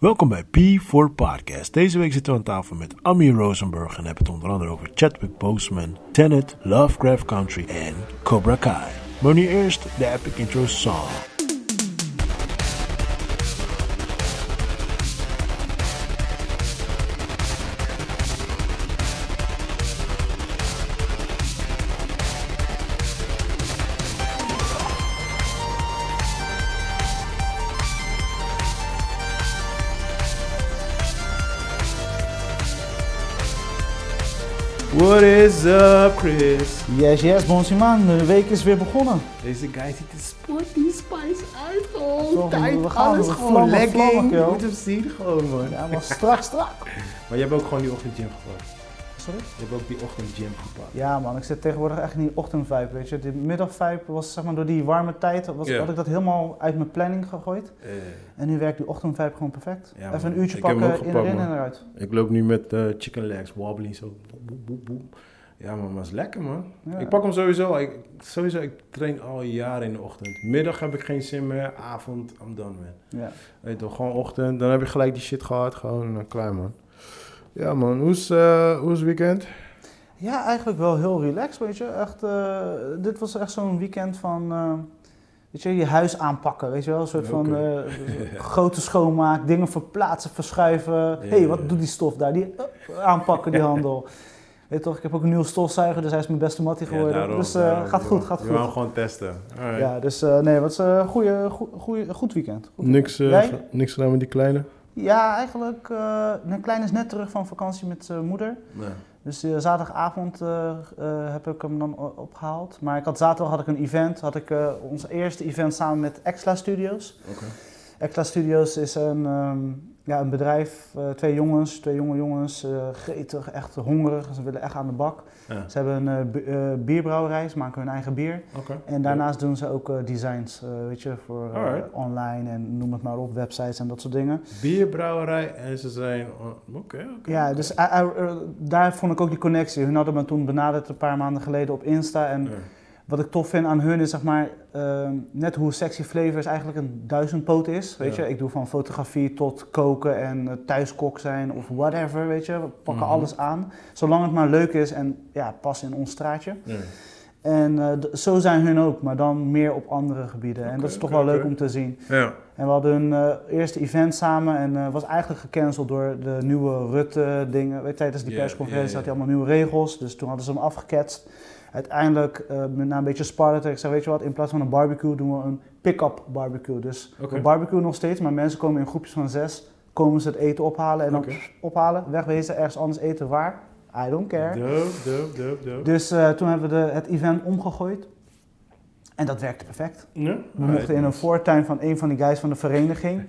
Welkom bij P4 Podcast. Deze week zitten we aan tafel met Amir Rosenberg en hebben het onder andere over Chadwick Boseman, Tenet, Lovecraft Country en Cobra Kai. Maar nu eerst de epic intro song. What is up, Chris? Yes, yes, Bonsiman, de week is weer begonnen. Deze guy ziet er sporty spice uit. Toch, Tijd, we gaan- alles we gewoon vlammen, legging. vlammen, Je moet hem zien gewoon, man. Ja, maar strak, strak. Maar je hebt ook gewoon die ochtendgym gepakt. Sorry? Je hebt ook die ochtendgym gepakt. Ja man, ik zit tegenwoordig echt in die ochtendvibe, weet je. Die middagvibe was zeg maar door die warme tijd, was, had ik dat helemaal uit mijn planning gegooid. Eh, En nu werkt die ochtendvibe gewoon perfect. Ja, Even een uurtje Ik heb hem pakken, ook in gepakt, erin man. en eruit. Ik loop nu met eh, chicken legs, wobbly, zo. Boep, boep, boep. Ja, man, maar is lekker, man. Ja. Ik pak hem sowieso. Ik, sowieso, ik train al jaren in de ochtend. Middag heb ik geen zin meer. Avond, I'm done, man. Ja. Weet je toch, gewoon ochtend. Dan heb je gelijk die shit gehad. Gewoon uh, klaar, man. Ja, man. Hoe is, eh, hoe is het weekend? ja, eigenlijk wel heel relaxed, weet je. Echt, eh, dit was echt zo'n weekend van, eh, weet je, je huis aanpakken, weet je wel. Een soort van grote schoonmaak, dingen verplaatsen, verschuiven. Hé, hey, wat ja. doet die stof daar? Die aanpakken, die handel. Weet toch, ik heb ook een nieuwe stofzuiger, dus hij is mijn beste mattie geworden. daarom, dus daarom. gaat goed, gaat Je wou hem goed. gewoon testen. Alright. Ja, dus nee, wat is een goede, goede, goed weekend. Goed Niks, niks gedaan met die kleine? Ja, eigenlijk, mijn kleine is net terug van vakantie met zijn moeder. Dus eh, zaterdagavond eh, heb ik hem dan opgehaald. Maar ik had zaterdag had ik een event, had ik ons eerste event samen met Exla Studios. Oké. Exla Studios is een, ehm, ja, een bedrijf, eh, twee jongens, twee jonge jongens, eh gretig, echt hongerig. Ze willen echt aan de bak. Ja. Ze hebben een eh, bi- bierbrouwerij, ze maken hun eigen bier. En daarnaast doen ze ook designs, weet je, voor online en noem het maar op, websites en dat soort dingen. Bierbrouwerij en ze zijn... oh, Oké, oké. Ja, dus daar vond ik ook die connectie. Hun hadden me toen benaderd een paar maanden geleden op Insta. En Ja. Wat ik tof vind aan hun is zeg maar, ehm, net hoe Sexy Flavors eigenlijk een duizendpoot is. Weet Ja. je, ik doe van fotografie tot koken en eh, thuiskok zijn of whatever, weet je. We pakken Mhm. alles aan. Zolang het maar leuk is en ja, pas in ons straatje. Ja. En eh, zo zijn hun ook, maar dan meer op andere gebieden. en dat is toch wel leuk om te zien. Ja. En we hadden hun eh, eerste event samen en was eigenlijk gecanceld door de nieuwe Rutte-dingen. Weet je, Tijdens die persconferentie ja. had hij allemaal nieuwe regels, dus toen hadden ze hem afgeketst. Uiteindelijk, met- na een beetje sparren, ik zei, weet je wat, in plaats van een barbecue doen we een pick-up barbecue. Dus Oké. we barbecuen nog steeds, maar mensen komen in groepjes van zes, komen ze het eten ophalen en dan ophalen, wegwezen, ergens anders eten, waar? I don't care. Dope, dope, dope, dope. Dus eh, toen hebben we de, het event omgegooid. En dat werkte perfect. Ja? We mochten in een voortuin van een van die guys van de vereniging.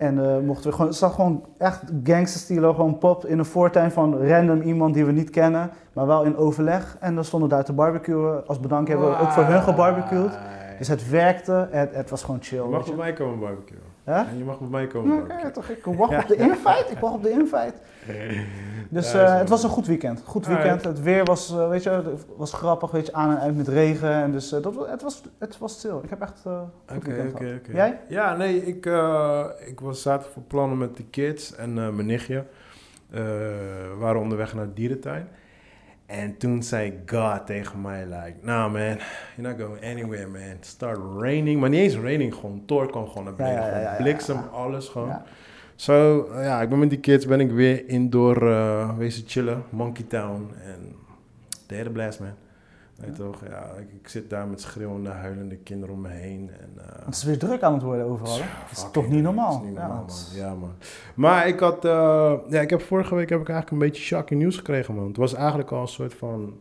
En eh, mochten we gewoon, het zag gewoon echt gangsterstilo, gewoon pop in een voortuin van random iemand die we niet kennen, maar wel in overleg. En dan stonden daar te barbecuen. Als bedank hebben we ook voor hun gebarbecued. Dus het werkte, het, het was gewoon chill. Je mag bij mij komen barbecuen. En je mag bij mij komen Ja. Oké, toch, ik wacht op de invite. Ik wacht op de invite. Dus eh, het was een goed. weekend. Goed weekend. Het weer was, eh, weet je, was grappig, weet je, aan en uit met regen. En dus eh, dat, het, was, het was stil. Ik heb echt goed Oké, weekend oké, oké. Jij? Ja, nee, ik, ik was zaterdag voor plannen met de kids en mijn nichtje. We waren onderweg naar de dierentuin. En toen zei God tegen mij, like, nah man, you're not going anywhere man. It start raining, maar niet eens raining, gewoon Thor kwam gewoon naar Ja, beneden. ja, ja, gewoon ja, ja. bliksem, alles gewoon. Zo, eh, ja, ik ben met die kids, ben ik weer indoor uh, wezen chillen, Monkey Town en de hele blast man. Weet toch, ja, ik, ik zit daar met schreeuwende, huilende kinderen om me heen. En, eh, Want het is weer druk aan het worden overal. hè? ja, Dat is toch niet normaal? dat is niet Ja, normaal, het- man. Ja, man. Maar ik had, eh, ja, ik heb vorige week heb ik eigenlijk een beetje shocking nieuws gekregen, man. Het was eigenlijk al een soort van,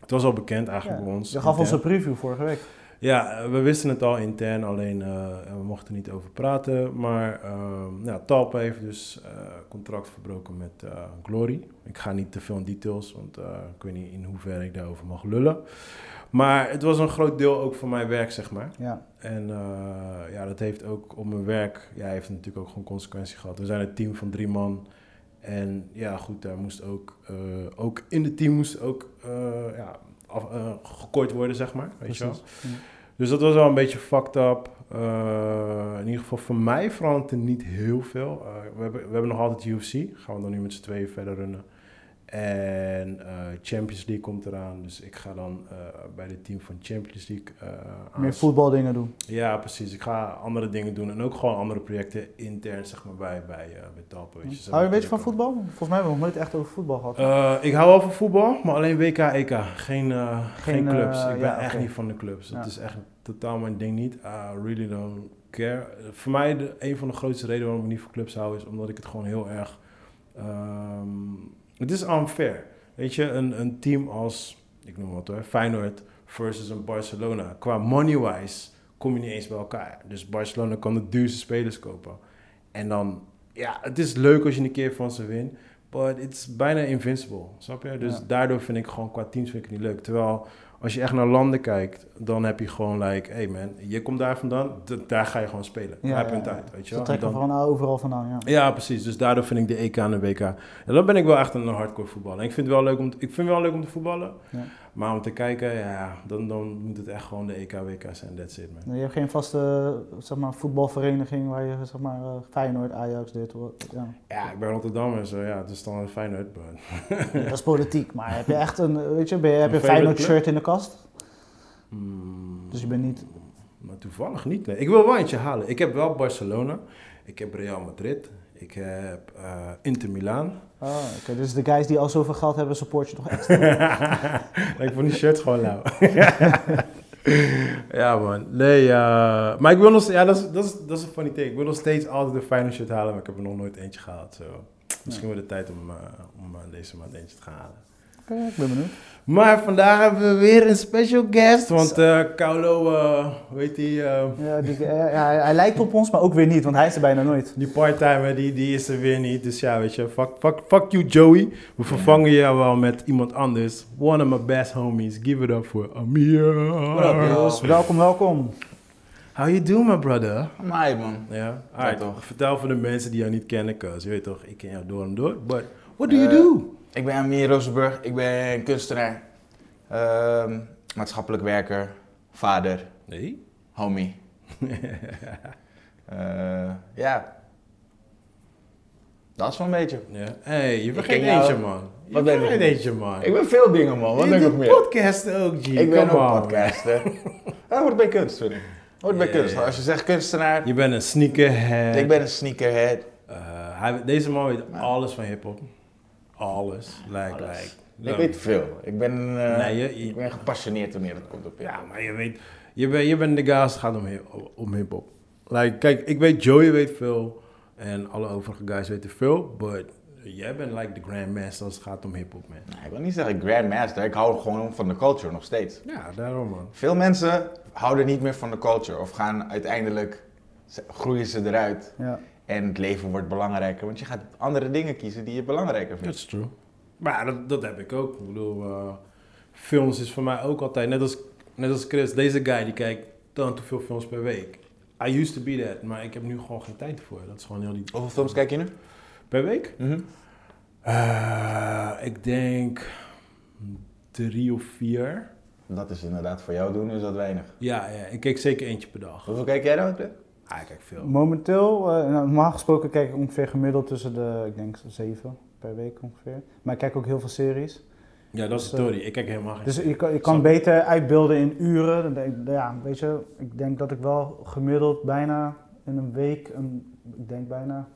het was al bekend eigenlijk Ja. bij ons. Je gaf ons een preview vorige week. Ja, we wisten het al intern, alleen eh, we mochten er niet over praten. Maar ehm ja, Talpa heeft dus eh, contract verbroken met eh, Glory. Ik ga niet te veel in details, want ik weet niet in hoeverre ik daarover mag lullen. Maar het was een groot deel ook van mijn werk, zeg maar. Ja. En ja, dat heeft ook op mijn werk, ja, heeft natuurlijk ook gewoon consequenties gehad. We zijn een team van drie man. En ja, goed, daar moest ook, ook in het team moest ook ja, af, eh, gekooid worden, zeg maar. Weet je wel? Ja. Dus dat was wel een beetje fucked up. Uh, in ieder geval voor mij verandert er niet heel veel. Uh, we, hebben, we hebben nog altijd UFC. Gaan we dan nu met z'n tweeën verder runnen. En uh, Champions League komt eraan. Dus ik ga dan uh, bij het team van Champions League. Uh, Meer voetbaldingen doen. Ja, precies. Ik ga andere dingen doen. En ook gewoon andere projecten intern zeg maar, bij, bij, bij Talpa. Hou je een beetje van voetbal? Volgens mij hebben we nog nooit echt over voetbal gehad. ik hou wel van voetbal, maar alleen WK, EK. Geen, geen, geen clubs. ik ben ja, echt okay. niet van de clubs. Ja. Het is echt totaal mijn ding niet. I really don't care. Voor mij de, een van de grootste redenen waarom ik niet van clubs hou... is omdat ik het gewoon heel erg... Um, het is unfair. Weet je, een, een team als, ik noem wat hoor, Feyenoord versus een Barcelona. Qua money-wise kom je niet eens bij elkaar. Dus Barcelona kan de duurste spelers kopen. En dan, ja, het is leuk als je een keer van ze wint. But it's bijna invincible, snap je? Dus daardoor vind ik gewoon qua teams vind ik het niet leuk. Terwijl als je echt naar landen kijkt, dan heb je gewoon like, hey man, je komt daar vandaan, daar ga je gewoon spelen. Ja, heb je een tijd, weet je wel. Trekken van overal vandaan, ja. Ja, precies. Dus daardoor vind ik de EK en de WK. En dan ben ik wel echt een hardcore voetballer. En ik vind het wel leuk om ik vind het wel leuk om te voetballen. Ja. Maar om te kijken, ja, dan, dan moet het echt gewoon de EK, WK zijn. That's it, man. Je hebt geen vaste zeg maar, voetbalvereniging waar je zeg maar, uh, Feyenoord, Ajax, dit. Ja. ja, ik ben Rotterdam en zo, ja, het is dan Feyenoord. dat is politiek, maar heb je echt een, weet je, ben je, heb je een Feyenoord shirt in de kast? Hmm, dus je bent niet... Maar toevallig niet, nee. Ik wil wel eentje halen. Ik heb wel Barcelona, ik heb Real Madrid, ik heb uh, Inter Milaan. Oh, oké. Dus de guys die al zoveel geld hebben, support je toch extra? ik vond die shirt gewoon lauw. ja, man. Nee, uh, maar ik wil nog ja, dat is, dat, is, dat is een funny thing. Ik wil nog steeds altijd een fijne shirt halen, maar ik heb er nog nooit eentje gehaald. So. Misschien wordt het tijd om, uh, om deze maand eentje te gaan halen. Okay, ik ben benieuwd. Maar vandaag hebben we weer een special guest. Want uh, Kaulo, uh, hoe heet die? Uh, ja, die ja, hij lijkt op ons, maar ook weer niet, want hij is er bijna nooit. Die parttimer, die, die is er weer niet. Dus ja, weet je, fuck, fuck, fuck you Joey. We vervangen jou wel met iemand anders. One of my best homies. Give it up for Amir. What up, jongens? Welkom, welkom. How you doing, my brother? Mij, man. Ja, alright. toch. Vertel voor de mensen die jou niet kennen, cause je weet toch, ik ken jou door en door. But what do you do? Ik ben Amir Rozenburg, ik ben kunstenaar, uh, maatschappelijk werker, vader, nee. homie. uh, ja, dat is wel een beetje. Ja. hey, je vergeet eentje, man. Je Wat ben ik? eentje, man. Ik ben veel dingen, man. Wat denk ik nog meer? podcasten ook, G. Ik ben ook podcaster. Dat hoort bij kunst, vind ik. Hoort bij kunst. Als je zegt kunstenaar... Je bent een sneakerhead. Ik ben een sneakerhead. Uh, hij, deze man weet alles van hip-hop alles. Like, alles. Like, ik weet veel. Ik ben, uh, nee, je, je, ik ben gepassioneerd wanneer het komt op Ja, maar je weet, je bent, je bent de het gaat om, om hip-hop. Like, kijk, ik weet, Joey weet veel en alle overige guys weten veel, but jij bent like de grandmaster als het gaat om hip-hop, man. Nee, ik wil niet zeggen grandmaster, ik hou gewoon van de culture nog steeds. Ja, daarom, man. Veel mensen houden niet meer van de culture of gaan uiteindelijk, groeien ze eruit. Ja. En het leven wordt belangrijker, want je gaat andere dingen kiezen die je belangrijker vindt. Dat is true. Maar dat, dat heb ik ook. Ik bedoel, uh, films is voor mij ook altijd, net als, net als Chris, deze guy die kijkt dan te veel films per week. I used to be that, maar ik heb nu gewoon geen tijd voor. Dat is gewoon heel die... Hoeveel films kijk je nu? Per week? Mm -hmm. uh, ik denk drie of vier. Dat is inderdaad voor jou doen, is dat weinig. Ja, ja ik kijk zeker eentje per dag. Hoeveel kijk jij dan? Ah, ik kijk veel. Momenteel, uh, normaal gesproken kijk ik ongeveer gemiddeld tussen de, ik denk, zeven per week ongeveer. Maar ik kijk ook heel veel series. Ja, dat is de dus, story. Ik kijk helemaal geen Dus je kan, je kan beter uitbeelden in uren. Dan denk, ja, weet je, ik denk dat ik wel gemiddeld bijna in een week, een, ik denk bijna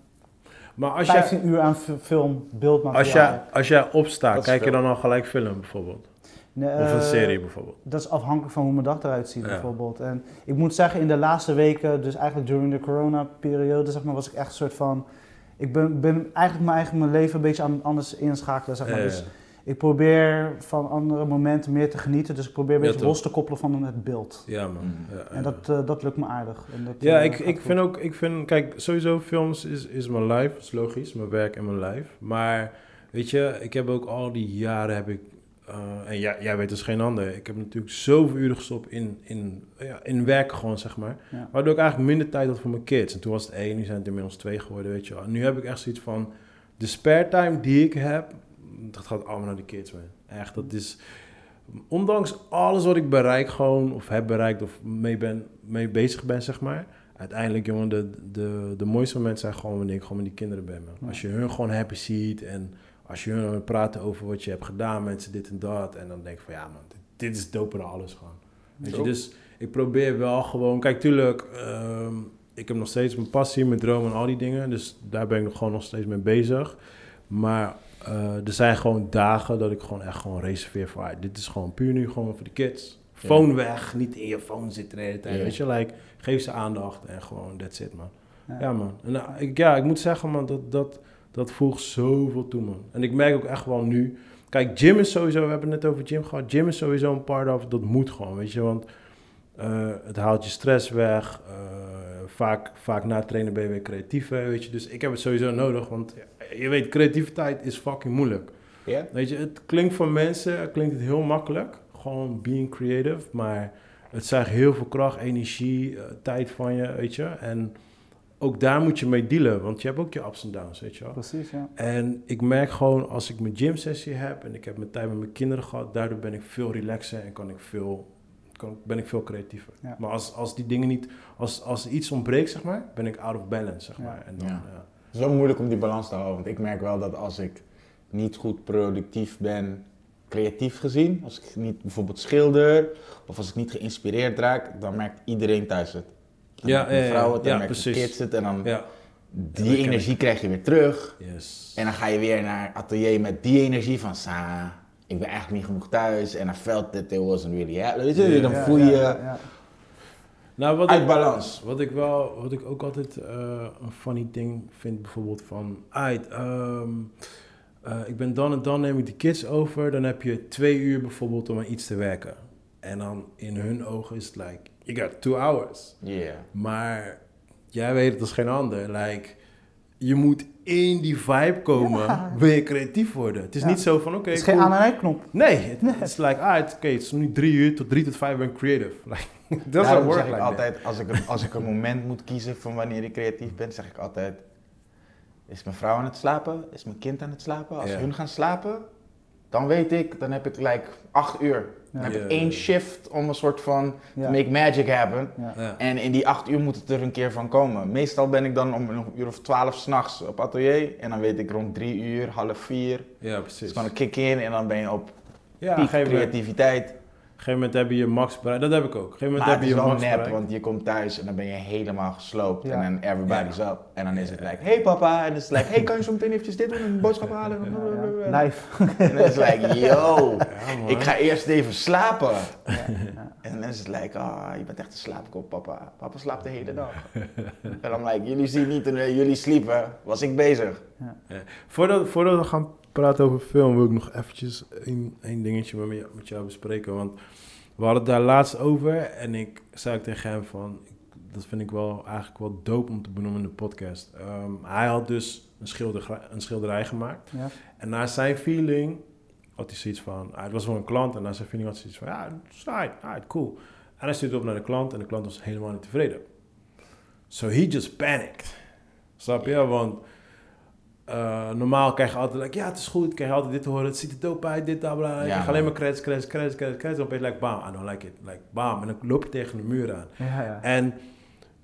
maar als 15 jij, uur aan film, beeldmateriaal. Als jij, als jij opstaat, kijk je dan al gelijk film bijvoorbeeld? Nee, of een serie bijvoorbeeld? Dat is afhankelijk van hoe mijn dag eruit ziet bijvoorbeeld. En ik moet zeggen, in de laatste weken, dus eigenlijk during de corona-periode, zeg maar, was ik echt een soort van... Ik ben, ben eigenlijk mijn eigen mijn leven een beetje aan, anders inschakelen, zeg maar. Dus ik probeer van andere momenten meer te genieten. Dus ik probeer een beetje los te koppelen van het beeld. Ja, man. Ja, en dat, uh, dat lukt me aardig. En dat, ja, uh, ik, ik vind ook, ik vind, kijk, sowieso films is, is mijn life, is logisch, mijn werk en mijn life. Maar weet je, ik heb ook al die jaren heb ik uh, en jij, jij weet dus geen ander. Ik heb natuurlijk zoveel uren gestopt in, in, ja, in werk gewoon, zeg maar. Ja. Waardoor ik eigenlijk minder tijd had voor mijn kids. En toen was het één, nu zijn het inmiddels twee geworden, weet je wel. nu heb ik echt zoiets van, de spare time die ik heb, dat gaat allemaal naar de kids, man. Echt, dat is... ondanks alles wat ik bereik gewoon, of heb bereikt, of mee, ben, mee bezig ben, zeg maar. Uiteindelijk, jongen, de, de, de mooiste momenten zijn gewoon wanneer ik gewoon met die kinderen ben, man. Als je hun gewoon happy ziet en als je praten over wat je hebt gedaan met ze, dit en dat. En dan denk ik van, ja man, dit, is doper dan alles gewoon. Weet je, dus ik probeer wel gewoon, kijk, tuurlijk, ehm, ik heb nog steeds mijn passie, mijn droom en al die dingen. Dus daar ben ik nog gewoon nog steeds mee bezig. Maar uh, er zijn gewoon dagen dat ik gewoon echt gewoon reserveer voor... Ah, dit is gewoon puur nu gewoon voor de kids. Phone weg, niet in je phone zitten de hele tijd. Weet je, like, geef ze aandacht en gewoon that's it, man. Ja, man. En uh, ik, ja, ik moet zeggen, man, dat, dat, dat voegt zoveel toe, man. En ik merk ook echt wel nu... Kijk, gym is sowieso, we hebben het net over gym gehad. Gym is sowieso een part of, dat moet gewoon, weet je. Want uh, het haalt je stress weg. Uh, vaak, vaak na trainen ben je weer creatief, weet je. Dus ik heb het sowieso nodig, want je weet, creativiteit is fucking moeilijk. Weet je, het klinkt voor mensen, klinkt het heel makkelijk. Gewoon being creative, maar het zegt heel veel kracht, energie, uh, tijd van je, weet je. En ook daar moet je mee dealen, want je hebt ook je ups en downs, weet je wel. Precies, ja. En ik merk gewoon, als ik mijn gym sessie heb en ik heb mijn tijd met mijn kinderen gehad, daardoor ben ik veel relaxer en kan ik veel kan, ben ik veel creatiever. Maar als, als die dingen niet, als, als iets ontbreekt, zeg maar, ben ik out of balance, zeg maar. En dan, ja. Het is wel moeilijk om die balans te houden, want ik merk wel dat als ik niet goed productief ben, creatief gezien, als ik niet bijvoorbeeld schilder of als ik niet geïnspireerd raak, dan merkt iedereen thuis het. Dan ja, merkt vrouw dan kids het en dan die energie krijg je weer terug. Yes. En dan ga je weer naar atelier met die energie van sa ik ben eigenlijk niet genoeg thuis en I felt that there wasn't really je, dan voel je nou, wat uit ik, balans. Wat ik, wel, wat ik ook altijd uh, een funny ding vind, bijvoorbeeld van, uit, um, uh, ik ben dan en dan neem ik de kids over, dan heb je twee uur bijvoorbeeld om aan iets te werken. En dan in hun ogen is het like, you got two hours. Yeah. Maar jij weet het als geen ander, like, je moet in die vibe komen, ja. wil je creatief worden. Het is niet zo van, oké... het is geen aan- en uitknop. Nee, het is like, ah, oké, okay, het is nu drie uur, tot drie tot vijf ben ik creative. Like, dat work zeg ik altijd, als ik, als ik een moment moet kiezen van wanneer ik creatief ben, zeg ik altijd... Is mijn vrouw aan het slapen? Is mijn kind aan het slapen? Als hun gaan slapen, dan weet ik, dan heb ik like acht uur. Dan heb ik één shift om een soort van make magic happen. En in die acht uur moet het er een keer van komen. Meestal ben ik dan om een uur of twaalf s'nachts op atelier. En dan weet ik rond drie uur, half vier. Ja, precies. Dus dan een kick in en dan ben je op ja, creativiteit gegeven moment heb je je max bereikt. Dat heb ik ook. Op een gegeven moment heb je je max nep, bereikt. want je komt thuis en dan ben je helemaal gesloopt. En dan everybody's up. En dan is het like, hey papa. En dan is het like, hey kan je zo meteen eventjes dit doen? Een boodschap halen? Live. En dan is het like, yo, ik ga eerst even slapen. En dan is het like, ah, oh, je bent echt een slaapkop papa. Papa slaapt de hele dag. en dan like, jullie zien niet, jullie sliepen. Was ik bezig. Voordat, voordat we gaan praten over film, wil ik nog eventjes één, dingetje met, met jou bespreken. Want we hadden het daar laatst over en ik zei tegen hem van, dat vind ik wel eigenlijk wel dope om te benoemen in de podcast. Ehm, hij had dus een, schilder, een schilderij gemaakt. Ja. En naar zijn feeling had hij zoiets van, ah, het was wel een klant en naar zijn feeling had hij zoiets van, ja, right, right, cool. En hij stuurde op naar de klant en de klant was helemaal niet tevreden. So he just panicked. Snap je? Want uh, normaal krijg je altijd, like, ja, het is goed, krijg je altijd dit te horen, het ziet er dope uit, dit, bla, bla. Ja, je alleen maar credits, credits, credits, credits. Dan ben je like, bam, I don't like it. Like, bam, en dan loop je tegen de muur aan. Ja, ja. En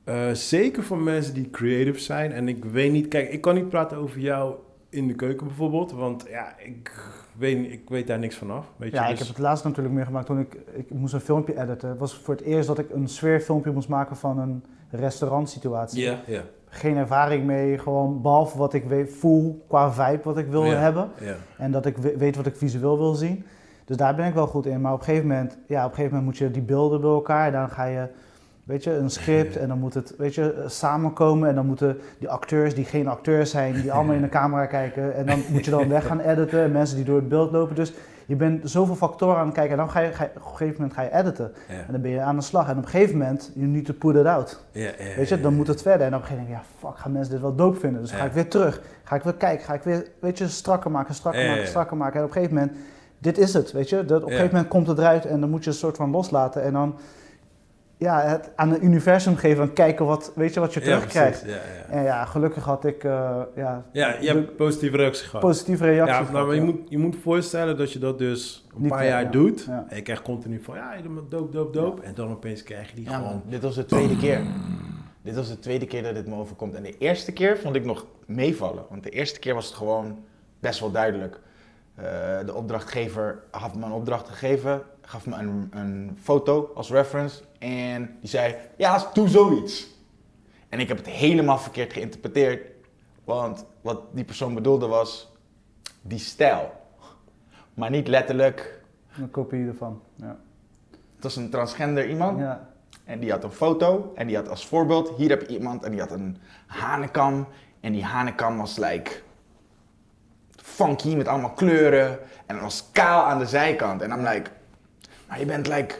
uh, zeker voor mensen die creative zijn, en ik weet niet, kijk, ik kan niet praten over jou in de keuken bijvoorbeeld, want ja, ik weet, ik weet daar niks vanaf. Weet ja, je? ik heb het laatst natuurlijk meegemaakt toen ik, ik moest een filmpje editen. Het was voor het eerst dat ik een sfeerfilmpje moest maken van een restaurantsituatie. Ja, ja geen ervaring mee, gewoon behalve wat ik weet, voel qua vibe wat ik wil hebben. Ja. En dat ik weet wat ik visueel wil zien. Dus daar ben ik wel goed in. Maar op een gegeven moment, ja, op een gegeven moment moet je die beelden bij elkaar. En dan ga je, weet je, een script en dan moet het, weet je, samenkomen. En dan moeten die acteurs die geen acteurs zijn, die allemaal in de camera kijken. En dan moet je dan weg gaan editen. En mensen die door het beeld lopen. Dus je bent zoveel factoren aan het kijken en dan ga je, ga je op een gegeven moment ga je editen. En dan ben je aan de slag. En op een gegeven moment, you need to put it out. Ja, weet je, dan moet het verder. En op een gegeven moment, ja, fuck, gaan mensen dit wel dope vinden. Dus ga ik weer terug. Ga ik weer kijken. Ga ik weer, weet je, strakker maken, strakker maken, strakker maken. En op een gegeven moment, dit is het, weet je. Dat, op een gegeven moment komt het eruit en dan moet je een soort van loslaten. En dan ja, het aan het universum geven en kijken wat, weet je, wat je Ja, terugkrijgt. Ja, ja. En ja, gelukkig had ik eh, ja, ja, je hebt een positieve reactie gehad. positieve reacties. Ja, nou, gehad, maar je, moet, je moet voorstellen dat je dat dus een Niet paar jaar ja. doet. Ja. En je krijgt continu van, ja, je doet maar doop, doop, doop. En dan opeens krijg je die Ja, gewoon... man, dit was de tweede keer. Dit was de tweede keer dat dit me overkomt. En de eerste keer vond ik nog meevallen. Want de eerste keer was het gewoon best wel duidelijk. Eh, de opdrachtgever had me een opdracht gegeven, gaf me een, een foto als reference. En die zei, ja, doe zoiets. En ik heb het helemaal verkeerd geïnterpreteerd. Want wat die persoon bedoelde was, die stijl. Maar niet letterlijk, Een kopie ervan. Ja. het was een transgender iemand. Ja. En die had een foto en die had als voorbeeld, hier heb je iemand en die had een hanekam. En die hanekam was like funky met allemaal kleuren. En het was kaal aan de zijkant. En dan like, maar je bent like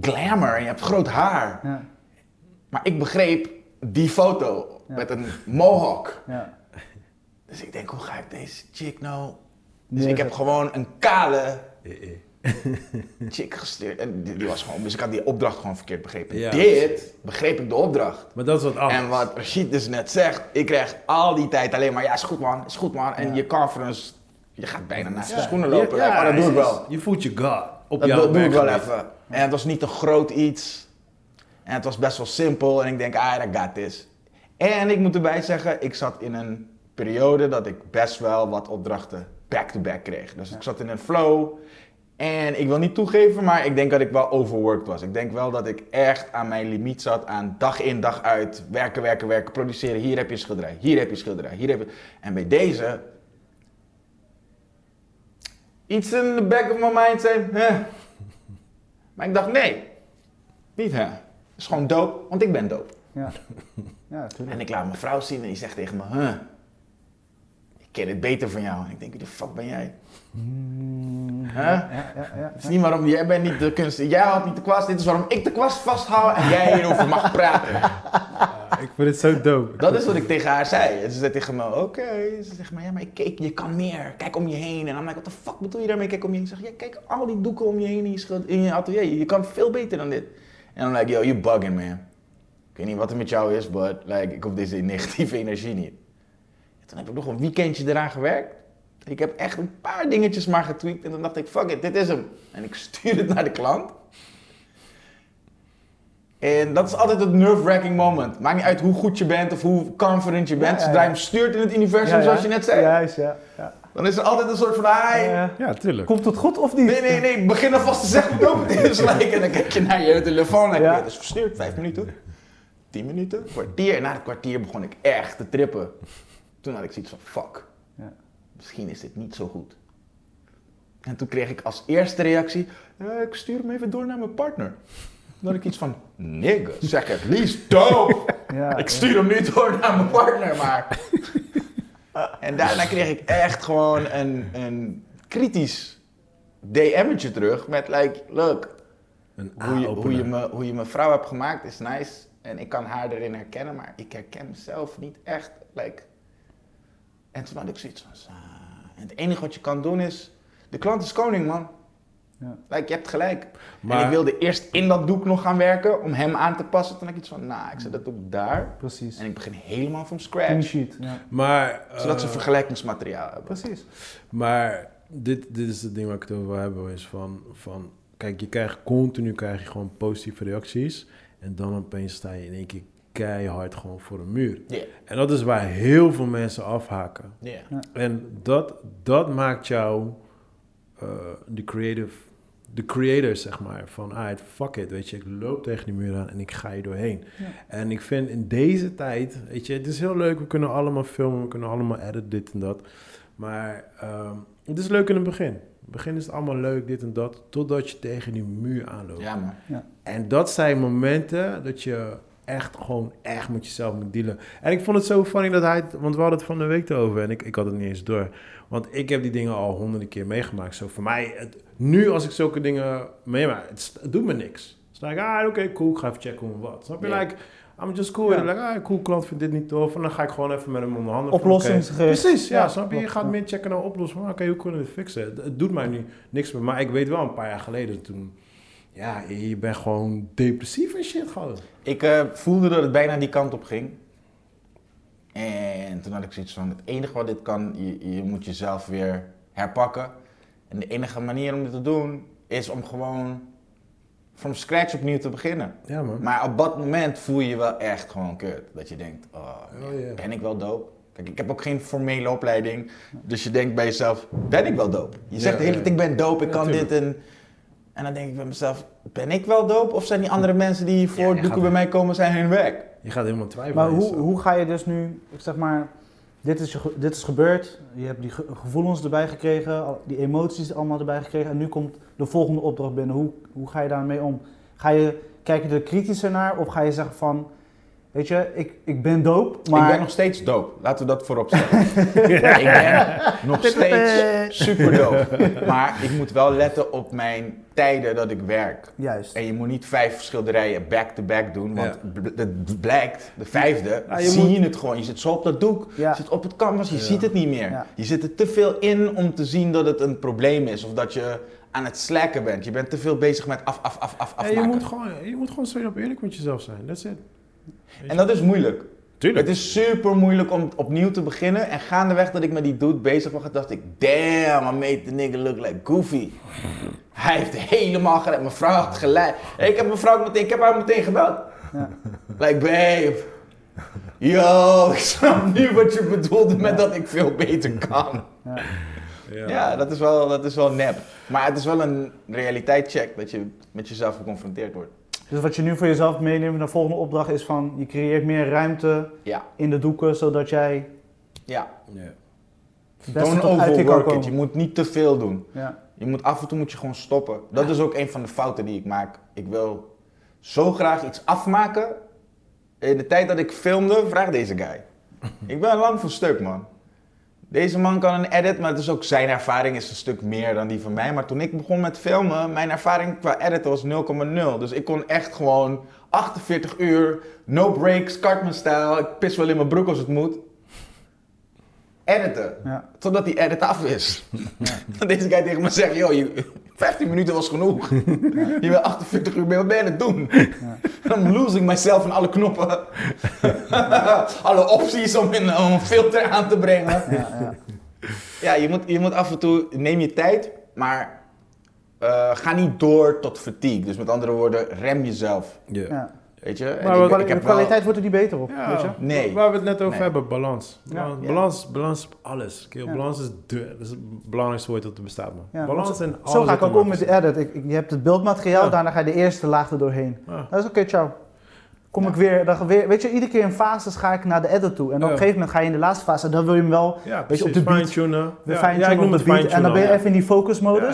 glamour en je hebt groot haar. Ja. Maar ik begreep die foto Ja. met een mohawk. Ja. Dus ik denk, hoe ga ik deze chick nou... Dus ik heb gewoon een kale Eh, eh. chick gestuurd. En die, die was gewoon, dus ik had die opdracht gewoon verkeerd begrepen. Ja. Dit begreep ik de opdracht. Maar dat is wat anders. En wat Rashid dus net zegt, ik krijg al die tijd alleen maar, ja, is goed man, is goed man. En Ja. je confidence, je gaat bijna naast je Ja. schoenen lopen. Ja, Ja, maar dat doe ik wel. Je voelt je God op Dat jouw doe, doe ik wel even. En het was niet een groot iets. En het was best wel simpel. En ik denk, ah, I got this. En ik moet erbij zeggen, ik zat in een periode dat ik best wel wat opdrachten back-to-back kreeg. Dus ik zat in een flow. En ik wil niet toegeven, maar ik denk dat ik wel overworked was. Ik denk wel dat ik echt aan mijn limiet zat aan dag in, dag uit. Werken, werken, werken, produceren. Hier heb je een schilderij, hier heb je een schilderij, hier heb je... En bij deze... Iets in the back of my mind zei... "Huh." Maar ik dacht, nee. Niet hè. Het is gewoon dope, want ik ben dope. Ja. Ja, natuurlijk. En ik laat mijn vrouw zien en die zegt tegen me, huh. Ik ken het beter van jou. En ik denk, wie de fuck ben jij? Mm, Huh? Ja, ja, ja, Het is niet waarom jij bent niet de kunst. Jij houdt niet de kwast. Dit is waarom ik de kwast vasthoud en jij hierover mag praten. Ik vind het zo dope. Dat is wat ik tegen haar zei. En ze zei tegen me, oké. Ze zegt maar, ja, maar ik je kan meer. Kijk om je heen. En dan like, wat de fuck bedoel je daarmee? Kijk om je heen. Ik zeg, ja, kijk al die doeken om je heen in je, je atelier. Je kan veel beter dan dit. En dan like, yo, you bugging, man. Ik weet niet wat er met jou is, but like, ik hoef deze negatieve energie niet. En toen heb ik nog een weekendje eraan gewerkt. Ik heb echt een paar dingetjes maar getweakt. En toen dacht ik, fuck it, dit is hem. En ik stuur het naar de klant. En dat is altijd het nerve-wracking moment. Maakt niet uit hoe goed je bent of hoe confident je bent. Ja, ja, Zodra je hem stuurt in het universum, Ja, ja. zoals je net zei. Juist, ja. ja. Dan is er altijd een soort van, hi. Ja. Ja, tuurlijk. Komt het goed of niet? Nee, nee, nee, begin alvast te zeggen hoe dope het is. Like, en dan kijk je naar je telefoon en Ja. ja. dus verstuurd, vijf minuten, tien minuten, kwartier. En na het kwartier begon ik echt te trippen. Toen had ik zoiets van, fuck, Ja. misschien is dit niet zo goed. En toen kreeg ik als eerste reactie, "Eh, ik stuur hem even door naar mijn partner. Had ik iets van, nigga, zeg het liefst dope. Ja, Ik stuur hem niet door naar mijn partner, maar... en daarna kreeg ik echt gewoon een, een kritisch DM'tje terug met like, look, Een hoe je, hoe, je me, hoe je me vrouw hebt gemaakt is nice. En ik kan haar erin herkennen, maar ik herken mezelf niet echt. Like. En toen had ik zoiets van, "Ah." en het enige wat je kan doen is, de klant is koning man. Ja. Like, je hebt gelijk. En Maar- ik wilde eerst in dat doek nog gaan werken om hem aan te passen. Toen had ik iets van, nou, ik zet dat doek daar. Precies. En ik begin helemaal van Clean scratch. sheet. Ja. Maar, Zodat ze eh, vergelijkingsmateriaal hebben. Precies. Maar dit, dit is het ding waar ik het over wil hebben. Is van, van, kijk, je krijgt continu krijg je gewoon positieve reacties. En dan opeens sta je in één keer keihard gewoon voor een muur. Ja. En dat is waar heel veel mensen afhaken. Ja. En dat, dat maakt jou eh, de creative, de creator, zeg maar. Van, ah, fuck it, weet je, ik loop tegen die muur aan en ik ga je doorheen. Ja. En ik vind in deze tijd, weet je, het is heel leuk, we kunnen allemaal filmen, we kunnen allemaal editen, dit en dat. Maar ehm, het is leuk in het begin. In het begin is het allemaal leuk, dit en dat, totdat je tegen die muur aanloopt. ja, man. En dat zijn momenten dat je echt gewoon echt met jezelf moet dealen. En ik vond het zo funny dat hij, want we hadden het van de week erover en ik, ik had het niet eens door. Want ik heb die dingen al honderden keer meegemaakt. Zo voor mij, het, nu als ik zulke dingen meemaak, het, het doet me niks. Dus dan ik, ah oké, cool, ik ga even checken hoe wat. Snap je? Ja. Like, I'm just cool. Ja. En like, ah cool, klant vindt dit niet tof. En dan ga ik gewoon even met hem onderhandelen. Oplossingsgericht. Precies, ja, Ja, snap je? Je gaat meer checken naar oplossingen. Oké, hoe kunnen we het fixen? Het, het doet mij nu niks meer. Maar ik weet wel, een paar jaar geleden toen Ja, je bent gewoon depressief en shit gewoon. Ik eh, voelde dat het bijna die kant op ging. En toen had ik zoiets van, het enige wat dit kan, je, je moet jezelf weer herpakken. En de enige manier om dit te doen, is om gewoon from scratch opnieuw te beginnen. Ja, man. Maar op dat moment voel je je wel echt gewoon kut. Dat je denkt, oh, Oh, ben ik wel dope? Kijk, ik heb ook geen formele opleiding. Dus je denkt bij jezelf, ben ik wel dope? Je zegt Ja, de hele tijd, ik ben dope, ik Ja, kan tuurlijk. dit en... En dan denk ik bij mezelf, ben ik wel dope? Of zijn die andere mensen die voor Ja, je doeken bij mij komen, zijn hun werk? Je gaat helemaal twijfelen. Maar hoe, hoe ga je dus nu, ik zeg maar, dit is, je dit is gebeurd, je hebt die ge- gevoelens erbij gekregen, die emoties allemaal erbij gekregen en nu komt de volgende opdracht binnen. Hoe, hoe ga je daarmee om? Ga je, kijk je er kritischer naar of ga je zeggen van, weet je, ik, ik ben dope, maar... Ik ben nog steeds dope. Laten we dat voorop stellen. ik ben nog steeds super dope. Maar ik moet wel letten op mijn tijden dat ik werk. Juist. En je moet niet vijf schilderijen back-to-back doen, want Ja. het blijkt, de vijfde, Ja, je zie moet- je het gewoon. Je zit zo op dat doek, Ja. je zit op het canvas, je Ja. ziet het niet meer. Ja. Je zit er te veel in om te zien dat het een probleem is of dat je aan het slacken bent. Je bent te veel bezig met af, af, af, af, Ja, afmaken. je, moet gewoon, je moet gewoon straight op eerlijk met jezelf zijn. That's it. En dat is moeilijk. Tuurlijk. Het is super moeilijk om opnieuw te beginnen. En gaandeweg dat ik met die dude bezig was, dacht ik, damn, I made the nigga look like Goofy. Hij heeft helemaal gelijk. Mijn vrouw had gelijk. Ik heb mijn vrouw meteen, ik heb haar meteen gebeld. Ja. Like, babe. Yo, ik snap nu wat je bedoelde met dat ik veel beter kan. Ja. Ja, dat, is wel, dat is wel nep. Maar het is wel een realiteitscheck dat je met jezelf geconfronteerd wordt. Dus wat je nu voor jezelf meeneemt naar de volgende opdracht is van, je creëert meer ruimte Ja, in de doeken, zodat jij ja. Ja. het beste Don't overwork it. komen. Je moet niet te veel doen. Ja. Je moet af en toe moet je gewoon stoppen. Dat is ook een van de fouten die ik maak. Ik wil zo graag iets afmaken. In de tijd dat ik filmde, vraag deze guy. ik ben lang van stuk, man. Deze man kan een edit, maar het is ook zijn ervaring is een stuk meer dan die van mij. Maar toen ik begon met filmen, mijn ervaring qua editen was 0,0. Dus ik kon echt gewoon 48 uur, no breaks, Cartman-stijl. Ik pis wel in mijn broek als het moet. Editen. Ja. Totdat die edit af is. Dat deze guy tegen me zegt, joh, je, 15 minuten was genoeg. Je bent 48 uur, wat ben je aan het doen? I'm losing myself in alle knoppen. alle opties om, in, om een filter aan te brengen. Ja, ja. Ja, je moet, je moet af en toe, neem je tijd, maar eh, ga niet door tot fatigue. Dus met andere woorden, rem jezelf. Ja. ja. Weet je? En Maar ik- wat- ik de heb kwaliteit wordt er niet beter op, Ja, weet je? Nee. Waar we het net over Nee. hebben, balans. Ja. Balans, Ja. balans, balans op alles. Balans is, de, is het belangrijkste woord dat er bestaat, man. Ja, balans en alles. Zo ga ik ook om met de edit. Ik, ik- je hebt het beeldmateriaal, Ja. daarna ga je de eerste laag er doorheen. Dat is oké, ciao. Kom Ja. ik weer, dan weer, weet je, iedere keer in fases ga ik naar de edit toe. En op een gegeven moment ga je in de laatste fase, dan wil je hem wel Ja, Weet je, op de beat- Fine-tunen. op het de beat. En dan ben je fine-tunen. even in die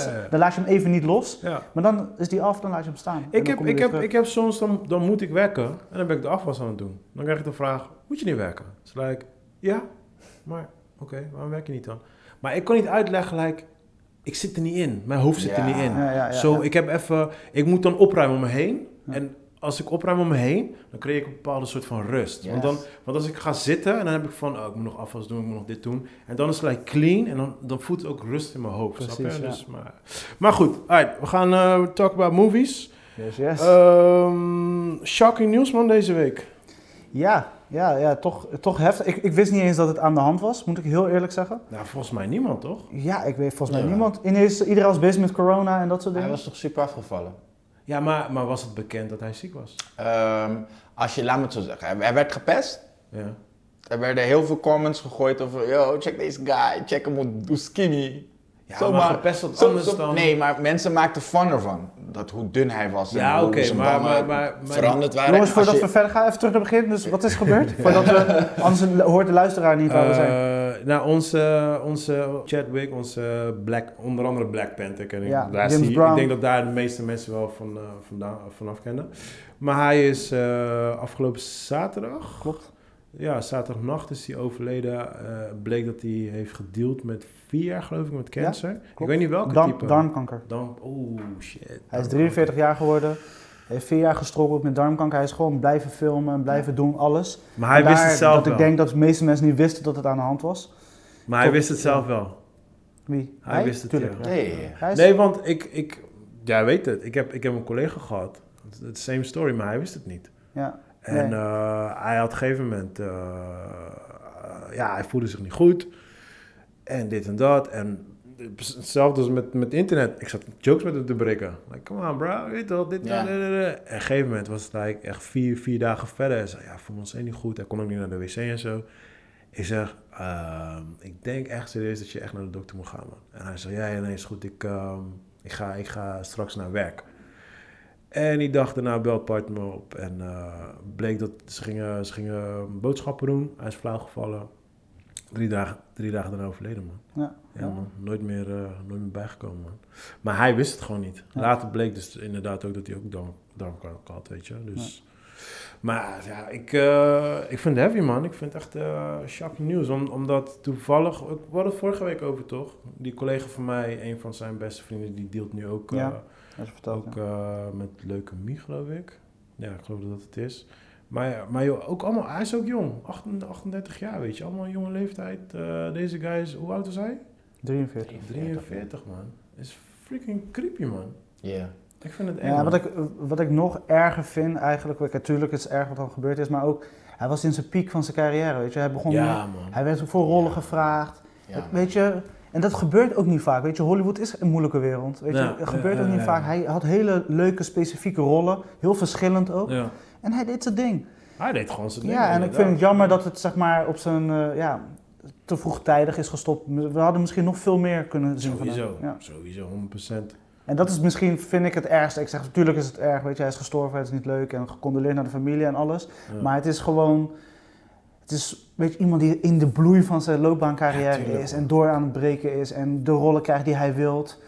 ja, ja. Dan laat je hem even niet los. Maar dan is die af, dan laat je hem staan. Ik heb, ik, heb, terug. ik heb soms, dan, dan moet ik werken en dan ben ik de afwas aan het doen. Dan krijg ik de vraag, moet je niet werken? Dus like, ja, maar oké, waarom werk je niet dan? Maar ik kon niet uitleggen, like, ik zit er niet in. Mijn hoofd zit er niet in. Ja, ja, ja, Zo, ik heb even, ik moet dan opruimen om me heen. En als ik opruim om me heen, dan creëer ik een bepaalde soort van rust. Want, dan, want als ik ga zitten en dan heb ik van, oh, ik moet nog afwas doen, ik moet nog dit doen. En dan is het like clean en dan, dan voelt het ook rust in mijn hoofd. snap Precies, je? ja. Dus, maar, maar goed, alright, we gaan eh talk about movies. Yes, yes. Ehm, shocking nieuws man deze week. ja, ja, ja toch, toch heftig. Ik, ik wist niet eens dat het aan de hand was, moet ik heel eerlijk zeggen. Nou, volgens mij niemand toch? Ja, ik weet volgens mij Ja. niemand. Ineens, iedereen was bezig met corona en dat soort Hij dingen. was toch super afgevallen? Ja, maar, maar was het bekend dat hij ziek was? Ehm, als je, laat me het zo zeggen, hij, werd gepest. Ja. Er werden heel veel comments gegooid over, yo, check deze guy, check hem hoe hoe skinny. Ja, Zomaar- maar gepest wat anders zo- dan... Nee, maar mensen maakten fun ervan. Dat hoe dun hij was. en Ja, hoe oké, zijn maar- maar- maar- maar- veranderd waren. Jongens, voordat je- we verder gaan, even terug naar het begin. Dus wat is gebeurd? Voordat we, anders hoort de luisteraar niet waar we zijn. Nou, onze, onze Chadwick, onze Black, onder andere Black Panther ken ik. Ja, daar James zie, Brown. Ik denk dat daar de meeste mensen wel van, vandaan, vanaf kennen. Maar hij is eh, afgelopen zaterdag, Klopt. ja, zaterdagnacht is hij overleden. eh, bleek dat hij heeft gedeeld met vier jaar, geloof ik, met cancer. ik weet niet welke Darm- type. darmkanker. Dan, oeh, shit. Hij is 43 jaar geworden. Hij heeft vier jaar gestrokkeld met darmkanker. Hij is gewoon blijven filmen, blijven doen, alles. Maar hij Vandaar wist het zelf dat wel. ik denk dat de meeste mensen niet wisten dat het aan de hand was. maar hij wist het zelf wel. Wie? Hij wist het, Tuurlijk, ja. Ja, ja, ja. Hij is- Nee, want ik, ik, jij weet het. Ik heb, ik heb een collega gehad. Het is same story, maar hij wist het niet. Ja. En Nee. eh, hij had op een gegeven moment... eh, ja, hij voelde zich niet goed. En dit en dat. En hetzelfde als met, met internet. Ik zat jokes met hem te breken. Like, come on bro, weet dit, Ja. En op een gegeven moment was het like echt vier, vier dagen verder. Hij zei, ja, me ontzettend niet goed. Hij kon ook niet naar de wc en zo. Ik zeg, ehm, ik denk echt serieus dat je echt naar de dokter moet gaan, man. En hij zei, ja, ja, nee, is goed. Ik, ehm, ik, ga, ik ga straks naar werk. En die dag daarna belt partner me op. En eh, bleek dat ze gingen, ze gingen boodschappen doen. Hij is flauw gevallen. Drie dagen, drie dagen daarna overleden, man. Ja. Ja, man. Nooit meer, eh, nooit meer bijgekomen, man. Maar hij wist het gewoon niet. Ja. Later bleek dus inderdaad ook dat hij ook darm, darmkanker had, weet je. Dus... Maar ja, ik, eh, ik vind het heavy, man. Ik vind het echt eh shocking nieuws. Om, omdat toevallig... We hadden het vorige week over, toch? Die collega van mij, een van zijn beste vrienden, die deelt nu ook... ook met leukemie, geloof ik. Ja, ik geloof dat het is. Maar, maar joh, ook allemaal, hij is ook jong. 38 38 jaar, weet je. Allemaal een jonge leeftijd. Eh, deze guy is, hoe oud is hij? 43. 43, man. Is freaking creepy, man. Ja. Ik vind het eng, Ja, wat ik, wat ik nog erger vind eigenlijk, natuurlijk is het erg wat er gebeurd is, maar ook, hij was in zijn piek van zijn carrière, weet je. Hij begon, Ja, man. hij werd voor rollen Ja. gevraagd, Ja. weet je. En dat gebeurt ook niet vaak, weet je. Hollywood is een moeilijke wereld, weet je. Ja, Het gebeurt ja, ook ja, niet ja. vaak. Hij had hele leuke, specifieke rollen, heel verschillend ook. Ja. En hij deed zijn ding. Hij deed gewoon zijn ding. Ja, en ik vind het jammer dat het, zeg maar, op zijn, eh, ja, te vroegtijdig is gestopt. We hadden misschien nog veel meer kunnen zien. Sowieso, Ja. sowieso, 100%. En dat is misschien, vind ik, het ergste. Ik zeg, natuurlijk is het erg, weet je, hij is gestorven, het is niet leuk en gecondoleerd naar de familie en alles. Ja. Maar het is gewoon, het is, weet je, iemand die in de bloei van zijn loopbaancarrière is en door aan het breken is en de rollen krijgt die hij wilt.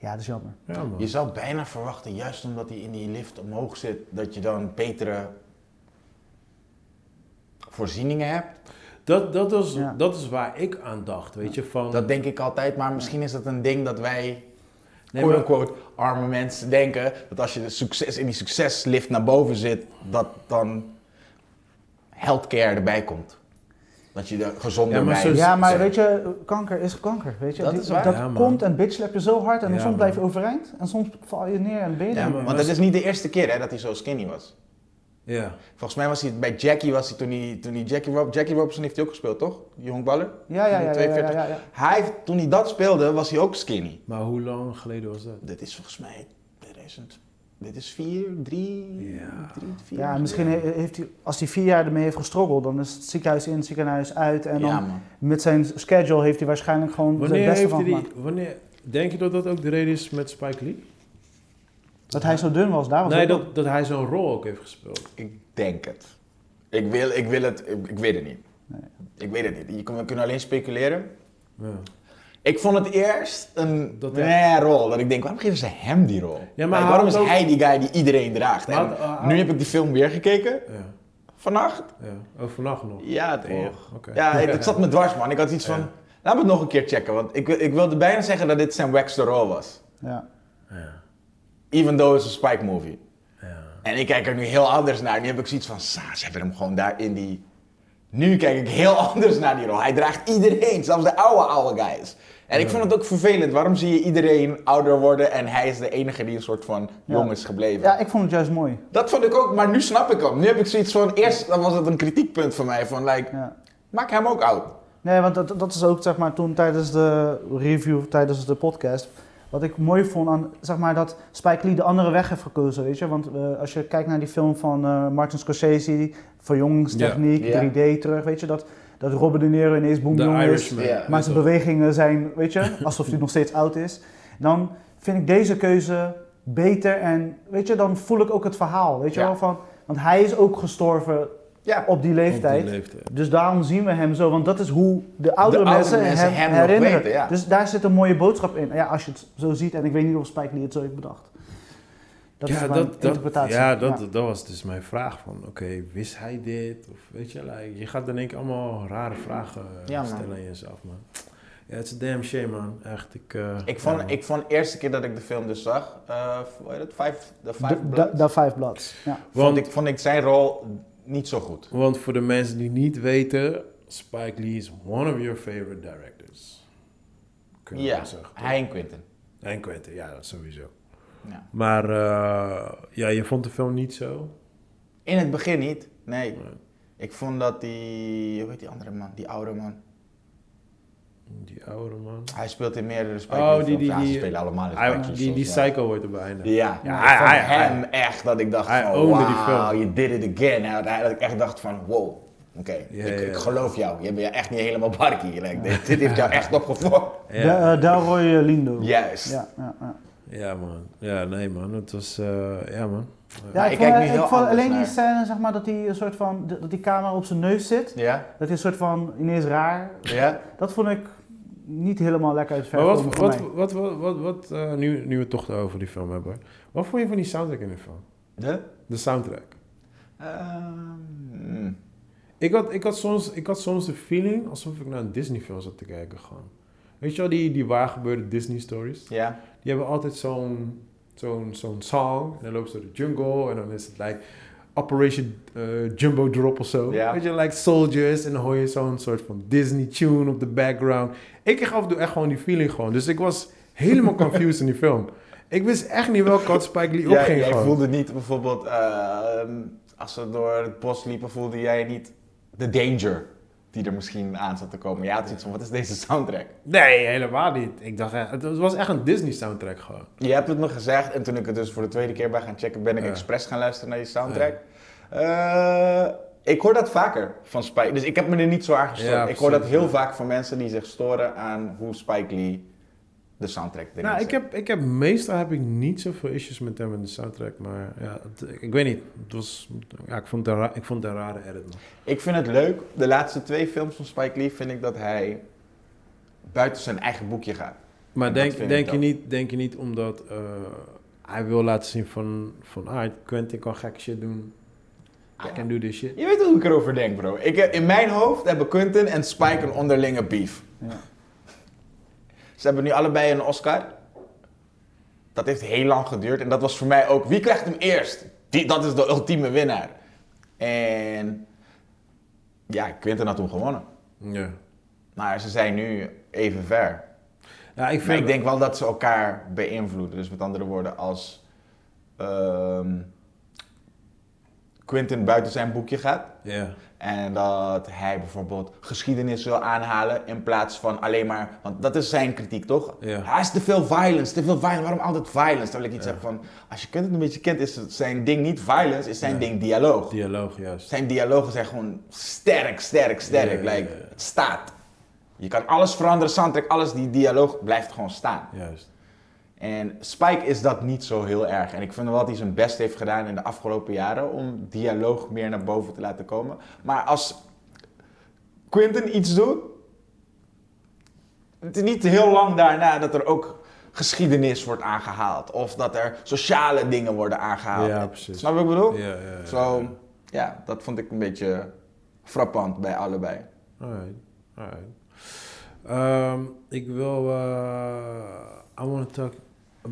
Ja, dat is jammer. Je zou bijna verwachten, juist omdat hij in die lift omhoog zit, dat je dan betere voorzieningen hebt. Dat, dat, is, Ja. dat is waar ik aan dacht, weet je. Van, Dat denk ik altijd, maar misschien is dat een ding dat wij, Nee, maar- quote-unquote, arme mensen denken, dat als je de succes, in die succeslift naar boven zit, dat dan healthcare erbij komt. Dat je er gezonder Ja, maar Ja, maar weet je, kanker is kanker, weet je. Dat Die- is waar. dat Ja, komt en bitch slap je zo hard en Ja, soms man. blijf je overeind en soms val je neer en ben je Ja, maar- want dat is niet de eerste keer hè, dat hij zo skinny was. Ja. Volgens mij was hij bij Jackie, was hij toen hij, toen hij Jackie, Rob, Jackie Robinson heeft hij ook gespeeld, toch? Die honkballer. Ja, ja, ja, ja, ja, 42. ja, ja. Hij, heeft- toen hij dat speelde, was hij ook skinny. Maar hoe lang geleden was dat? Dit is volgens mij 2000. Dit is vier, drie, Ja. drie vier Ja, jaar misschien he- heeft hij, als hij vier jaar ermee heeft gestruggeld, dan is het ziekenhuis in, het ziekenhuis uit. En dan Ja, met zijn schedule heeft hij waarschijnlijk gewoon het Wanneer beste heeft van gemaakt. wanneer, denk je dat dat ook de reden is met Spike Lee? Dat hij zo dun was, daar was Nee, dat, dat hij zo'n rol ook heeft gespeeld. Ik denk het. Ik wil, ik wil het, ik, ik weet het niet. Nee. Ik weet het niet. Je kan, we kunnen alleen speculeren. Ja. Ik vond het eerst een Dat nee, rol. Dat ik denk, waarom geven ze hem die rol? Ja, maar Like, hij waarom is ook- hij die guy die iedereen draagt? Maar En had- uh, nu heb ik die film weer gekeken. Ja, Vannacht. ja. Oh, vannacht nog. Ja, het, Oh, oké. ja het, het zat me dwars, man. Ik had iets van, laat me het nog een keer checken. Want ik, ik wilde bijna zeggen dat dit zijn waxte rol was. Ja. Ja, Even though it's a Spike movie. ja. En ik kijk er nu heel anders naar. Nu heb ik zoiets van, sa, ze hebben hem gewoon daar in die... Nu kijk ik heel anders naar die rol. Hij draagt iedereen, zelfs de oude, oude guys. En ik Ja. vond het ook vervelend. Waarom zie je iedereen ouder worden en hij is de enige die een soort van jong is gebleven? ja, ik vond het juist mooi. Dat vond ik ook, maar nu snap ik hem. Nu heb ik zoiets van, eerst dan was het een kritiekpunt van mij. Van, like, Ja. maak hem ook oud. Nee, want dat, dat is ook zeg maar toen tijdens de review, tijdens de podcast. Wat ik mooi vond aan, zeg maar, dat Spike Lee de andere weg heeft gekozen, weet je. Want eh, als je kijkt naar die film van eh, Martin Scorsese, verjongingstechniek, Ja. 3D terug, weet je. Dat, dat Robert De Niro ineens boemjong is. Maar zijn bewegingen zijn, weet je, alsof hij nog steeds oud is. Dan vind ik deze keuze beter en, weet je, dan voel ik ook het verhaal, weet je Ja. wel. Van, want hij is ook gestorven Ja. op die leeftijd. Op die leeftijd. Dus daarom zien we hem zo, want dat is hoe de oudere De oude mensen, mensen hem, herinneren. weten, ja. Dus daar zit een mooie boodschap in. Ja, als je het zo ziet, en ik weet niet of Spike Lee het zo heeft bedacht. Dat is ja, mijn dat, dat, interpretatie. ja, dat, dat was dus mijn vraag van, oké, wist hij dit? Of weet je, like, je gaat dan denk ik allemaal rare vragen eh, Ja, stellen aan jezelf, man. Ja, het is een damn shame, man. Echt, ik... eh, Ik vond, ja, man. ik vond de eerste keer dat ik de film dus zag, eh hoe heet het, Five, Bloods. Ja. vond, Want- ik, vond ik zijn rol niet zo goed. Want voor de mensen die niet weten, Spike Lee is one of your favorite directors. Kunnen Ja, zeggen. hij en Quentin. En Quentin, ja, dat sowieso. Ja. Maar eh, ja, je vond de film niet zo? In het begin niet, nee. Nee. Ik vond dat die, hoe heet die andere man, die oude man. Die oude man. Hij speelt in meerdere Spike Oh, die- die- Ja, ze die- spelen allemaal in die, die ja. Psycho wordt er beëindigd. Ja, Ja, hij- hem echt dat ik dacht van, die wow, film. you did it again. Dat ik echt dacht van, wow, oké, ik, ik geloof jou. Je bent ja echt niet helemaal barkie. Like, dit, dit heeft jou echt opgefokt. De, Ja. eh, Delroy eh, Lindo. Juist. Ja, ja, ja. ja, man. Ja, nee, man. Het was... eh, ja, man. Ja, ik, kijk nu ik heel alleen die scène, zeg maar, dat hij een soort van, dat die camera op zijn neus zit. Ja? Dat hij een soort van ineens raar. Ja? Dat vond ik niet helemaal lekker uit het Maar verf wat, komen voor wat, mij. wat, wat, wat, wat eh, nu, nu we het toch over die film hebben. Wat vond je van die soundtrack in de film? De? De soundtrack. Ehm, Ik had, ik, had soms, ik had soms de feeling alsof ik naar een Disney film zat te kijken gewoon. Weet je wel, die, die waar gebeurde Disney stories? ja. Die hebben altijd zo'n zo'n zo'n song. En dan lopen ze door de jungle. En dan is het like Operation eh, Jumbo Drop of zo. Weet je, like soldiers. En dan hoor je zo'n soort van Disney tune op de background. Ik kreeg af en toe echt gewoon die feeling gewoon. Dus ik was helemaal confused in die film. Ik wist echt niet welke kant Spike Lee opging jij gewoon. voelde niet bijvoorbeeld, ehm, als ze door het bos liepen, voelde jij niet de danger die er misschien aan zat te komen. Ja, het is iets van, wat is deze soundtrack? Nee, helemaal niet. Ik dacht het was echt een Disney soundtrack gewoon. Je hebt het me gezegd en toen ik het dus voor de tweede keer bij gaan checken, ben ik expres gaan luisteren naar die soundtrack. Eh, ik hoor dat vaker van Spike, dus ik heb me er niet zo aan gestoord. Ja, ik hoor dat heel vaak van mensen die zich storen aan hoe Spike Lee de soundtrack erin Nou, ik heb, ik heb meestal heb ik niet zoveel issues met hem in de soundtrack, maar ja, het- ik weet niet. Het was, ja, ik vond het ik vond het een rare edit. Man. Ik vind het leuk, de laatste twee films van Spike Lee vind ik dat hij buiten zijn eigen boekje gaat. Maar denk, denk, je ook. niet, denk je niet omdat eh, hij wil laten zien van, van ah, Quentin kan gekke shit doen. I can do this shit. Je weet hoe ik erover denk, bro. Ik, heb- in mijn hoofd hebben Quentin en Spike een onderlinge beef. Ja. Ze hebben nu allebei een Oscar. Dat heeft heel lang geduurd. En dat was voor mij ook... Wie krijgt hem eerst? Die, dat is de ultieme winnaar. En... Ja, Quentin had toen gewonnen. Ja. Maar ze zijn nu even ver. Ja, ik Maar vind ik denk wel dat ze elkaar beïnvloeden. Dus met andere woorden, als... ehm, Quentin buiten zijn boekje gaat... Ja. En dat hij bijvoorbeeld geschiedenis wil aanhalen in plaats van alleen maar. Want dat is zijn kritiek toch? Hij is te veel violence, te veel violence. Waarom altijd violence? Terwijl ik iets Ja. zeg van. Als je Quentin een beetje kent, is zijn ding niet violence, is zijn ding dialoog. Dialoog, juist. Zijn dialogen zijn gewoon sterk, sterk, sterk. Like. Het staat. Je kan alles veranderen, soundtrack, alles. Die dialoog blijft gewoon staan. Juist. En Spike is dat niet zo heel erg. En ik vind wel dat hij zijn best heeft gedaan in de afgelopen jaren om dialoog meer naar boven te laten komen. Maar als Quentin iets doet, het is niet heel lang daarna dat er ook geschiedenis wordt aangehaald. Of dat er sociale dingen worden aangehaald. Ja, precies. Snap je wat ik bedoel? Ja, ja, ja, Zo, ja. ja, dat vond ik een beetje frappant bij allebei. Alright, alright. Ehm, ik wil... eh, I want to talk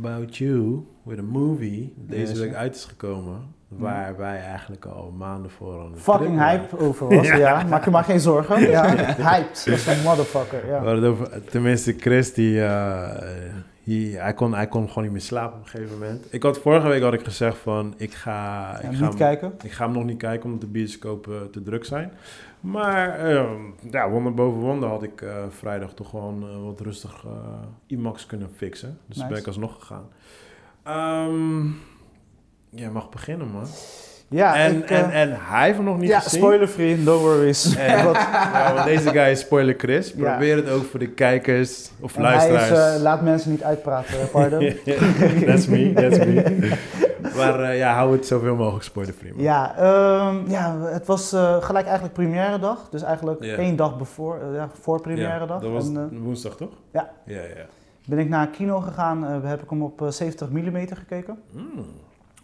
about you with a movie. Deze Yes, week uit is gekomen. Waar wij eigenlijk al maanden voor aan de Fucking hype over was, ja. Maak je maar geen zorgen. Ja, hyped. als een motherfucker, We ja. hadden het over, tenminste, Chris, die, eh, hij, kon, hij kon gewoon niet meer slapen op een gegeven moment. Ik had, vorige week had ik gezegd van, ik ga, ik Ja, ga, niet hem, kijken. ik ga hem nog niet kijken omdat de bioscopen te druk zijn. Maar ehm, ja, wonder boven wonder had ik eh, vrijdag toch gewoon eh, wat rustig eh, IMAX kunnen fixen. Dus Nice. ben ik alsnog gegaan. Ehm jij mag beginnen, man. Ja, en, ik, eh, en, en hij heeft hem nog niet ja gezien. spoiler-free, no worries. En, Wat- ja, want deze guy is spoiler Chris. Ja. Probeer het ook voor de kijkers of en hij is, luisteraars. eh, laat mensen niet uitpraten, eh, pardon. that's me, that's me. maar ja, hou het zoveel mogelijk spoilerfree. Ja, ehm, ja, het was gelijk eigenlijk première dag. Dus eigenlijk Ja. één dag bevoor, ja, voor première Ja, dag. Dat was En, woensdag, toch? ja. Ja, ja. ben ik naar kino gegaan. heb ik hem op eh, 70 mm gekeken. Mm.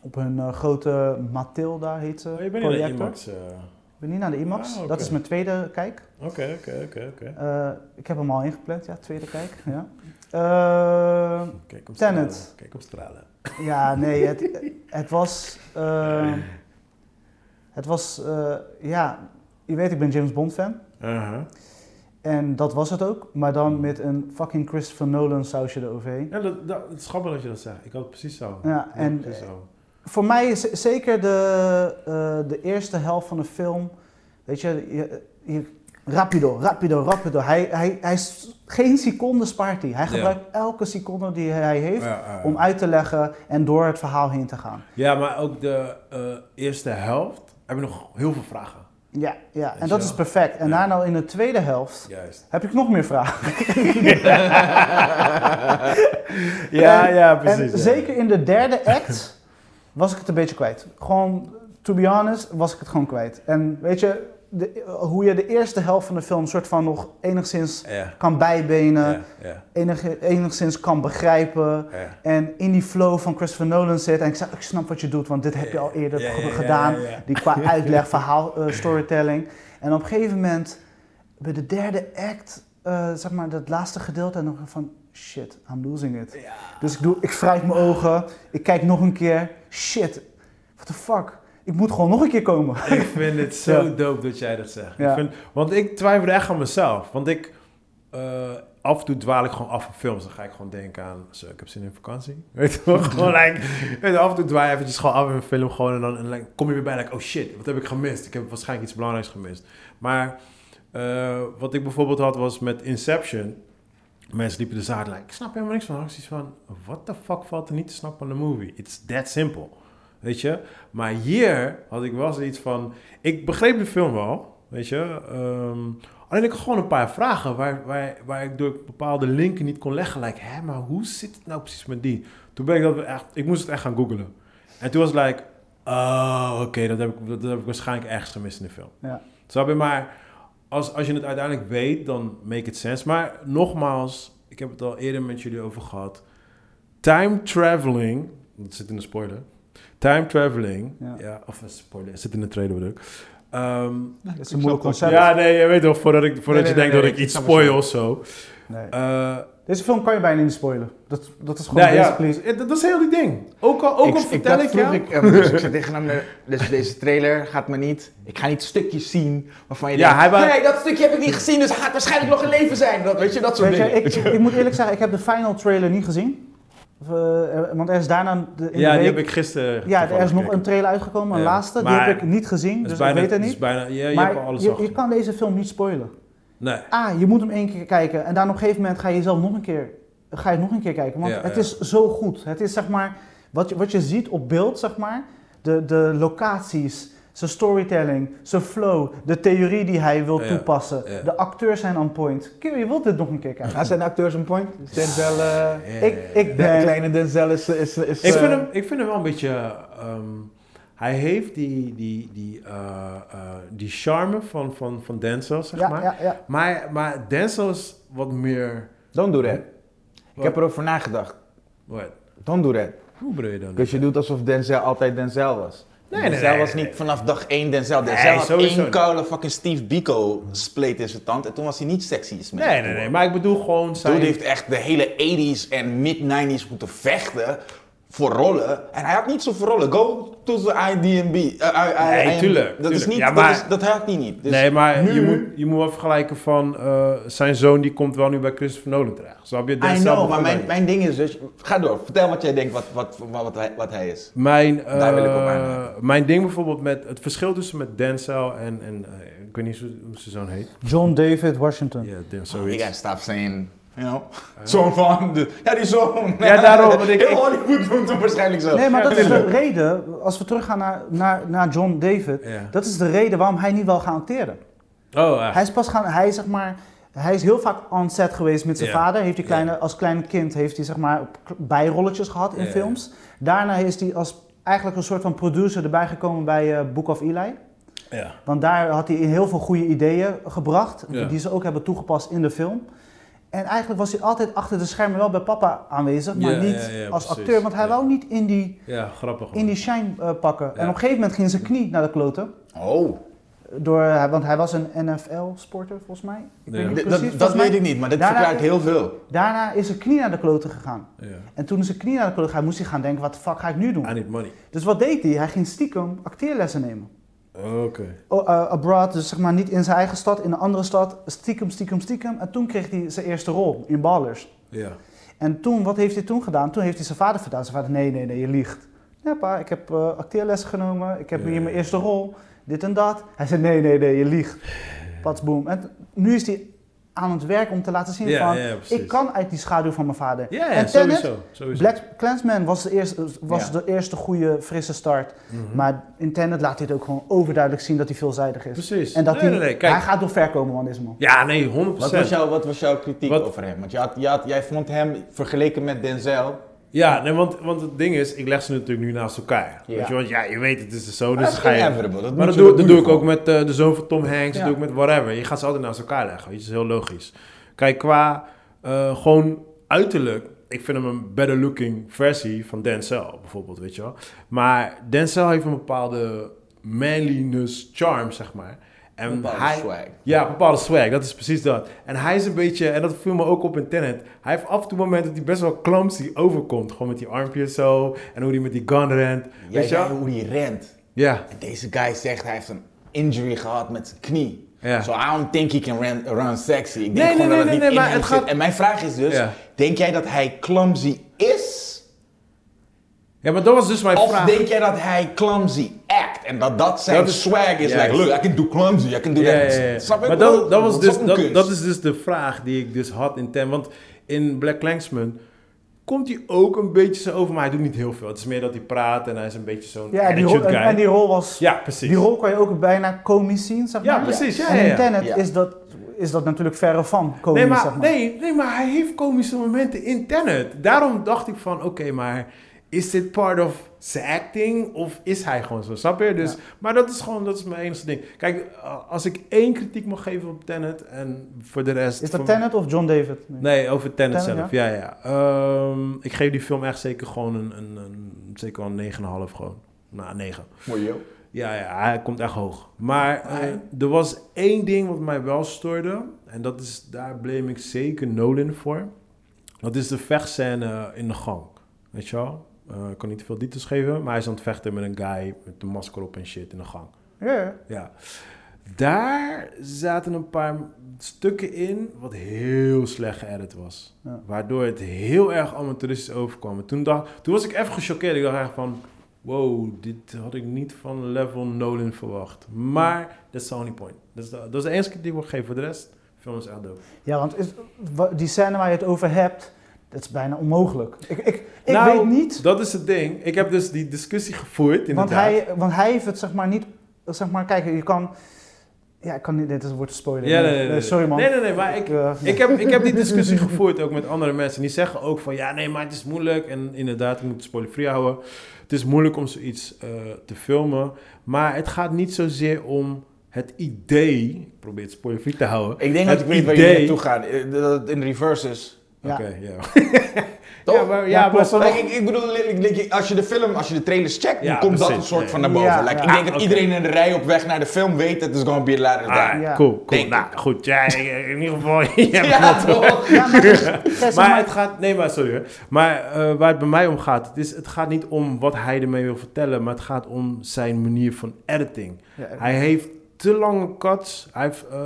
Op hun eh, grote Matilda heet ze. Oh, je bent in de projector. IMAX. eh. Ik ben niet naar de IMAX. Ah. Dat is mijn tweede kijk. Oké, oké, oké, oké. Eh, ik heb hem al ingepland, ja, tweede kijk. Ja, Kijk hem Tenet. stralen. Kijk hem stralen. ja nee, het, het was... het was, ja... Je weet, ik ben James Bond fan. Aha. En dat was het ook, maar dan met een fucking Christopher Nolan sausje eroverheen. Ja, dat, dat, het is grappig dat je dat zegt. Ik had het precies zo. Ja, en precies zo. Voor mij is zeker de, eh, de eerste helft van de film, weet je, je, je- rapido, rapido, rapido. Hij, hij, hij is, geen seconde spaart hij. Hij gebruikt elke seconde die hij heeft Ja, ja, ja. om uit te leggen en door het verhaal heen te gaan. Ja, maar ook de eh, eerste helft heb ik nog heel veel vragen. Ja, ja. en dat is perfect. En daarna in de tweede helft Juist. heb ik nog meer vragen. Ja, En- ja, precies. En zeker in de derde act was ik het een beetje kwijt. Gewoon, to be honest, was ik het gewoon kwijt. En weet je, de, hoe je de eerste helft van de film soort van nog enigszins kan bijbenen, enig, enigszins kan begrijpen. En in die flow van Christopher Nolan zit. En ik, zeg, ik snap wat je doet, want dit heb je al eerder gedaan. Die qua uitleg, verhaal, eh, storytelling. En op een gegeven moment, bij de derde act, eh, zeg maar, dat laatste gedeelte, en dan van shit, I'm losing it. Dus ik, doe, ik wrijf mijn ogen, ik kijk nog een keer, shit, what the fuck. Ik moet gewoon nog een keer komen. Ik vind het zo Ja. dope dat jij dat zegt. Ja. Ik vind, want ik twijfelde echt aan mezelf. Want ik, eh, af en toe dwaal ik gewoon af van films. Dan ga ik gewoon denken aan, zo, ik heb zin in vakantie. Weet je wel, gewoon like, weet je, af en toe dwaal je eventjes gewoon af in een film gewoon. En dan, en kom je weer bij, like, oh shit, wat heb ik gemist? Ik heb waarschijnlijk iets belangrijks gemist. Maar eh, wat ik bijvoorbeeld had was met Inception. Mensen liepen de zaal, like, ik snap helemaal niks van. Ik zoiets van, what the fuck valt er niet te snappen aan de movie? It's that simple. Weet je? Maar hier had ik wel zoiets van... Ik begreep de film wel, weet je. Ehm, alleen ik had gewoon een paar vragen waar, waar, waar ik door bepaalde linken niet kon leggen. Like, hè, maar hoe zit het nou precies met die? Toen ben ik dat echt... Ik moest het echt gaan googlen. En toen was het like... Oh, oké, dat, heb ik, dat heb ik waarschijnlijk ergens gemist in de film. Ja. Snap je? Maar als, als je het uiteindelijk weet, dan make it sense. Maar nogmaals, ik heb het al eerder met jullie over gehad. Time traveling, dat zit in de spoiler. Time traveling, Ja. ja. of een spoiler, het zit in de trailer bedoel ik. Ehm, Dat is een moeilijk concept. ja, nee, je weet toch, voordat, ik, voordat Nee, je nee, denkt nee, dat nee, ik iets ik je spoil of zo. Nee. Eh, Deze film kan je bijna niet spoilen. Dat, dat is gewoon ja, ja, basically... dat, dat is heel die ding. Ook al, ook ik, al ik, vertel dat ik, vroeg jou... ik, eh, dus ik zei tegen hem, eh, dus deze trailer gaat me niet, ik ga niet stukjes zien waarvan je Ja, denkt, hij wou- nee, dat stukje heb ik niet gezien, dus hij gaat waarschijnlijk nog in leven zijn. Dat, weet je, dat soort Weet je, dingen. ik, ik, ik moet eerlijk zeggen, ik heb de final trailer niet gezien. Of, eh, want er is daarna de, in ja, de die week... heb ik gisteren ja, er is nog een trailer uitgekomen, een Ja, laatste. Die maar heb ik niet gezien, dus bijna, ik weet het niet. is bijna, ja, je hebt al maar alles je, je kan deze film niet spoilen. Nee. Ah, je moet hem één keer kijken en dan op een gegeven moment ga je zelf nog een keer, ga je nog een keer kijken. Want Ja, het ja. is zo goed. Het is zeg maar, wat je, wat je ziet op beeld, zeg maar, de, de locaties, zijn storytelling, zijn flow, de theorie die hij wil Ja, toepassen. ja. De acteurs zijn on point. Kill, je wilt dit nog een keer kijken. Ah, zijn de acteurs een point? Denzel, eh, Ik, ik de ben... kleine Denzel is... is, is Ik eh, vind, hem, ik vind hem wel een beetje. ehm, hij heeft die, die, die, eh, eh, die charme van, van, van Denzel, zeg Ja, maar. ja, ja. Maar, maar Denzel is wat meer. Don't do that. Ik heb erover nagedacht. Wat? Don't do that. Hoe bedoel je dan? Dus je doet alsof Denzel altijd Denzel was. Nee, nee, Denzel nee, was niet nee. vanaf dag één Denzel. Denzel Nee, had één niet. koude fucking Steve Biko spleet in zijn tand. En toen was hij niet sexy. is Nee, nee, nee. Maar ik bedoel gewoon zijn. Dude heeft echt de hele 80s en mid-90s moeten vechten voor rollen. En hij had niet zoveel rollen. Go to the IDMB. eh, I- I- Nee, IMB. tuurlijk, Dat is niet, Ja, dat, maar- is, dat had hij niet. Dus nee, maar nu- je, moet, je moet wel vergelijken van. eh, zijn zoon die komt wel nu bij Christopher Nolan terecht. Snap je? I Denzel know, maar mijn, mijn ding is dus... Ga door, vertel wat jij denkt wat, wat, wat, wat, hij, wat hij is. Mijn, eh, Daar wil ik op aanhaken. mijn ding bijvoorbeeld met het verschil tussen met Denzel en, en eh, ik weet niet hoe, zijn zoon heet. John David Washington. Ja, Denzel. You zoiets. guys stop saying, you know... Zo'n van... De, ja, die zoon. Ja, daarom, ik- Heel Hollywood noemt hem waarschijnlijk zo. Nee, maar dat is de reden, als we teruggaan naar, naar, naar John David, Ja. dat is de reden waarom hij niet wil gaan acteren. Oh, echt? Hij is pas gaan, hij zeg maar, hij is heel vaak on set geweest met zijn Ja. vader. Heeft hij kleine, Ja. Als klein kind heeft hij zeg maar bijrolletjes gehad in Ja. films. Daarna is hij als eigenlijk een soort van producer erbij gekomen bij eh, Book of Eli. Ja. Want daar had hij heel veel goede ideeën gebracht, Ja. die ze ook hebben toegepast in de film. En eigenlijk was hij altijd achter de schermen wel bij papa aanwezig, maar Ja, niet ja, ja, als precies. acteur. Want hij Ja. wou niet in die, Ja, grappig. in die shine eh, pakken. En op een gegeven moment ging zijn knie naar de kloten. Oh, Door, eh, want hij was een NFL-sporter volgens mij. Ik Ja. weet niet precies. dat, dat weet ik niet, maar dit Daarna- verklaart heel veel. Daarna is zijn knie naar de kloten gegaan. Ja. En toen is zijn knie naar de kloten gegaan, moest hij gaan denken, wat de fuck ga ik nu doen? I need money. Dus wat deed hij? Hij ging stiekem acteerlessen nemen. Oké. Oh, eh, abroad, dus zeg maar niet in zijn eigen stad, in een andere stad. Stiekem, stiekem, stiekem. En toen kreeg hij zijn eerste rol in Ballers. Ja. En toen, wat heeft hij toen gedaan? Toen heeft hij zijn vader verteld. Zijn vader, nee, nee, nee, je liegt. Ja pa, ik heb eh acteerlessen genomen. Ik heb Ja. hier mijn eerste rol. Dit en dat. Hij zei, nee, nee, nee, je liegt. Pats, boom. En nu is hij aan het werk om te laten zien Ja, van... ik kan uit die schaduw van mijn vader. Ja, ja, en Tenet, sowieso. sowieso. Black Clansman was, de eerste, was Ja. de eerste goede, frisse start. Mhm. Maar in Tenet laat hij het ook gewoon overduidelijk zien dat hij veelzijdig is. Precies. En dat nee, hij, nee, nee, kijk. hij gaat nog ver komen, man, deze man. Ja, nee, 100%. Wat was, jouw, wat was jouw kritiek Wat- over hem? Want je had, je had, jij vond hem vergeleken met Denzel. Ja, nee, want, want het ding is, ik leg ze natuurlijk nu naast elkaar. Ja. Weet je, want ja, je weet het is de zoon, dus is ga je... Dat Maar dat doe, dat doe ik ook met eh, de zoon van Tom Hanks, dat doe ik met whatever. Je gaat ze altijd naast elkaar leggen, weet je, dat is heel logisch. Kijk, qua eh, gewoon uiterlijk, ik vind hem een better looking versie van Denzel, bijvoorbeeld, weet je wel. Maar Denzel heeft een bepaalde manliness charm, zeg maar. En Een bepaalde hij, swag. Ja, bepaalde swag, dat is precies dat. En hij is een beetje, en dat viel me ook op in Tenet, hij heeft af en toe momenten dat hij best wel clumsy overkomt. Gewoon met die armpjes zo, en hoe hij met die gun rent. Jij weet je hoe hij rent. Ja, En deze guy zegt hij heeft een injury gehad met zijn knie. Ja. So I don't think he can run, run sexy. Ik denk Nee, gewoon nee, dat nee, het niet maar in het gaat- En mijn vraag is dus, Ja. denk jij dat hij clumsy is? Ja maar dat was dus mijn Of vraag. denk jij dat hij clumsy act? En dat dat zijn Dat is- swag is? Like, look, I can do clumsy, I can do Ja, that. ja, ja. Snap Maar ik dat, dat, was is dus, dat, is dus de vraag die ik dus had in Ten. Want in Black Klansman komt hij ook een beetje zo over, maar hij doet niet heel veel. Het is meer dat hij praat en hij is een beetje zo'n Ja, die attitude rol, guy. en, en die rol was... ja, precies. Die rol kan je ook bijna komisch zien, zeg ja, maar. precies. Ja, en ja, in ja. Tenet Ja. is, dat, is dat natuurlijk verre van komisch, Nee maar, zeg maar. nee, nee, maar hij heeft komische momenten in Tenet. Daarom dacht ik van, oké, maar is dit part of zijn acting of is hij gewoon zo? Snap je? Dus, Ja. Maar dat is gewoon, dat is mijn enige ding. Kijk, als ik één kritiek mag geven op Tenet en voor de rest... Is dat Tenet of John David? Nee, over Tenet Tenet, zelf. Ja, ja. Ehm, ik geef die film echt zeker gewoon een, een, een zeker wel een 9,5 gewoon. Nou, 9. Mooi, joh. Ja, ja, hij komt echt hoog. Maar eh, er was één ding wat mij wel stoorde. En dat is, daar blame ik zeker Nolan voor. Dat is de vechtscène in de gang. Weet je wel? Eh, ik kan niet te veel details geven, maar hij is aan het vechten met een guy met een masker op en shit in de gang. Ja, ja. Daar zaten een paar stukken in wat heel slecht geëdit was. Ja. Waardoor het heel erg amateuristisch overkwam. En toen, dacht, toen was ik even gechoqueerd. Ik dacht echt van... Wow, dit had ik niet van level Nolan verwacht. Maar, that's the only point. Dat is de, dat is de enige die ik wil geven. Voor de rest, film is echt dope. Ja, want is, die scène waar je het over hebt, dat is bijna onmogelijk. Ik, ik, ik Nou, weet niet, Dat is het ding. Ik heb dus die discussie gevoerd, want inderdaad. hij, want hij heeft het zeg maar niet, zeg maar, kijk, je kan, ja, ik kan niet, dit is- wordt een spoiler. Ja, nee, nee, nee. Sorry man. Nee, nee, nee, maar ik, Ik heb, ik heb die discussie gevoerd ook met andere mensen. Die zeggen ook van ja, nee, maar het is moeilijk. En inderdaad, ik moet het spoilerfree houden. Het is moeilijk om zoiets eh, te filmen. Maar het gaat niet zozeer om het idee. Ik probeer het spoilerfree te houden. Ik denk dat ik weet waar idee- jullie naartoe gaan. Eh, Dat het in reverse is. Ja. Oké, ja. Toch? Ja, maar, Ja, maar, ik, ik bedoel, ik- ik- als je de film, als je de trailers checkt, Ja, dan komt dat een soort van naar boven. Ja, Like, ja. Ik denk Ah, dat oké. iedereen in de rij op weg naar de film weet, het is gonna be later Ah, cool, cool. Denk Nou, goed. Ja, in ieder geval. Ja, het wel. toch? ja, maar, het gaat, nee, maar sorry hoor. Maar eh, waar het bij mij om gaat, het, is, het gaat niet om wat hij ermee wil vertellen, maar het gaat om zijn manier van editing. Ja, Hij heeft te lange cuts. Hij heeft eh,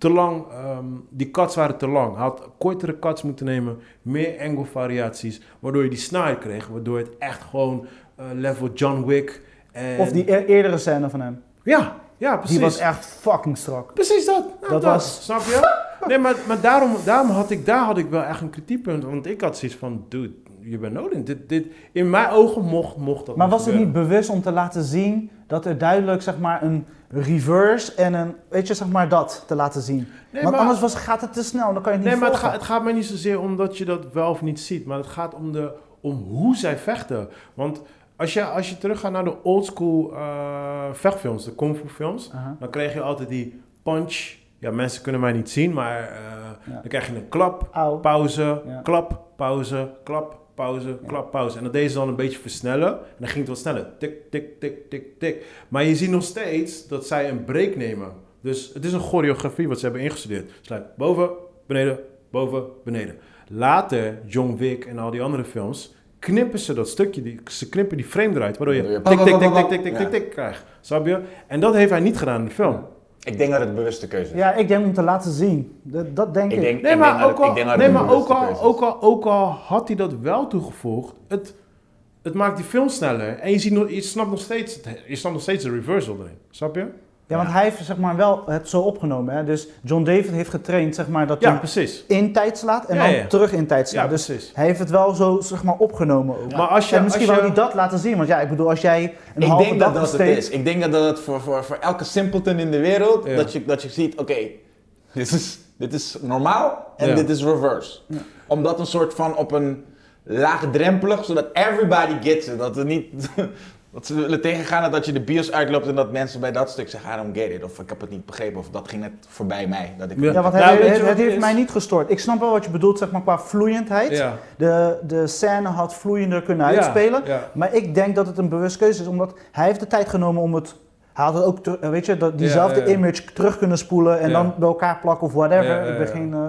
te lang. ehm, die cuts waren te lang. Hij had kortere cuts moeten nemen. Meer angle variaties. Waardoor je die snelheid kreeg. Waardoor het echt gewoon eh, level John Wick. En, Of die e- eerdere scène van hem. Ja, ja, precies. Die was echt fucking strak. Precies dat. Nou, Dat dat was- Snap je? Nee, maar, maar daarom, daarom had ik, daar had ik wel echt een kritiekpunt. Want ik had zoiets van, dude, je bent Nolan. Dit, dit, in mijn ogen mocht, mocht dat Maar was het niet bewust om te laten zien dat er duidelijk zeg maar een reverse en een, weet je, zeg maar dat te laten zien? Nee, Want maar- anders was, gaat het te snel, dan kan je het niet Nee, maar het, het gaat mij niet zozeer om dat je dat wel of niet ziet. Maar het gaat om, de, om hoe zij vechten. Want als je, als je teruggaat naar de oldschool eh vechtfilms, de kung fu films. Dan kreeg je altijd die punch. Ja, mensen kunnen mij niet zien, maar eh, Ja. dan krijg je een klap, pauze, Ja. klap, pauze, klap, pauze, klap, pauze. En dat deden ze dan een beetje versnellen. En dan ging het wat sneller. Tik, tik, tik, tik, tik. Maar je ziet nog steeds dat zij een break nemen. Dus het is een choreografie wat ze hebben ingestudeerd. Sluit boven, beneden, boven, beneden. Later, John Wick en al die andere films, knippen ze dat stukje, die, ze knippen die frame eruit, waardoor je tik, tik, tik, tik, tik, tik, tik, tik krijgt. Snap je? En dat heeft hij niet gedaan in de film. Ik denk dat het bewuste keuze is. Ja, ik denk om te laten zien. Dat, dat denk ik. Nee, ik maar, ook al, nee, maar ook, al, ook, al, ook al had hij dat wel toegevoegd, het, het maakt die film sneller. En je, ziet nog, je, snapt nog steeds, je snapt nog steeds de reversal erin. Snap je? Ja, want hij heeft zeg maar wel het zo opgenomen. Hè? Dus John David heeft getraind zeg maar, dat Ja, hij precies. in tijd slaat en Ja, dan ja. terug in tijd slaat. Ja, dus precies. hij heeft het wel zo zeg maar, opgenomen ook. Maar als je, en misschien als je, wou hij dat laten zien. Want ja, ik bedoel, als jij een Ik halve denk dag dat dat het is. Ik denk dat dat het voor, voor, voor elke simpleton in de wereld, Ja. dat, je, dat je ziet, oké, dit, is, dit is normaal en Ja. dit is reverse. Omdat een soort van op een laagdrempelig, zodat everybody gets it. Dat, er niet, dat ze willen tegengaan dat je de bios uitloopt en dat mensen bij dat stuk zeggen, I don't get it. Of ik heb het niet begrepen, of dat ging net voorbij mij. Dat ik Ja. Ja, want Nou, het, wat het heeft het mij niet gestoord. Ik snap wel wat je bedoelt zeg maar, qua vloeiendheid. Ja. De, de scène had vloeiender kunnen uitspelen. ja. Maar ik denk dat het een bewust keuze is, omdat hij heeft de tijd genomen om het... Hij had het ook, ter- weet je, dat, diezelfde Ja, ja, ja. image terug kunnen spoelen en Ja. dan bij elkaar plakken of whatever. Ja, ja, Ik ben geen... eh,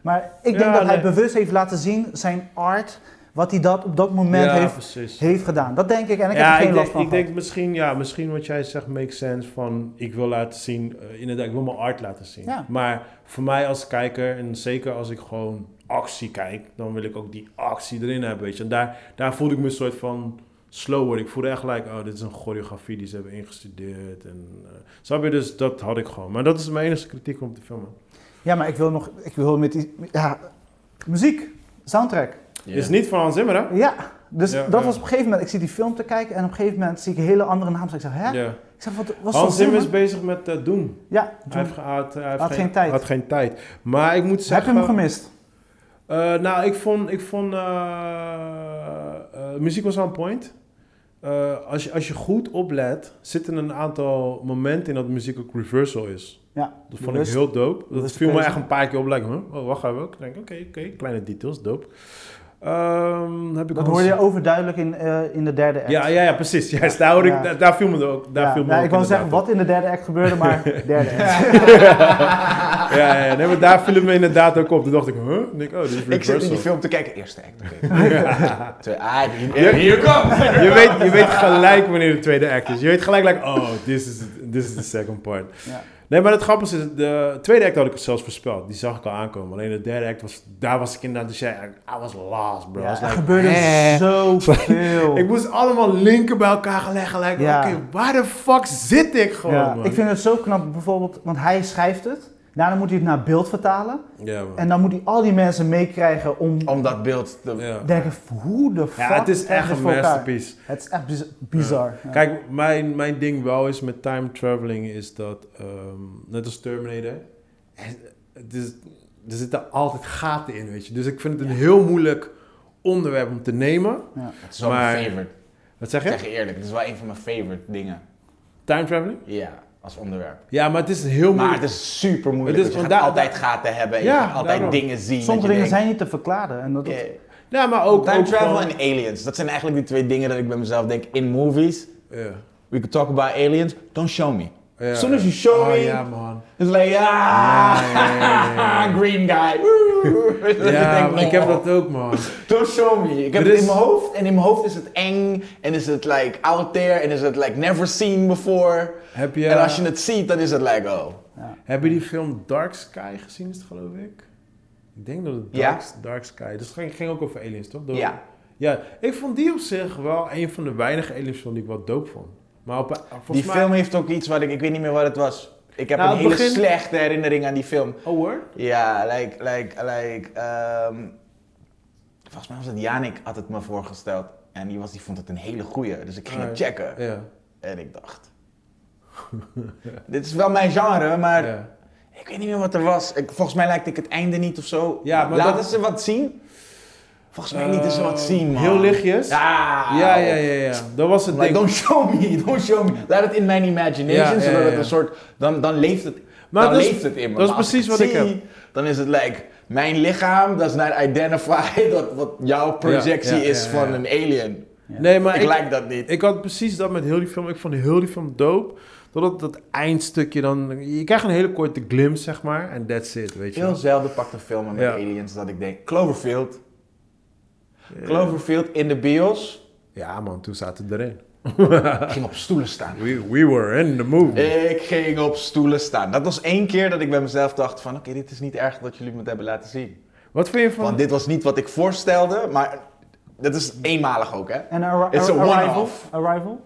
maar ik denk Ja, dat hij bewust heeft laten zien, zijn art, wat hij dat op dat moment ja, heeft, precies. heeft gedaan. Dat denk ik en ik ja, heb er geen ik, last denk, van ik gehad. denk misschien, ja, misschien wat jij zegt makes sense van ik wil laten zien, eh, inderdaad, ik wil mijn art laten zien. Ja. Maar voor mij als kijker, en zeker als ik gewoon actie kijk, dan wil ik ook die actie erin hebben, weet je. En daar, daar voelde ik me een soort van slow worden. Ik voelde echt gelijk, oh, dit is een choreografie die ze hebben ingestudeerd. En, snap je, dus dat had ik gewoon. Maar dat is mijn enige kritiek op de film. Ja, maar ik wil nog, ik wil met die, ja, muziek, soundtrack. Is niet van Hans Zimmer, hè? Ja, dus Ja, dat ja. was op een gegeven moment, ik zie die film te kijken en op een gegeven moment zie ik een hele andere naam. Dus ik zeg, hè? Ja. Ik zeg, wat was Hans Zimmer is bezig met eh doen. Ja, Hij heeft, ge- hij had, hij heeft Had geen tijd. Had geen tijd. Maar ik moet heb zeggen... je hem gemist? Eh, nou, ik vond, ik vond eh, eh, muziek was on point. Eh, als, je, als je goed oplet, zitten een aantal momenten in dat muziek ook reversal is. Ja, Dat vond bewust. ik heel dope. Dat viel me echt een paar keer op. Like, huh? oh, wacht even. Ik denk, oké, oké, kleine details, dope. Ehm, heb ik Dat hoorde je overduidelijk in, eh, in de derde act. Ja, ja, ja, precies. Juist, daar, hoorde Ja. ik, daar, daar viel me het ook. Daar Ja, viel me ja, ook ik wou zeggen wat in de derde act gebeurde, maar derde act. Ja, ja, nee, maar daar viel het me inderdaad ook op. Toen dacht ik, huh? Ik denk, oh, dit is reversal. Ik zit in die film te kijken, eerste act, oké. Twee- ah, hier, hier komt je, weet, je weet gelijk wanneer de tweede act is. Je weet gelijk, like, oh, this is, this is the second part. Ja. Nee, maar het grappige is, de tweede act had ik het zelfs voorspeld. Die zag ik al aankomen. Alleen de derde act, was, daar was ik inderdaad, dus jij, I was lost, bro. Ja, was er like, gebeurde eh. zoveel. Ik moest allemaal linken bij elkaar leggen. Like, Ja. oké, waar de fuck zit ik gewoon, ja, man? ik vind het zo knap bijvoorbeeld, want hij schrijft het. Daarna moet hij het naar beeld vertalen. Ja. En dan moet hij al die mensen meekrijgen om Om dat beeld te... ja. denken, hoe de fuck ja, het is echt een elkaar? masterpiece. Het is echt biz- bizar. Ja. Kijk, mijn, mijn ding wel is met time traveling is dat, ehm, net als Terminator, het is, er zitten altijd gaten in, weet je. Dus ik vind het een heel moeilijk onderwerp om te nemen. Het is wel Maar- mijn favorite. Wat zeg Ik je? zeg je eerlijk, het is wel een van mijn favorite dingen. Time traveling? Ja, als onderwerp. Ja, maar het is heel Maar moeilijk. het is super moeilijk, Het is- want je gaat altijd gaten hebben en Ja, je gaat altijd daarom. dingen zien. Sommige dingen denkt, zijn niet te verklaren. En dat, dat- yeah. Ja, maar ook... Time ook travel gewoon- en aliens, dat zijn eigenlijk die twee dingen dat ik bij mezelf denk in movies. Ja. We could talk about aliens, don't show me. Ja. As soon as you show Oh, me, ja, man. it's like, ja. green guy. Woe. Dat je Ja, ik heb dat ook, man. Don't show me. Ik heb het is- in mijn hoofd en in mijn hoofd is het eng en is het like out there en is het like never seen before. Heb je, En als je het ziet, dan is het like, oh. heb je die film Dark Sky gezien, is het geloof ik? Ik denk dat het Ja. Dark, Dark Sky... Dus het ging, ging ook over aliens, toch? Door- Ja. Ja, ik vond die op zich wel een van de weinige aliens die ik wel dope vond. Maar op, volgens Die mij... film heeft ook iets wat ik, ik weet niet meer wat het was. Ik heb Nou, een het hele begin- slechte herinnering aan die film. Oh, hoor? Ja, like, like, like, ehm, volgens mij was het Janik had het me voorgesteld. En die, was, die vond het een hele goeie, dus ik ging het Alright. checken. Ja. En ik dacht, dit is wel mijn genre, maar ja. ik weet niet meer wat er was. Ik, volgens mij lijkt ik het einde niet of zo. Ja, maar Laten dat- ze wat zien. Volgens mij lieten ze wat zien, man. Heel lichtjes? Ja, Ja, ja, ja, ja. Dat was het Like, ding. don't show me, don't show me. Laat het in mijn imagination, Ja, zodat ja, het een soort, dan, dan leeft het, Maar dan dat is- leeft het in me. dat is precies wat ik zie, Dan is het like, mijn lichaam does not identify dat wat jouw projectie is van een alien. Nee, maar ik, ik, like dat niet. ik had precies dat met heel die film. Ik vond heel die film dope. Totdat dat eindstukje dan... Je krijgt een hele korte glimpse, zeg maar. En that's it, weet je Heel zelden pakt een film met aliens dat ik denk, Cloverfield. Cloverfield in de bios. Ja man, toen zaten we erin. Ik ging op stoelen staan. We, we were in the movie. Ik ging op stoelen staan. Dat was één keer dat ik bij mezelf dacht van... Oké, dit is niet erg wat jullie me hebben laten zien. Wat vind je van... Want dit was niet wat ik voorstelde, maar... Dat is eenmalig ook, hè? En Arri- It's a Arrival? one-off. Arrival?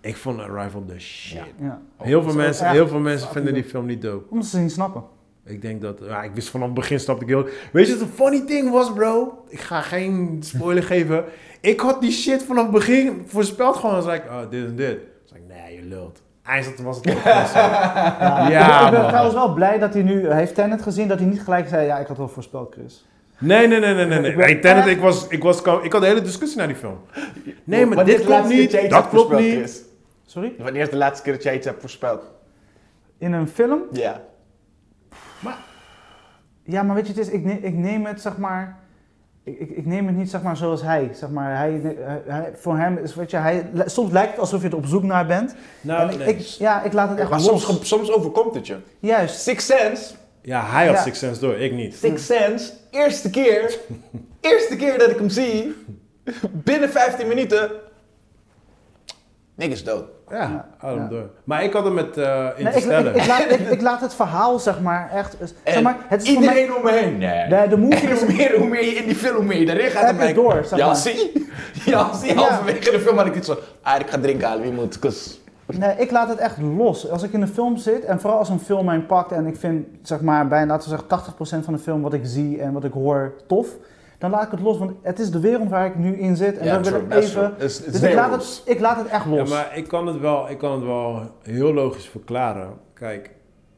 Ik vond Arrival de shit. Ja. Heel Dat veel mensen, heel veel mensen vinden die film niet dope. Omdat ze niet snappen. Ik denk dat... Ja, ik wist vanaf het begin, snapte ik heel... Weet je wat een funny ding was, bro? Ik ga geen spoiler geven. Ik had die shit vanaf het begin voorspeld gewoon. Zei ik, oh, dit en dit. Zei ik, nee, je lult. Eindelijk was het ook. Ja, Ja, ik ben man. trouwens wel blij dat hij nu... Heeft Tenet gezien, dat hij niet gelijk zei... Ja, ik had wel voorspeld, Chris. Nee, nee, nee, nee, nee. nee. Ik Hey, Tenet, ik, was, ik, was, ik had een hele discussie naar die film. Nee, maar dit klopt laatste keer niet, dat klopt voorspeld, niet. Chris? Sorry? Wanneer is de laatste keer dat jij iets hebt voorspeld? In een film? Ja. Ja, maar weet je, het is, ik, ne- ik neem het zeg maar. Ik, ik, ik neem het niet zeg maar zoals hij. Zeg maar, hij, hij, hij- voor hem is, weet je, hij, soms lijkt het alsof je er op zoek naar bent. Nou, en ik, nee. ik- ja, ik laat het echt Maar los. soms, soms overkomt het je. Juist. Six Sense. ja, hij had Ja. Six Sense door, ik niet. Six Sense. Eerste keer. eerste keer dat ik hem zie. Binnen 15 minuten. Niks dood. Ja, ja. door. Maar ik had hem met eh Nee, ik, ik, ik, laat, ik, ik laat het verhaal zeg maar echt. Zeg maar, het is mij, iedereen om me heen. Nee. de, de movie En is, hoe meer, hoe meer je in die film, hoe meer je erin gaat. Heb je door, zeg ja, maar. zie. Ja, zie. Ja. Halverwege de film had ik iets van... Ah, ik ga drinken halen, wie moet? Kus. Nee, ik laat het echt los. Als ik in een film zit en vooral als een film mij pakt en ik vind zeg maar bijna laten we zeggen 80% van de film wat ik zie en wat ik hoor tof, dan laat ik het los. Want het is de wereld waar ik nu in zit en dan wil ik even. Dus, Dus ik laat, het, ik laat het echt Ja, los. maar ik kan, het wel, ik kan het wel heel logisch verklaren. Kijk,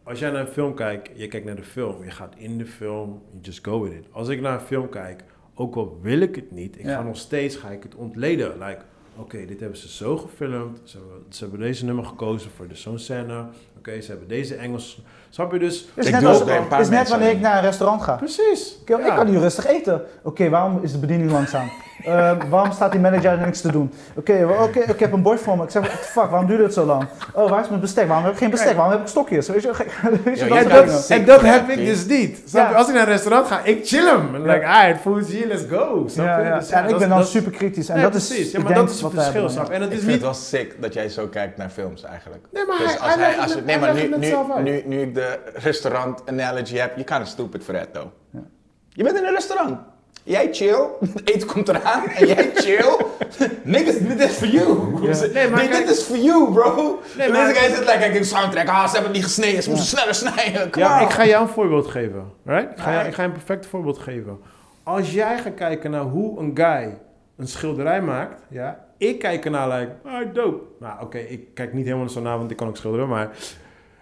als jij naar een film kijkt, je kijkt naar de film, je gaat in de film, you just go with it. Als ik naar een film kijk, ook al wil ik het niet, ik Ja. ga nog steeds ga ik het ontleden. Like, oké, dit hebben ze zo gefilmd, ze hebben, ze hebben deze nummer gekozen voor de zo'n scène, oké, ze hebben deze Engels, snap je dus? Het is Ik net, doe als, bij een paar is net wanneer ik naar een restaurant ga. Precies. Ik, kan hier rustig eten. Oké, waarom is de bediening langzaam? Eh, waarom staat die manager er niks te doen? Oké, oké, ik heb een bord voor me. Ik zeg, what the fuck, waarom duurt het zo lang? Oh, waar is mijn bestek? Waarom heb ik geen bestek? Waarom heb ik stokjes? Weet je, weet je, Ja, dat je En dat, en heb ik dus niet. Ja. Als ik naar een restaurant ga, ik chill hem. Like, ah, het food is hier, let's go. Ja, ja. Dus en ik ben dan dat is- super kritisch. En Nee, dat is, precies. Ja, ik maar denk dat is het verschil, hebben, snap je? En het Ik is vind niet... het wel sick dat jij zo kijkt naar films eigenlijk. Nee, maar Dus hij, als hij hij, legt als het- nee, maar nu, nu, nu, nu ik de restaurant analogy heb, je kan een stupid for that though. Ja. Je bent in een restaurant. Jij chill, het eten komt eraan en jij chill. Niggas, dit is for you. Nee, maar dit, is for you, bro. Nee, maar- Deze guy zit lekker, een soundtrack. Ah, ze hebben het niet gesneden, ze moeten sneller snijden. Ja, ik ga jou een voorbeeld geven. Right? Ik, ga ik ga je een perfect voorbeeld geven. Als jij gaat kijken naar hoe een guy een schilderij maakt, ja, ik kijk ernaar like, ah, dope. Nou, oké, ik kijk niet helemaal zo naar, want ik kan ook schilderen, maar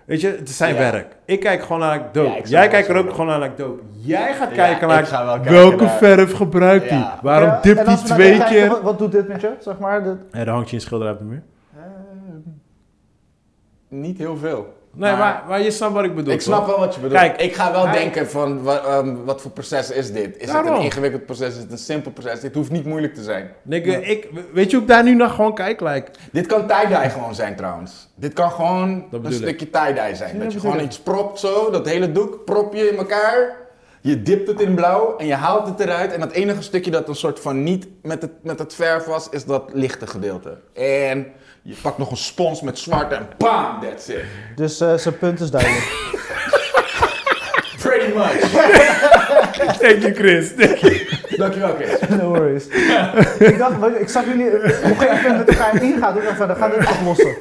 weet je, het is zijn Ja. werk. Ik kijk gewoon naar like, dope. Ja, ik snap jij kijkt er ook gewoon naar like, dope. Jij gaat Ja, kijken naar ga wel kijken welke naar- verf gebruikt hij? Ja. Waarom Ja, dipt hij twee kijken, keer? Wat, wat doet dit met je? Zeg maar, de, En dan hangt je een schilderij op de muur. Niet heel veel. Nee, Maar- maar, maar je snapt wat ik bedoel. Ik snap toch? wel wat je bedoelt. Kijk, ik ga wel hij- denken van wat, ehm, wat voor proces is dit? Is het een ingewikkeld proces? Is het een simpel proces? Dit hoeft niet moeilijk te zijn. Nigga, ik, weet je hoe ik daar nu naar gewoon kijk? Like, Dit kan tie-dye gewoon zijn trouwens. Dit kan gewoon een stukje tie-dye zijn. Ja, dat je gewoon iets propt zo, dat hele doek prop je in elkaar. Je dipt het in blauw en je haalt het eruit. En dat enige stukje dat een soort van niet met het, met het verf was, is dat lichte gedeelte. En je pakt nog een spons met zwart en bam, that's it. dus eh, zijn punt is duidelijk. Pretty much. thank you Chris. Thank you. Dankjewel Chris. no worries. ik dacht, ik zag jullie op een gegeven moment met elkaar ingaan. Ik dacht van, dan gaan we het oplossen.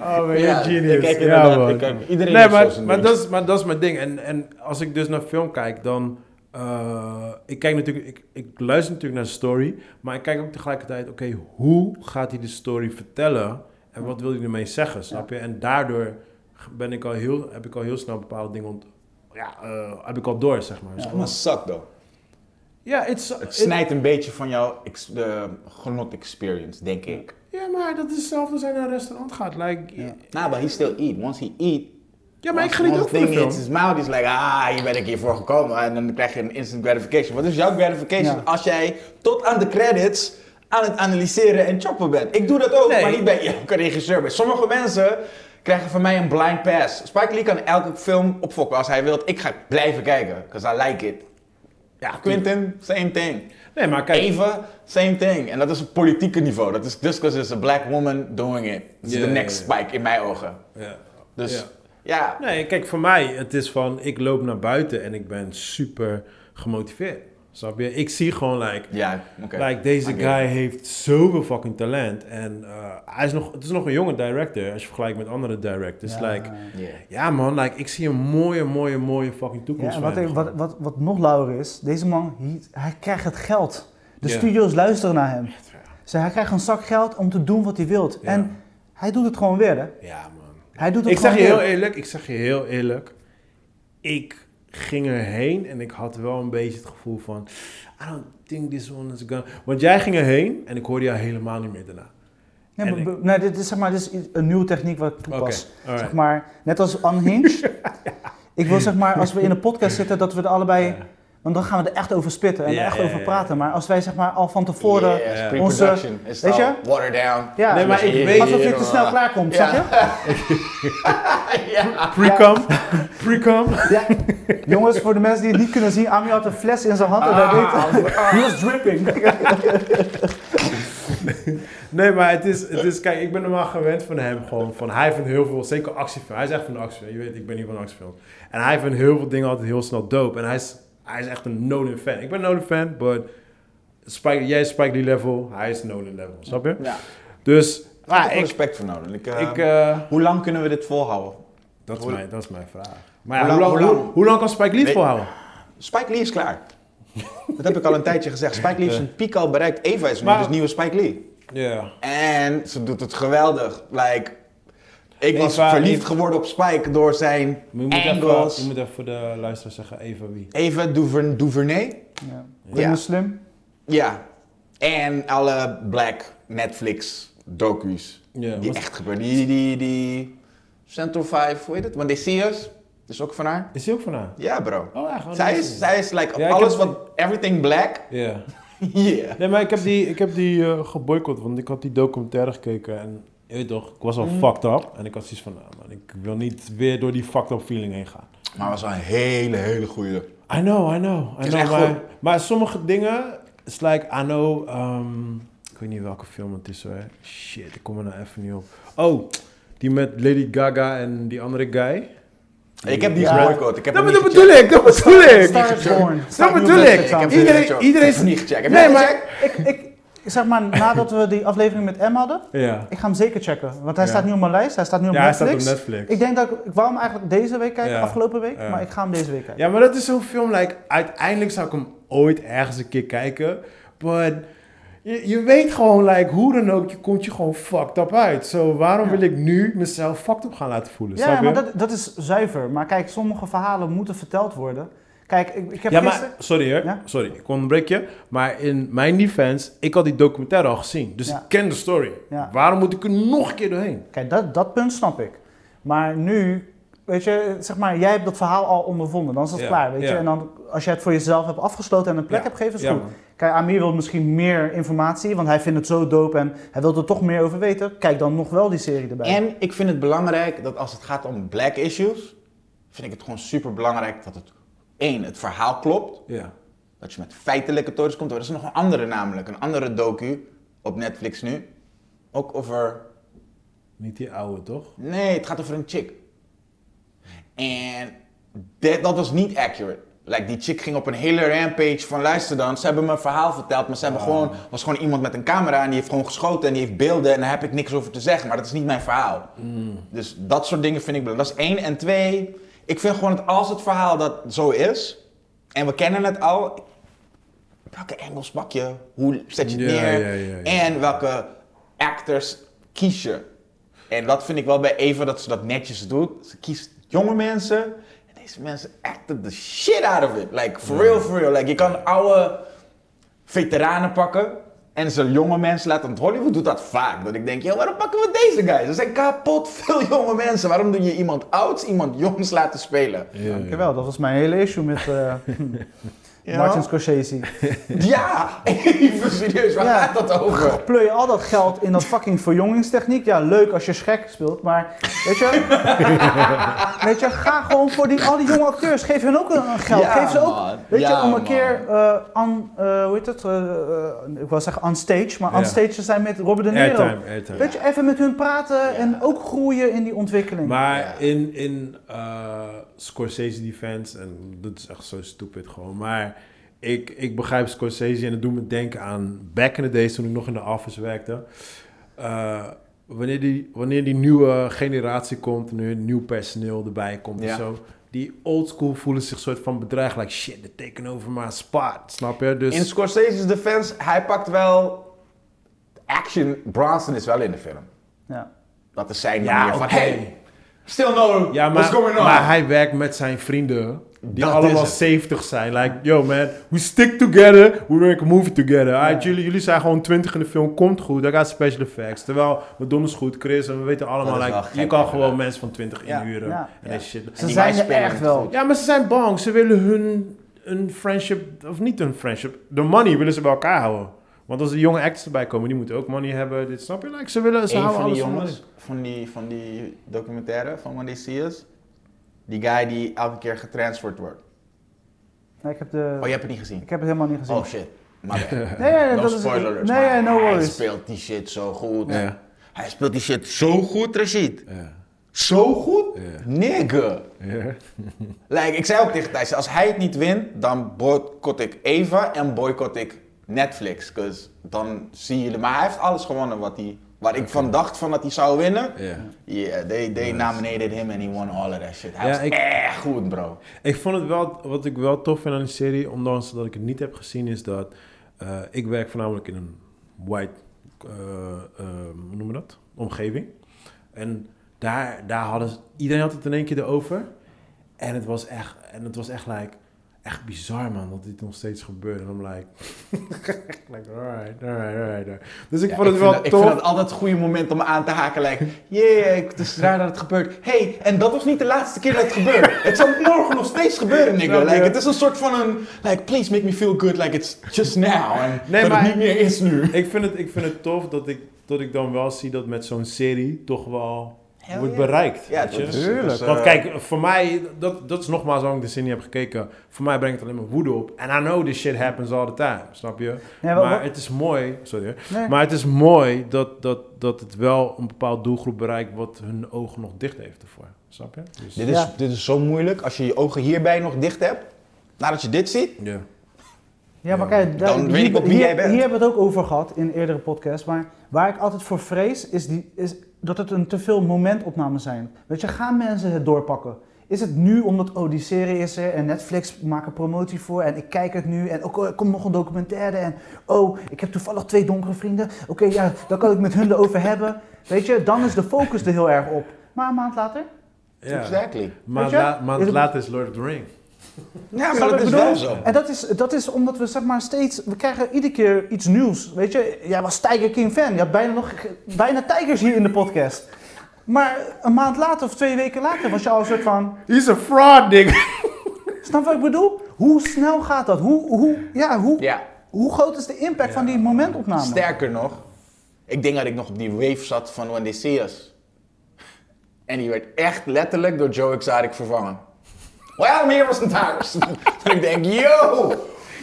Oh, man, Ja, genius. ik kijk ja, man. ik kijk- iedereen nee, maar, maar, dat is, maar dat is mijn ding. En, en als ik dus naar film kijk, dan... eh, ik kijk natuurlijk... Ik, ik luister natuurlijk naar de story. Maar ik kijk ook tegelijkertijd... Oké, hoe gaat hij de story vertellen? En wat wil hij ermee zeggen, snap je? En daardoor ben ik al heel, heb ik al heel snel bepaalde dingen... Ont, ja, eh, heb ik al door, zeg maar. Dus Ja, gewoon- maar suck though. ja, it's, Het snijdt een beetje van jouw ex- de genot experience, denk ik. Ja, maar dat is hetzelfde als hij naar een restaurant gaat. Like, ja. Nou, but he still eat. Once he eat, maar ik geniet ook van de film. mouth, is like, ah, hier ben ik hiervoor gekomen. En dan krijg je een instant gratification. Wat is jouw gratification Ja. als jij tot aan de credits aan het analyseren en choppen bent? Ik doe dat ook, Nee. maar niet bij elke regisseur. Bij sommige mensen krijgen van mij een blind pass. Spike Lee kan elke film opfokken als hij wil. Ik ga blijven kijken, because I like it. Ja, Quentin, same thing. Nee, maar kijk. Eva, same thing. En dat is op politieke niveau. Dat is just because it's a black woman doing it. Dat is Ja, de ja, next ja. spike in mijn ogen. Ja. Dus Ja. Nee, kijk, voor mij, het is van, ik loop naar buiten en ik ben super gemotiveerd. Snap je? Ik zie gewoon, like, ja, oké. like deze guy heeft zoveel fucking talent. En eh, hij is nog, het is nog een jonge director, als je vergelijkt met andere directors. Ja. Like, Yeah. ja man, like, ik zie een mooie, mooie, mooie fucking Ja, toekomst en wat, ik- wat, wat, wat nog lauwer is, deze man, hij, hij krijgt het geld. De studio's luisteren naar hem. Dus hij krijgt een zak geld om te doen wat hij wilt. Ja. En hij doet het gewoon weer, hè? Ja man. Hij doet het Ik zeg je heel eerlijk, ik zeg je heel eerlijk. Ik ging erheen en ik had wel een beetje het gevoel van... I don't think this one is gonna... Want jij ging erheen en ik hoorde jou helemaal niet meer daarna. Ja, En maar- ik- nee, dit is, zeg maar, dit is een nieuwe techniek wat ik toepas. Zeg maar, net als Unhinged. ik wil zeg maar, als we in een podcast zitten, dat we er allebei... Ja. Want dan gaan we er echt over spitten en er echt over praten. Maar als wij zeg maar al van tevoren... Is weet je? watered down. Ja, Nee, maar ik weet- alsof je te snel klaar komt, snap je? ja. Pre-com, pre-com. Ja. Jongens, voor de mensen die het niet kunnen zien, Ami had een fles in zijn hand en hij Ah. deed He was dripping. Nee, maar het is, het is, kijk, ik ben normaal gewend van hem gewoon. Van, hij vindt heel veel, zeker actiefilm. Hij is echt van de actiefilm. Je weet, ik ben niet van actiefilm. En hij vindt heel veel dingen altijd heel snel dope. En hij is, hij is echt een Nolan fan. Ik ben een Nolan fan, but Spike, jij is Spike Lee level, hij is Nolan level. Snap je? Ja. Dus, Ik ah, heb er ik, respect voor nodig. Ik, eh, ik, eh, hoe lang kunnen we dit volhouden? dat, is Hoe- mijn, dat is mijn vraag. Maar ja, Hoe hoe, lang- hoe hoe, lang? hoe lang kan Spike Lee het volhouden? Spike Lee is klaar. dat heb ik al een tijdje gezegd. Spike Lee heeft Ja. zijn piek al bereikt. Eva is nu Maar- dus nieuwe Spike Lee. Ja. En ze doet het geweldig. Like, ik was Eva- verliefd Eva- geworden op Spike door zijn Je moet, even, je moet even voor de luisteraar zeggen, even wie. Eva Duver- Duvernay. Ja. Ja. Ja. slim. Ja. En alle black Netflix docu's. Ja, die echt gebeuren. Die, die, die Central 5, hoe heet het? When They See Us. is ook van haar. Is hij ook van haar? Ja bro. Oh, echt? Oh, zij, is, zij is like Ja, alles wat, everything black. Ja. Yeah. Nee, maar ik heb die, ik heb die eh, geboycott, want ik had die documentaire gekeken en je weet toch, ik was al Mm. fucked up. En ik had zoiets van, nou man, ik wil niet weer door die fucked up feeling heen gaan. Maar het was wel een hele, hele goede. I know, I know, I is know. Maar, maar sommige dingen, it's like, I know, um, ik weet niet welke film het is hoor. Shit, ik kom er nou even niet op. Oh, die met Lady Gaga en die andere guy. Ik heb die Ja. geboycott. Ik heb Dat, dat niet bedoel ik, dat bedoel ik. Is. Dat bedoel ik. Iedereen, iedereen Ik niet gecheckt. Heb Nee, maar... gecheckt? Ik, ik, zeg maar, nadat we die aflevering met M hadden, Ja. ik ga hem zeker checken. Want hij Ja. staat nu op mijn lijst, hij staat nu op Ja, hij staat Netflix. op Netflix. Ik denk dat ik, ik wou hem eigenlijk deze week kijken, afgelopen week, maar ik ga hem deze week kijken. Ja, maar dat is zo'n film, like, uiteindelijk zou ik hem ooit ergens een keer kijken. But je, je weet gewoon, like, hoe dan ook, je komt je gewoon fucked up uit. Zo, waarom wil ik nu mezelf fucked up gaan laten voelen? Ja, maar dat, dat is zuiver. Maar kijk, sommige verhalen moeten verteld worden. Kijk, ik, ik heb ja, gisteren... maar, sorry hè, Ja? sorry, ik onderbreek je. Maar in mijn defense, ik had die documentaire al gezien. Dus Ja. ik ken de story. Ja. Waarom moet ik er nog een keer doorheen? Kijk, dat, dat punt snap ik. Maar nu, weet je, zeg maar, jij hebt dat verhaal al ondervonden. Dan is Ja, klaar, weet ja. je. En dan, als je het voor jezelf hebt afgesloten en een plek Ja, hebt gegeven, is ja, goed. man. Kijk, Amir wil misschien meer informatie, want hij vindt het zo dope en hij wil er toch meer over weten. Kijk dan nog wel die serie erbij. En ik vind het belangrijk dat als het gaat om black issues, vind ik het gewoon super belangrijk dat het één, het verhaal klopt. Ja. Dat je met feitelijke tories komt. Er is nog een andere namelijk, een andere docu op Netflix nu. Ook over, Niet die oude, toch? nee, het gaat over een chick. En dat was niet accurate. Like, die chick ging op een hele rampage van luister dan, ze hebben me een verhaal verteld, maar ze hebben gewoon, was gewoon iemand met een camera en die heeft gewoon geschoten en die heeft beelden en daar heb ik niks over te zeggen, maar dat is niet mijn verhaal. Mm. Dus dat soort dingen vind ik belangrijk. Dat is één. En twee, ik vind gewoon dat als het verhaal dat zo is, en we kennen het al, welke angles pak je? Hoe zet je het Ja, neer? ja, ja, ja. En welke actors kies je? En dat vind ik wel bij Eva dat ze dat netjes doet. Ze kiest jonge mensen. En deze mensen acten the shit out of it. Like, for real, for real. Like, je kan oude veteranen pakken. En ze jonge mensen laten. Want Hollywood doet dat vaak. Dat ik denk, joh, waarom pakken we deze guys? Er zijn kapot veel jonge mensen. Waarom doe je iemand ouds, iemand jongs laten spelen? Ja, Dankjewel, dat was mijn hele issue met... eh, Ja. Martin Scorsese. Ja, even serieus, waar Ja. gaat dat over? Pleur je al dat geld in dat fucking verjongingstechniek? Ja, leuk als je Shrek speelt, maar weet je, weet je, ga gewoon voor die, al die jonge acteurs. Geef hun ook een, geld. Ja, Geef ze ook, man. weet Ja, je, om een man. keer eh on, eh, hoe heet het? eh, ik wil zeggen on stage, maar Ja. on stage te zijn met Robert De Niro. Airtime, airtime. Weet je, even met hun praten Ja. en ook groeien in die ontwikkeling. Maar Ja. in, in eh, Scorsese defense, en dat is echt zo stupid gewoon, maar ik, ik begrijp Scorsese en het doet me denken aan back in the days toen ik nog in de office werkte. Eh, wanneer, die, wanneer die nieuwe generatie komt, nu nieuw personeel erbij komt Ja. en zo, die old school voelen zich soort van bedreigd, like shit, they taken over my spot, snap je? Dus In Scorsese's defense, hij pakt wel... Action, Bronson is wel in de film. Ja. Dat is zijn Ja, manier van, oké. hey, still know Ja, what's maar, going on. maar hij werkt met zijn vrienden. Die Dat allemaal is het. 70 zijn. Like, yo man, we stick together, we make a movie together. Jullie, jullie zijn gewoon 20 in de film, komt goed. Daar gaat special effects. Terwijl, we doen is goed, Chris. En we weten allemaal, like, je kan gewoon mensen van 20 Ja. inhuren. Ja. En Ja. shit. Ze zijn er echt wel. Ja, maar ze zijn bang. Ze willen hun een friendship, of niet een friendship, de money willen ze bij elkaar houden. Want als er jonge actors erbij komen, die moeten ook money hebben. Dit snap je? Like, ze willen, ze houden van die alles jongens van die, van die documentaire van When They See Us, die guy die elke keer getransferd wordt. Nee, ik, heb de, Oh, je hebt het niet gezien? ik heb het helemaal niet gezien. Oh shit. Maar Nee, nee, no dat is- spoiler alerts, nee, no Hij worries. speelt die shit zo goed. Ja. Hij speelt die shit zo goed, Rashid. Ja. Zo goed? Ja. Nigga. Ja. Like, ik zei ook tegen Thijs, als hij het niet wint, dan boycott ik Eva en boycott ik Netflix. 'Cause dan zie je... Maar hij heeft alles gewonnen wat hij, waar ik van dacht van dat hij zou winnen. Ja. Yeah, they, they nominated him and he won all of that shit. Hij Ja, was ik- echt goed, bro. Ik vond het wel, wat ik wel tof vind aan die serie, ondanks dat ik het niet heb gezien, is dat eh, ik werk voornamelijk in een white, eh, eh, hoe noemen we dat? Omgeving. En daar, daar hadden iedereen had het in één keer erover. En het was echt, en het was echt like, echt bizar man, dat dit nog steeds gebeurt. En I'm like, like alright, alright, alright. Dus ik Ja, vond het ik wel dat- tof. Ik vind het altijd het goede moment om aan te haken. Like, yeah, het is raar dat het gebeurt. hey, en dat was niet de laatste keer dat het gebeurt. het zal morgen nog steeds gebeuren, nigga. Like, het is een soort van een... Like, please make me feel good like it's just now. En Nee, dat maar- het niet meer is nu. Ik vind het, ik vind het tof dat ik, dat ik dan wel zie dat met zo'n serie toch wel Hell wordt yeah. bereikt. Ja, weet je? dat is- Tuurlijk. dat is, eh, Want kijk, voor mij, dat, dat is nogmaals waarom ik de serie heb gekeken. Voor mij brengt het alleen maar woede op. En I know this shit happens all the time, snap je? Ja, maar het is mooi, sorry. Nee. maar het is mooi dat, dat, dat het wel een bepaald doelgroep bereikt wat hun ogen nog dicht heeft ervoor. Snap je? Dus, Dit is, Ja. dit is zo moeilijk als je je ogen hierbij nog dicht hebt. Nadat je dit ziet. ja. Ja, maar kijk, daar- Dan weet hier, ik ook wie hier- jij bent. hier hebben we het ook over gehad in eerdere podcasts. Maar waar ik altijd voor vrees, is, die, is dat het een te veel momentopnames zijn. Weet je, gaan mensen het doorpakken? Is het nu omdat, oh, die serie is er en Netflix maakt er promotie voor en ik kijk het nu en ook, oh, er komt nog een documentaire en oh, ik heb toevallig twee donkere vrienden. Oké, ja, dan kan ik met hun erover hebben. Weet je, dan is de focus er heel erg op. Maar een maand later, ja. Exactly. La, maand Is het- later is Lord of the Ring. Ja, maar dat is bedoel? wel zo. En dat is, dat is omdat we zeg maar steeds, we krijgen iedere keer iets nieuws. Weet je, jij was Tiger King fan. Je had bijna nog bijna tijgers hier in de podcast. Maar een maand later of twee weken later was je al een soort van, He's a fraud, nigga. snap wat ik bedoel? Hoe snel gaat dat? Hoe, hoe, ja, hoe, Ja, hoe groot is de impact van die momentopname? sterker nog. Ik denk dat ik nog op die wave zat van When They See Us. En die werd echt letterlijk door Joe Exotic vervangen. Well, I'm here for some tigers. en ik denk, yo,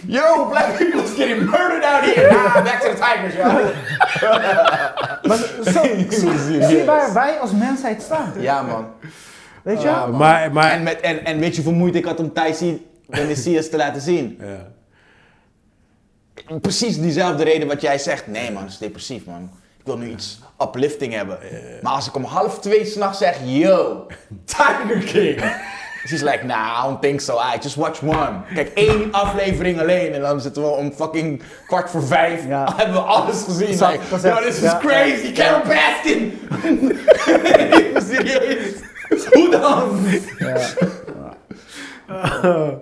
yo, black people is getting murdered out here. Ah, back to the tigers, yo. Maar zo, zie, zie waar wij als mensheid staan. Ja, man. Weet je? Ja, man. Maar, maar, En, met, en, en weet je hoeveel moeite ik had om Thijs When They See Us te laten zien? ja. Precies diezelfde reden wat jij zegt. Nee man, het is depressief man. Ik wil nu iets uplifting hebben. Maar als ik om half twee s'nachts zeg, yo, Tiger King. She's like, nah, I don't think so. I just watch one. Kijk, één aflevering alleen en dan zitten we om fucking kwart voor vijf. Ja. hebben we alles gezien. Zat Like, yo, this is ja. crazy. Carol Baskin. Serieus. Hoe dan?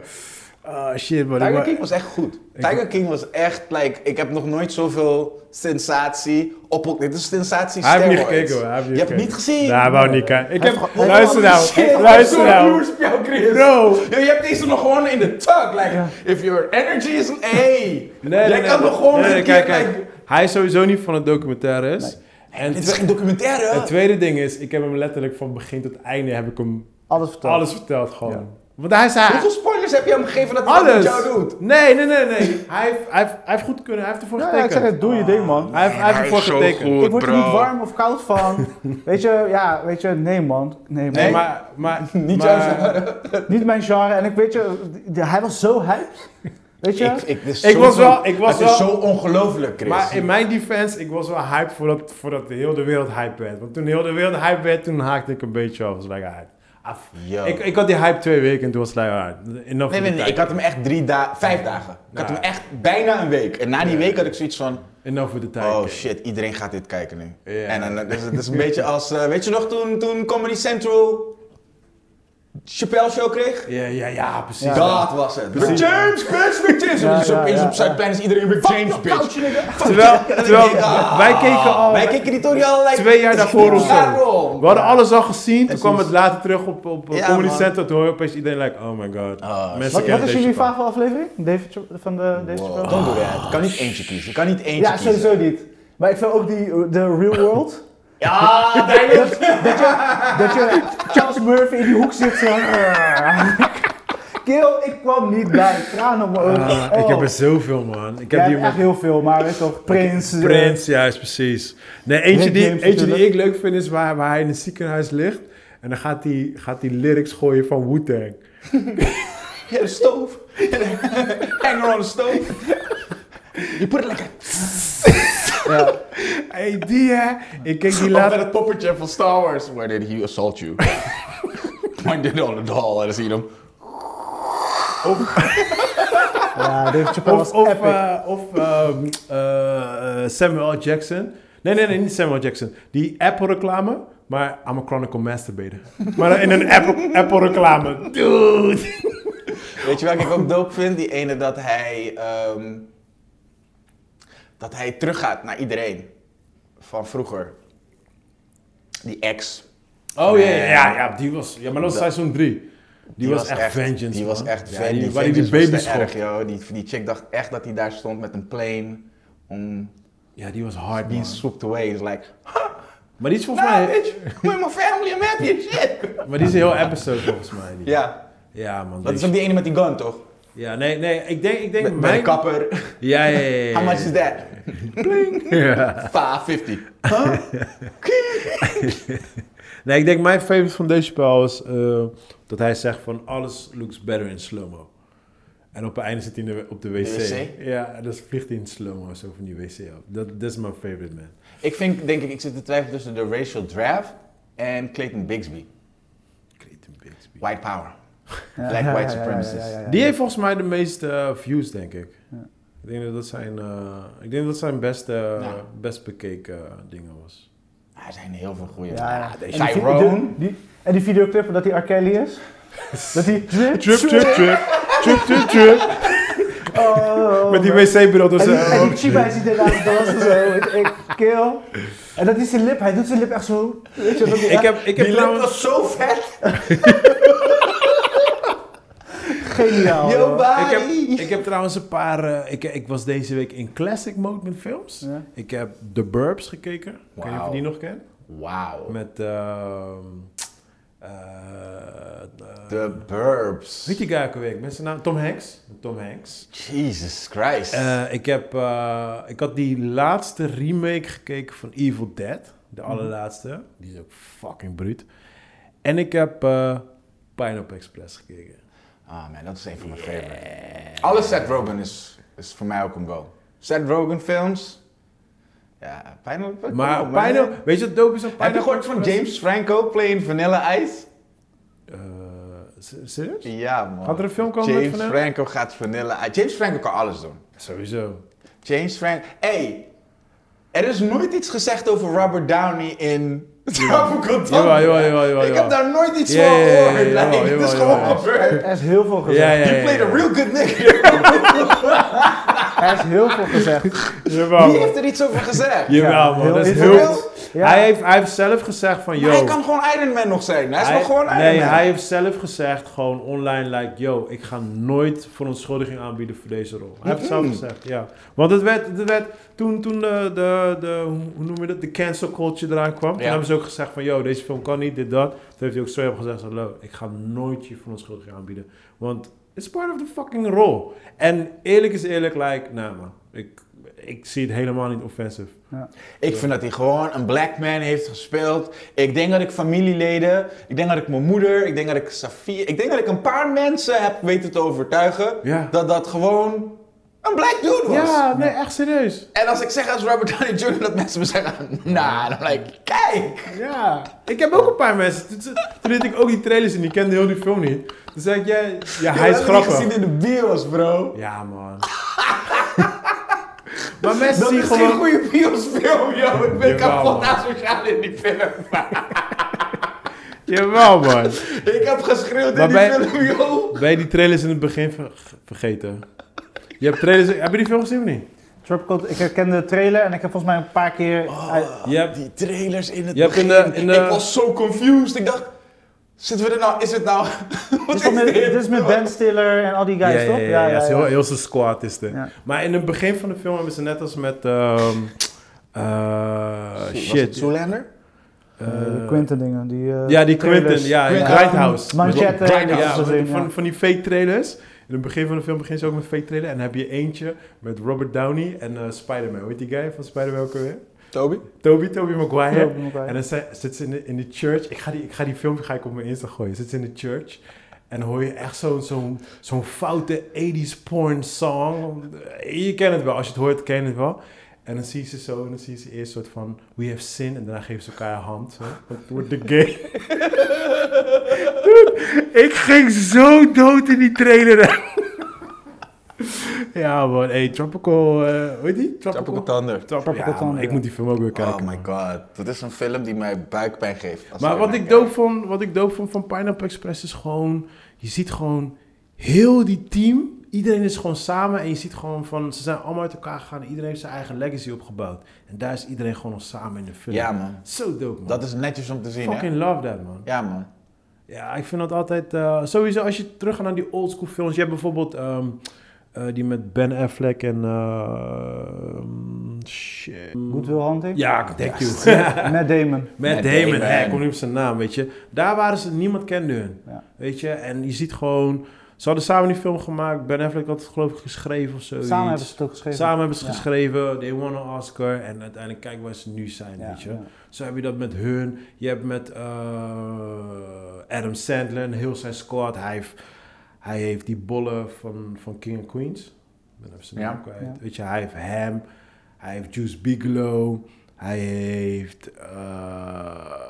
Ah, shit, man. Tiger Ik- King was echt goed. Tiger King was echt, like, ik heb nog nooit zoveel sensatie op... Dit is sensatie Hij heeft niet gekeken hoor. Hij heeft niet Je hebt niet gezien? Nee, hij wou niet kijken. Ik heb... Luister nou. Shit, Luister nou. op jou, Chris. Bro. Yo, je hebt deze nog gewoon in de tug. Like, if your energy is... Hey. Nee, Jij nee, nee. kan nog gewoon Nee, kijk, kijk. like- Hij is sowieso niet van het documentaires. En Dit is geen documentaire. het tweede ding is, ik heb hem letterlijk van begin tot einde heb ik hem Alles verteld. alles verteld gewoon. Want hij zei... Hoeveel spoilers heb je hem gegeven dat hij dat met Alles! jou doet? Nee, nee, nee, nee. Hij heeft, hij heeft, hij heeft goed kunnen, hij heeft ervoor Ja, ja, ik getekend. zeg het, doe je ding, man. Hij heeft, hij heeft ervoor getekend. goed. Ik word er niet warm of koud van. weet je, ja, weet je, nee man. Nee, man. Nee, maar... maar Niet maar, jouw Niet mijn genre. En ik weet je, hij was zo hyped. Weet je? Ik, ik, is Ik zo- was zo- wel- ik was Het is zo ongelooflijk, Chris. Maar in mijn defense, ik was wel hyped voordat, voordat de hele wereld hype werd. Want toen heel de wereld hype werd, toen haakte ik een beetje af. Was like. Af. Yo. Ik, ik had die hype twee weken en toen was het like. Enough Nee, nee, nee. Ik had hem echt drie dagen, vijf dagen. Ik had hem echt bijna een week. En na die week had ik zoiets van, Enough for the time. oh shit, iedereen gaat dit kijken nu. Ja. En dan, dus het is een beetje als, eh, weet je nog toen, toen Comedy Central Chappelle Show kreeg? Ja, ja, ja, precies. Ja. Dat was het. Precies. James, bitch, Rick James. Ja, ja, opeens ja, op Zuidplein is iedereen Rick James, bitch. Terwijl, terwijl ah, wij keken al... Wij keken die Tony al like, Twee jaar daarvoor of zo. We hadden alles al gezien, toen kwam het later terug op, op Ja, Comedy man. Center. Toen hoor je opeens iedereen like, oh my god. Ah, Mensen Wat, wat is jullie favoriete aflevering? David, van de, deze Wow. show? Don't do that. Je kan niet eentje kiezen. Je kan niet eentje Ja, kiezen. sowieso niet. Maar ik vind ook die, de real world. Ja, duidelijk. dat je Charles Murphy in die hoek zit zo. Kill, ik kwam niet bij. Tranen op mijn ogen. Ah, Ik Oh. heb er zoveel, man. Ik Jij heb die hebt echt heel veel, maar weet toch, Prins. eh, Prins, juist, precies. Nee, eentje, die, eentje die ik leuk vind is waar, waar hij in het ziekenhuis ligt. En dan gaat hij gaat die lyrics gooien van Wu-Tang. Ja, de stoof. Hang on the stove. Je put it like a... Ja. Hey, die hè. Ik keek die Of met het poppetje van Star Wars. Where did he assault you? Pointed on the doll. En dan zie je hem. Ja, David Chappelle was Of, of, epic. eh, of ehm, eh, Samuel L. Jackson. Nee, nee, nee, niet Samuel. Jackson. Die Apple-reclame, maar I'm a chronicle masturbator. maar in een Apple- Apple-reclame. Dude. Weet je welke ik ook dope vind? Die ene dat hij... ehm, dat hij teruggaat naar iedereen. Van vroeger. Die ex. Oh ja, ja, ja, ja, die was... Ja, maar dat was seizoen 3. Die, was, echt vengeance, Die was echt Ja, vengeance. die, die baby was erg, joh. Die, die chick dacht echt dat hij daar stond met een plane. Om Ja, die was hard, being man. swooped away. It's like... Maar die is volgens Nah, mij... bitch. With my family, I'm happy shit. Maar die is een heel episode volgens mij. Die. Ja. Ja, man. Dat is die- ook die ene met die gun, toch? Ja, nee, nee. Ik denk, ik denk Met, mijn... de kapper. Ja, ja, ja, ja. How much is that? Ja. 550. Nee, ik denk mijn favorite van deze spel is eh, dat hij zegt van alles looks better in slow-mo. En op het einde zit hij de- op de wc. De wc? Ja, en dan vliegt hij in slow-mo zo van die wc af. Dat is mijn favorite man. Ik vind, denk ik, ik zit te twijfelen tussen de Racial Draft en Clayton Bigsby. Clayton Bigsby. White Power. Ja, Black ja, white ja, ja, supremacists. ja, ja, ja. Die heeft volgens mij de meeste eh, views, denk ik. Ja. Ik denk dat dat zijn, eh, ik denk dat dat zijn beste, Ja. best bekeken eh, dingen was. Ah, Er zijn heel veel goede. Ja, vi- Tyrone. die- die- En die videoclip dat hij R. Kelly is. Dat hij... Trip, trip, trip. Trip, trip, trip. Oh, Met die wc-bril. En die, eh, en die chiba ziet eruit dansen zo. Ik, kill. En dat is zijn lip. Hij doet zijn lip echt zo. Weet je, dat Ik heb, ik heb Die lip trouwens... was zo vet. geniaal. Yo. Ik heb, ik heb trouwens een paar... eh, ik, ik was deze week in classic mode met films. Ja. Ik heb The Burbs gekeken. Ik weet niet of je die nog kent. Wauw. Met... ehm eh, The Burbs. Weet die guy ook alweer? Ik ben zijn naam... Tom Hanks. Tom Hanks. Jesus Christ. Eh, ik, heb, eh, ik had die laatste remake gekeken van Evil Dead. De Mhm. allerlaatste. Die is ook fucking bruut. En ik heb eh Pineapple Express gekeken. Ah man, dat is een van mijn favorites. Alle Seth Rogen is, is voor mij ook een go. Seth Rogen films. Ja, Pineapple. Maar man. Pineapple... Weet je wat dope is Heb je gehoord van? James Franco playing Vanilla Ice? Eh, serieus? Ja man. Gaat er een film komen James met Vanilla? Franco gaat Vanilla Ice. James Franco kan alles doen. Sowieso. James Franco. Hey, er is nooit iets gezegd over Robert Downey in Tropical Thunder. Ik heb daar nooit iets Ja, van ja, ja, ja, gehoord. Het is gewoon gebeurd. Er is heel veel gezegd. Ja, ja, He ja. played a real good nigga. Er is heel veel gezegd. Jawel, Wie heeft er iets over gezegd? Jawel, Ja, man. heel Dat is heel... Ja. Hij, heeft, hij heeft zelf gezegd van, yo... Maar hij kan gewoon Iron Man nog zijn. Hij is nog gewoon Iron nee, Man. hij heeft zelf gezegd, gewoon online, like, yo, ik ga nooit verontschuldiging aanbieden voor deze rol. Hij heeft het zelf Mhm. gezegd, ja. Want het werd, het werd toen, toen de, de, de, hoe noem je dat, de cancel culture eraan kwam, toen Ja. hebben ze ook gezegd van, yo, deze film kan niet, dit, dat. Toen heeft hij ook up gezegd, hallo, ik ga nooit je verontschuldiging aanbieden. Want it's part of the fucking role. En eerlijk is eerlijk, like, nou man, ik, ik zie het helemaal niet offensive. Ik vind dat hij gewoon een black man heeft gespeeld. Ik denk dat ik familieleden, ik denk dat ik mijn moeder, ik denk dat ik Safia, ik denk dat ik een paar mensen heb weten te overtuigen Ja. dat dat gewoon een black dude was. Ja, nee, echt serieus. En als ik zeg als Robert Downey Jr. dat mensen me zeggen, nah, dan like, kijk. Ja, ik heb ook een paar mensen. Toen, toen deed ik ook die trailers en die kende heel die film niet. Toen zei ik, ja, ja hij is Ik heb grappig. gezien in de bios, bro. Ja, man. maar mensen Dat zien is geen gewoon... goede biosfilm, joh. Ik ben Jawel, kapot asociaal in die film. Jawel, man. ik heb geschreeuwd Maar in die bij- film, joh. Ben je die trailers in het begin ver- vergeten? Je hebt trailers... Heb je die film gezien of niet? Tropical, ik herken de trailer en ik heb volgens mij een paar keer... uit- Je hebt- Die trailers in het Je hebt in begin. de- in de- Ik was zo confused. Ik dacht, zitten we er nou? Is het nou? Wat dit, is met, dit? dit is met Ben Stiller en al die guys, toch? Ja, ja, ja. Heel, heel zijn squad is het. Ja. Maar in het begin van de film hebben ze net als met... ehm eh, het shit. Zoolander? Eh, de Quentin dingen. Die, eh, Ja, die trailers. Quentin, ja. Grindhouse. Manchette. Grindhouse, Ja, van, ja. van die fake trailers. In het begin van de film begint ze ook met fake trailer. En dan heb je eentje met Robert Downey en eh Spider-Man. Heet die guy van Spider-Man ook alweer? Toby? Toby, Toby Maguire. En dan zi- zit ze in de, in de church. Ik ga, die, ik ga die filmpje ga ik op mijn Insta gooien. Zit ze in de church. En dan hoor je echt zo'n zo'n zo'n foute 80s porn song. Je kent het wel. Als je het hoort, ken je het wel. En dan zie je ze zo. En dan zie je ze eerst soort van... We have sin. En daarna geven ze elkaar een hand. Het wordt de gay. Dude, ik ging zo dood in die trailer. ja man. Hey, Tropical... hoe heet die? Tropical Thunder. Tropical, Tropical ja, man, Thunder, ik moet die film ook weer kijken. Oh my god. Dat is een film die mij buikpijn geeft. als Maar wat ik, dope vond, wat ik dope vond van Pineapple Express is gewoon... Je ziet gewoon heel die team. Iedereen is gewoon samen. En je ziet gewoon van... Ze zijn allemaal uit elkaar gegaan. en Iedereen heeft zijn eigen legacy opgebouwd. En daar is iedereen gewoon nog samen in de film. Ja man. Zo dope, man. Dat is netjes om te zien, hè? Fucking love that, man. Ja man. Ja, ik vind dat altijd... eh, sowieso als je terug gaat naar die oldschool films. Je hebt bijvoorbeeld... ehm, eh, die met Ben Affleck en... eh, shit. Will Hunting? Ja, thank you. Met Damon. Met Damon, ik kom niet op zijn naam, weet je. Daar waren ze, niemand kende hun. Ja. Weet je, en je ziet gewoon... Ze hadden samen die film gemaakt. Ben Affleck had het geloof ik geschreven of zo. Samen hebben ze het ook geschreven. Samen hebben ze het Ja. geschreven. They won an Oscar. En uiteindelijk kijk waar ze nu zijn, Ja, weet je. ja. Zo heb je dat met hun. Je hebt met eh, Adam Sandler en heel zijn squad. Hij heeft, hij heeft die bollen van, van King and Queens. Ben even zijn naam kwijt. Weet je, hij heeft hem. Hij heeft Juice Bigelow. Hij heeft... eh,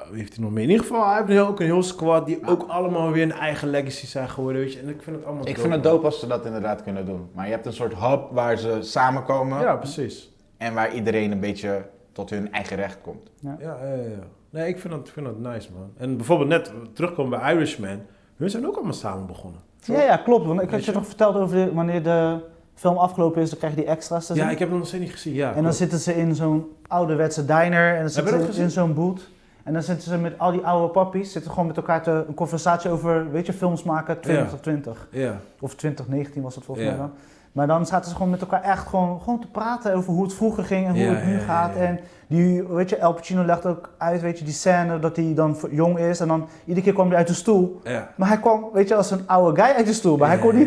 wie heeft hij nog meer? In ieder geval, hij heeft ook een heel squad... die ook allemaal weer een eigen legacy zijn geworden, weet je. En ik vind het allemaal Ik vind het dope als ze dat inderdaad kunnen doen. Maar je hebt een soort hub waar ze samenkomen. Ja, precies. En waar iedereen een beetje tot hun eigen recht komt. Ja, ja, ja. ja. Nee, ik vind dat, ik vind dat nice, man. En bijvoorbeeld net terugkomen bij Irishman. Hun zijn ook allemaal samen begonnen. Ja, ja, klopt. Want ik had je je? nog verteld over de- wanneer de film afgelopen is, dan krijg je die extra's te zien. Ja, ik heb het nog steeds niet gezien, ja. en dan klopt. zitten ze in zo'n ouderwetse diner en dan zitten ze in zo'n boot. En dan zitten ze met al die oude pappies, zitten gewoon met elkaar te, een conversatie over, weet je, films maken 2020. Ja. Of 2019 was het volgens Ja. mij dan. Maar dan zaten ze gewoon met elkaar echt gewoon, gewoon te praten over hoe het vroeger ging en hoe Ja, het nu gaat. En die, weet je, El Pacino legt ook uit, weet je, die scène dat hij dan jong is. En dan iedere keer kwam hij uit de stoel. Maar hij kwam, weet je, als een oude guy uit de stoel. Maar hij kon Ja,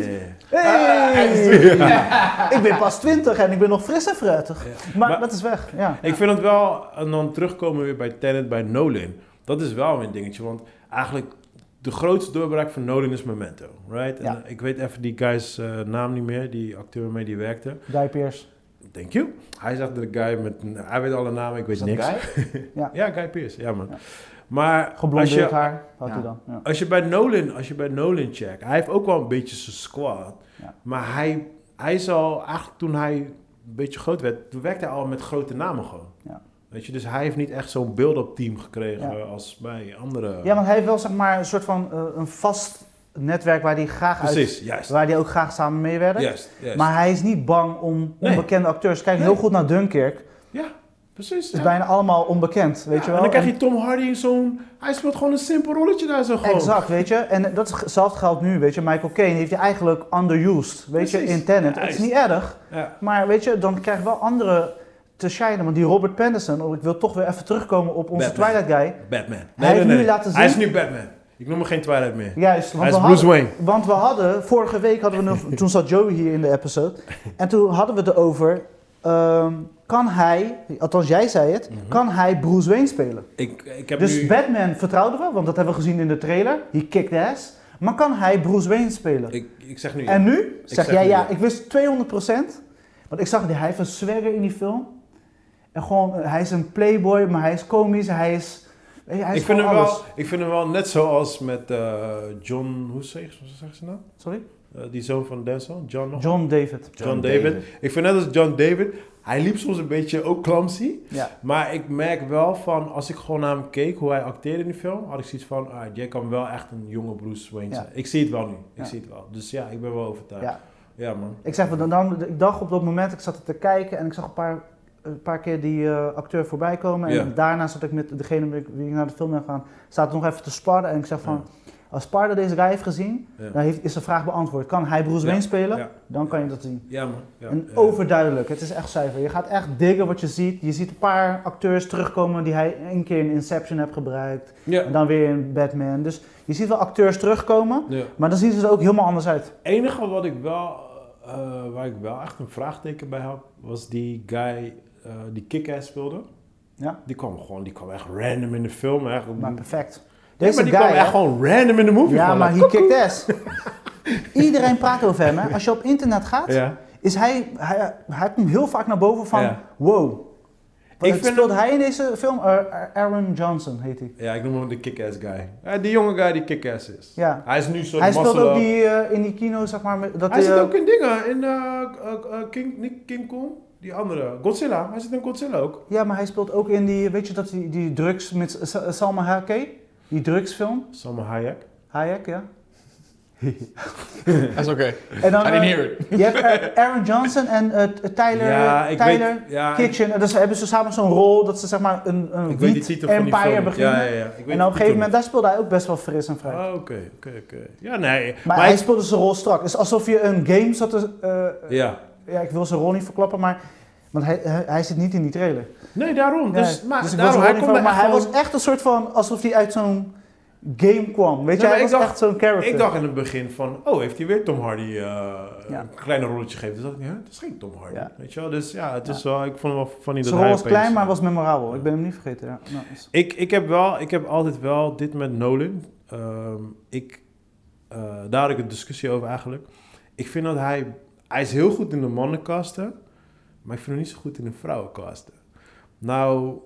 niet, ja, ja. hey, ik ben pas 20 en ik ben nog fris en fruitig. Ja. Maar, Maar- dat is weg, ja. Ik vind het wel, en dan terugkomen weer bij Tenet, bij Nolan. Dat is wel een dingetje, want eigenlijk de grootste doorbraak van Nolan is Memento, right? En Ja. eh, ik weet even die guy's eh, naam niet meer, die acteur waarmee die werkte. Guy Pearce. Thank you. Hij zegt de guy met, hij weet alle namen, ik weet Is dat niks. guy? Ja, Guy Pearce, ja man. Maar als Geblondeerd je, haar had Ja. hij dan. Ja. Als je bij Nolan, als je bij Nolan checkt, hij heeft ook wel een beetje zijn squad. Ja. Maar hij, hij is al, eigenlijk toen hij een beetje groot werd, toen werkte hij al met grote namen gewoon. Ja. Weet je, dus hij heeft niet echt zo'n build-up team gekregen als bij andere. Ja, want hij heeft wel zeg maar een soort van eh, een vast netwerk waar hij graag Precies, uit, juist. waar hij ook graag samen mee werkt. Juist, juist. Maar hij is niet bang om Nee. onbekende acteurs. Kijk Nee. heel goed naar Dunkirk. Ja, precies. Het is ja. bijna allemaal onbekend, weet Ja, je wel. En dan krijg je Tom Hardy in zo'n... Hij speelt gewoon een simpel rolletje daar zo gewoon. Exact, weet je. En dat hetzelfde geldt nu, weet je. Michael Caine heeft je eigenlijk underused, weet je, in Tenet. Het is niet erg, Ja. maar weet je, dan krijg je wel andere te shinen. Want die Robert Pattinson, oh, ik wil toch weer even terugkomen op onze Batman. Twilight guy. Batman. Hij heeft nu laten Hij is zien- nu Batman. Ik noem hem geen Twilight meer. Juist, want Hij is we Bruce hadden, Wayne. Want we hadden, vorige week hadden we nog, toen zat Joey hier in de episode. En toen hadden we het erover, ehm, kan hij, althans jij zei het, Mhm. kan hij Bruce Wayne spelen? Ik, ik heb Dus nu... Batman vertrouwden we, want dat hebben we gezien in de trailer. He kicked ass. Maar kan hij Bruce Wayne spelen? Ik, ik zeg nu... En nu zeg, zeg jij nu ja, ja. ik wist 200%. Want ik zag, die- hij heeft een swagger in die film. En gewoon, hij is een playboy, maar hij is komisch, hij is... weet je, Hij is ik, vind hem alles. wel, ik vind hem wel net zoals met eh, John... Hoe zeg, hoe zeg ze nou? Sorry? Eh, die zoon van Denzel? John? John David. John David. Ik vind net als John David... Hij liep soms een beetje ook clumsy. Ja. Maar ik merk wel van, als ik gewoon naar hem keek, hoe hij acteerde in die film, had ik zoiets van, ah, jij kan wel echt een jonge Bruce Wayne Ja. zijn. Ik zie het wel nu. Ik Ja. zie het wel. Dus ja, ik ben wel overtuigd. ja. Ja, man. Ik zeg, dan, dan, ik dacht op dat moment, ik zat te kijken en ik zag een paar, een paar keer die eh, acteur voorbij komen. En daarna zat ik met degene met wie ik naar de film ben gegaan, zaten nog even te sparren. En ik zeg van, als Sparta deze guy heeft gezien, dan heeft, is de vraag beantwoord. Kan hij Bruce. Wayne spelen? Dan kan je dat zien. Ja, man. En overduidelijk, het is echt cijfer. Je gaat echt diggen wat je ziet. Je ziet een paar acteurs terugkomen die hij een keer in Inception heeft gebruikt. En dan weer in Batman. Dus je ziet wel acteurs terugkomen, maar dan zien ze er ook helemaal anders uit. Het enige wat ik wel, eh, waar ik wel echt een vraagteken bij had, was die guy eh, die Kick-Ass speelde. Ja. Die kwam gewoon, die kwam echt random in de film. Echt, Maar perfect. Nee, Deze maar die guy, kwam echt gewoon random in de movie. Ja, maar like, he kicked ass. Iedereen praat over hem, hè. Als je op internet gaat, Ja. is hij, hij, hij komt heel vaak naar boven van, Ja. wow. Ik vind speelt hij in deze film? Uh, Aaron Johnson heet hij. ja, ik noem hem de Kick-Ass guy. Ja, die jonge guy die Kick-Ass is. Ja. Hij is nu zo'n Hij speelt ook die, eh, in die kino, zeg maar, met- dat Hij zit eh, ook in dingen, in eh, eh, eh, King, niet King Kong, die andere, Godzilla. Hij zit in Godzilla ook. Ja, maar hij speelt ook in die, weet je dat die, die drugs met Sa- Salma Hayek? Die drugsfilm? Salma Hayek. Hayek, ja. Dat is oké. En dan, I didn't eh, hear it. je hebt eh, Aaron Johnson en eh, Tyler, Ja, Tyler weet, ja, Kitchen. En dus hebben ze samen zo'n rol dat ze zeg maar een, een ik weet die wiet titel van die empire film. beginnen. Ja, ja, ja. Ik weet En op een gegeven moment, daar speelde hij ook best wel fris en vrij. Ah, oké, oké, oké. Ja, nee. maar maar hij ik- speelde zijn rol strak. Het is alsof je een game zat te... eh, Ja. ja, ik wil zijn rol niet verklappen, maar... Want hij, hij, hij zit niet in die trailer. Nee, daarom. Dus, Ja, maar, dus wil daarom, hij maar hij was echt een soort van... Alsof hij uit zo'n game kwam. Weet je, maar hij ik was dacht- echt zo'n character. Ik dacht in het begin van, oh, heeft hij weer Tom Hardy eh, Ja. een kleine rolletje gegeven? Dus dacht ik, dat is geen Tom Hardy. Ja. Weet je wel? Dus ja, het Ja. is wel, ik vond het wel funny dat zijn rol was klein, maar was memorabel. Ik ben hem niet vergeten. Ja. Nou, dus- Ik, ik heb wel, ik heb altijd wel dit met Nolan. Ehm, ik, eh, daar had ik een discussie over eigenlijk. Ik vind dat hij, hij is heel goed in de mannenkasten, maar ik vind hem niet zo goed in de vrouwenkasten. Nou,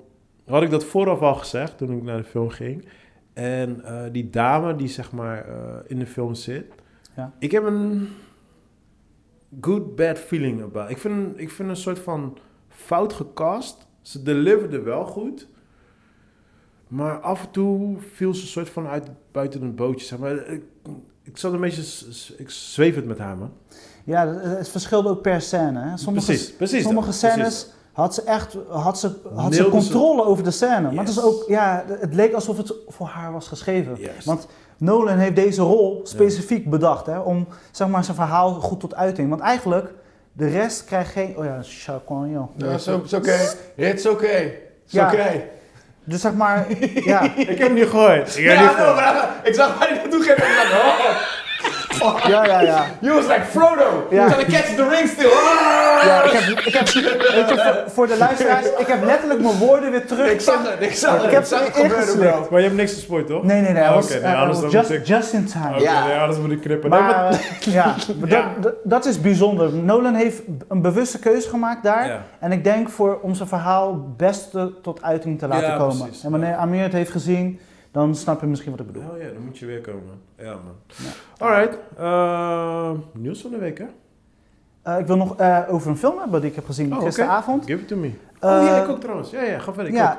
had ik dat vooraf al gezegd toen ik naar de film ging. En eh, die dame die zeg maar eh, in de film zit, Ja. ik heb een good bad feeling about. Ik vind, ik vind een soort van fout gecast. Ze deliverde wel goed. Maar af en toe viel ze een soort van uit, buiten een bootje. Zeg maar. ik, ik zat een beetje... Ik zweef het met haar, man. Ja, het verschilde ook per scène. Hè. Sommige, precies, precies. sommige dat, scènes precies. had ze echt had ze, had ze Neelde ze- controle over de scène. Maar het, is ook, ja, het leek alsof het voor haar was geschreven. Want Nolan heeft deze rol specifiek bedacht hè, om zeg maar, zijn verhaal goed tot uiting. Want eigenlijk, de rest krijgt geen... Oh ja, Chacon, joh. Ja, is oké. It's oké. It's Ja. oké. Dus zeg maar, ja. Ik heb hem niet gehoord. Ik Ja, niet no, gehoord. maar ik zag waar hij naartoe ging. Oh. Ja, ja, ja. You was like Frodo. Ja. Trying to catch the ring still. Ah! ja ik heb, ik heb, weet je, voor, voor de luisteraars, ik heb letterlijk mijn woorden weer terug. Ik zag het, ik zag het. Ik heb Ik zag het gebeuren. Maar je hebt niks gespoord, toch? Nee, nee, nee. Ah, was, oké, nee, hij anders dan just, moet ik- just in time. Oké, Ja. nee, anders moet ik knippen. Nee, Maar, eh, ja, maar Ja. Dat, is bijzonder. Nolan heeft een bewuste keuze gemaakt daar. Ja. En ik denk voor om zijn verhaal beste tot uiting te laten Ja, komen. precies. En wanneer Amir het heeft gezien, dan snap je misschien wat ik bedoel. Oh ja, dan moet je weer komen. Ja, man. Ja. Alright. eh, nieuws van de week, hè? Eh, ik wil nog eh, over een film hebben die ik heb gezien Oh, gisteravond. Give it to me. Oh ja, ik ook trouwens. Ja, ja, ga verder. Ja,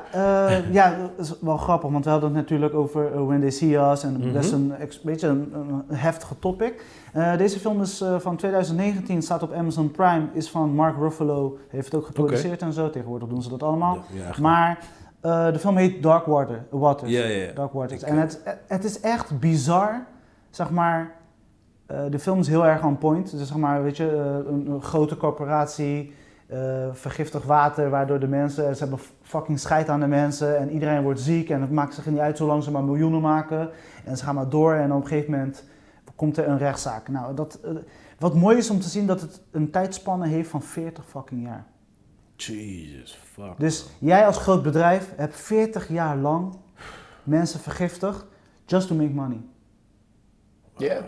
ja, dat is wel grappig, want we hadden het natuurlijk over When They See Us en Mhm. best een ex- beetje een, een heftige topic. Deze film is van 2019, staat op Amazon Prime, is van Mark Ruffalo, heeft het ook geproduceerd en zo. Tegenwoordig doen ze dat allemaal. Ja. Maar eh, de film heet Dark Water, Waters. Ja, ja, ja. Dark Waters. Ik- En het, het is echt bizar, zeg maar. eh, de film is heel erg on point. Dus zeg maar, weet je, eh, een, een grote corporatie, vergiftig water, waardoor de mensen, ze hebben fucking scheid aan de mensen en iedereen wordt ziek en het maakt zich niet uit zolang ze maar miljoenen maken. En ze gaan maar door en op een gegeven moment komt er een rechtszaak. Nou, dat, wat mooi is om te zien dat het een tijdspanne heeft van 40 fucking jaar. Jesus, fuck. Dus jij als groot bedrijf hebt 40 jaar lang mensen vergiftigd just to make money. Ja.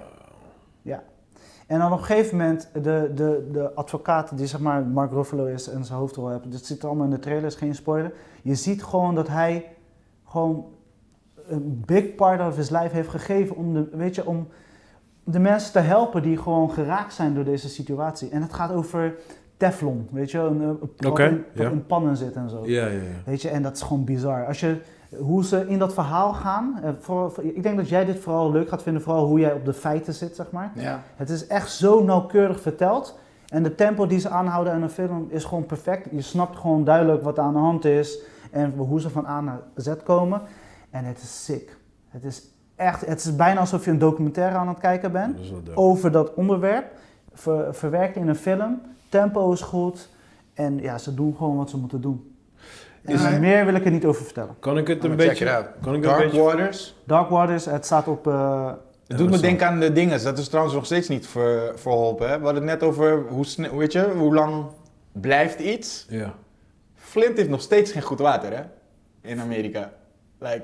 En dan op een gegeven moment, de, de, de advocaat die zeg maar Mark Ruffalo is en zijn hoofdrol heeft, dit zit allemaal in de trailer, is geen spoiler. Je ziet gewoon dat hij gewoon een big part of his life heeft gegeven om de, weet je, om de mensen te helpen die gewoon geraakt zijn door deze situatie. En het gaat over Teflon, weet je, een, een, in, ja. in pannen zit en zo. Ja, ja, ja. Weet je, en dat is gewoon bizar. Als je, hoe ze in dat verhaal gaan, eh, voor- ik denk dat jij dit vooral leuk gaat vinden, vooral hoe jij op de feiten zit, zeg maar. Ja. Het is echt zo nauwkeurig verteld. En de tempo die ze aanhouden aan een film is gewoon perfect. Je snapt gewoon duidelijk wat er aan de hand is en hoe ze van A naar Z komen. En het is sick. Het is echt, het is bijna alsof je een documentaire aan het kijken bent Dat over dat onderwerp. Ver- verwerkt in een film. Tempo is goed. En ja, ze doen gewoon wat ze moeten doen. En Is meer wil ik er niet over vertellen. Kan ik het een beetje... Kan ik het een Dark beetje... Waters. Dark Waters, het staat op... eh, Het doet me denken aan de dingen. Dat is trouwens nog steeds niet ver, verholpen. Hè? We hadden het net over hoe, snel, weet je, hoe lang blijft iets. Ja. Flint heeft nog steeds geen goed water, hè? In Amerika. Like,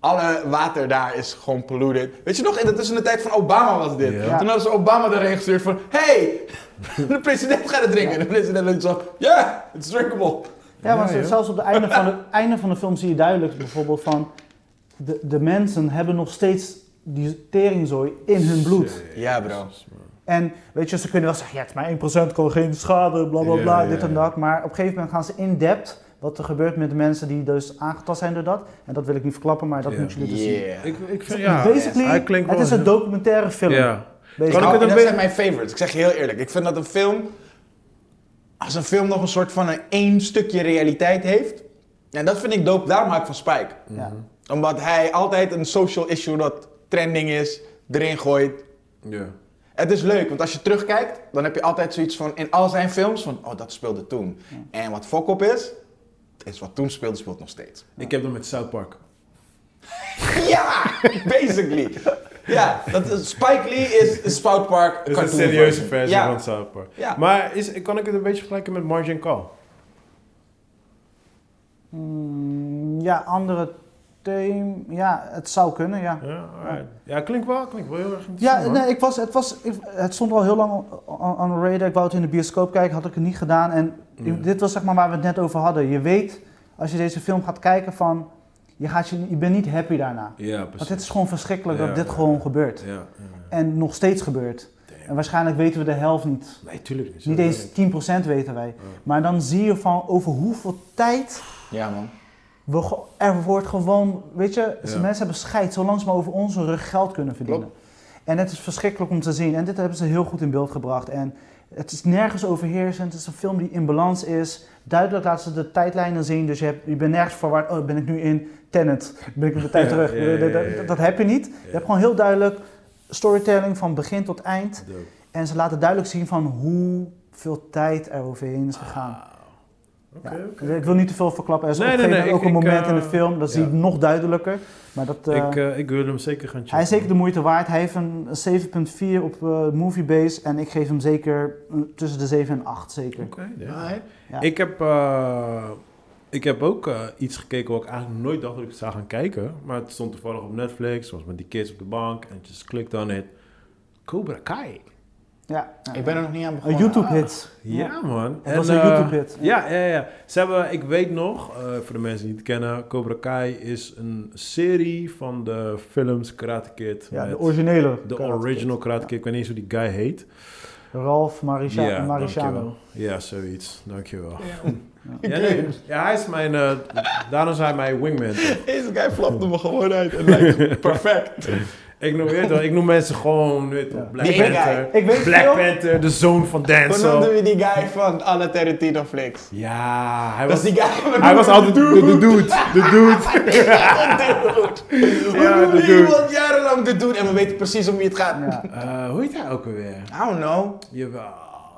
alle water daar is gewoon polluted. Weet je nog, in de tussentijd van Obama was dit. Ja. Toen hadden ze Obama daarheen gestuurd van... Hey, de president gaat het drinken. En de president loopt zo... Ja, it's drinkable. Ja, maar Ja, zelfs op het einde van, de, einde van de film zie je duidelijk bijvoorbeeld van... De, de mensen hebben nog steeds die teringzooi in hun bloed. Ja, bro. En weet je, ze kunnen wel zeggen, ja, het is maar 1%, kan geen schade, bla bla bla, ja, dit en dat. Maar op een gegeven moment gaan ze in depth wat er gebeurt met de mensen die dus aangetast zijn door dat. En dat wil ik niet verklappen, maar dat Ja. moeten jullie dus zien. Yeah. Ik, ik vind, ja, basically, hij klinkt het is een documentaire film. Ja. Basically. Kan ik het een dat zijn mijn favorites. Ik zeg je heel eerlijk. Ik vind dat een film... Als een film nog een soort van een één stukje realiteit heeft... En dat vind ik dope. Daarom hou ik van Spike. Ja. Omdat hij altijd een social issue dat trending is, erin gooit. Ja. Het is leuk, want als je terugkijkt, dan heb je altijd zoiets van in al zijn films van, oh dat speelde toen. En wat fok op is, is wat toen speelde, speelt nog steeds. Ik heb dat met South Park. Ja, basically. Ja, dat is, Spike Lee is, is South Park Het is een serieuze versie ja. van South Park. Ja. Maar is, kan ik het een beetje vergelijken met Margin Call? Mm, ja, andere thema. Ja, het zou kunnen, ja. Ja, alright. ja klinkt wel, klinkt wel heel erg Ja, interessant. hoor. nee, ik was, het, was, ik- het stond al heel lang on- on the radar. Ik wou het in de bioscoop kijken, had ik het niet gedaan. En Ja. dit was zeg maar waar we het net over hadden. Je weet, als je deze film gaat kijken, van, je, gaat je, je bent niet happy daarna. Ja, Want precies. het is gewoon verschrikkelijk Ja, dat dit ja, gewoon gebeurt. Ja, ja, ja. En nog steeds gebeurt. Damn. En waarschijnlijk weten we de helft niet. Nee, tuurlijk niet. Niet eens 10% weten wij. Ja. Maar dan zie je van over hoeveel tijd Ja man. we er wordt gewoon, weet je, Ja. mensen hebben scheid zolang ze maar over onze rug geld kunnen verdienen. En het is verschrikkelijk om te zien. En dit hebben ze heel goed in beeld gebracht. En het is nergens overheersend. Het is een film die in balans is. Duidelijk laten ze de tijdlijnen zien. Dus je, hebt, je bent nergens verward. Oh, ben ik nu in Tenet? Ben ik tijd terug? Dat- heb je niet. Je hebt gewoon heel duidelijk storytelling van begin tot eind. Dope. En ze laten duidelijk zien van hoeveel tijd er overheen is gegaan. Ja. oké. Ik wil niet te veel verklappen. Er is Nee, op een nee, ook ik- een ik, moment in de eh, film, dat zie je nog duidelijker. Maar dat, eh, ik, eh, ik wil hem zeker gaan checken. hij is zeker de moeite waard. Hij heeft een 7.4 op Moviebase en ik geef hem zeker tussen de 7 en 8 zeker. Oké, ja. Ik heb, ik heb ook eh, iets gekeken wat ik eigenlijk nooit dacht dat ik zou gaan kijken. Maar het stond toevallig op Netflix. was met die kids op de bank. En just clicked on it. Cobra Kai. Ja, ja. Ik ben er nog niet aan Een begonnen. YouTube-hit. Ja, man. Het was En, een eh, YouTube-hit. Ja, ja, ja. Ze hebben, ik weet nog, eh, voor de mensen die het kennen, Cobra Kai is een serie van de films Karate Kid. Ja, met de originele. de Karate original Kid. Karate Ja. Kid. Ik weet niet eens hoe die guy heet. Ralph Ja, Mariciano. dankjewel. Ja, zoiets. Dankjewel. Ja. Ja, nee, ja, hij is mijn... eh daarom is hij mijn wingman. Deze guy flapte me gewoon uit en lijkt perfect. Ik noem, weet ik noem mensen gewoon, weet Ja. Black Die Panther. Ik weet Black veel- Panther, de zoon van Hoe noemden Denzel. we die guy van alle Tarantino flicks? Ja, hij Dat was, is die guy. hij was altijd de, de dude. De dude. Ja, de Die dude. was jarenlang de dude en we weten precies om wie het gaat. Ja. Eh, hoe heet hij ook alweer? I don't know. Jawel.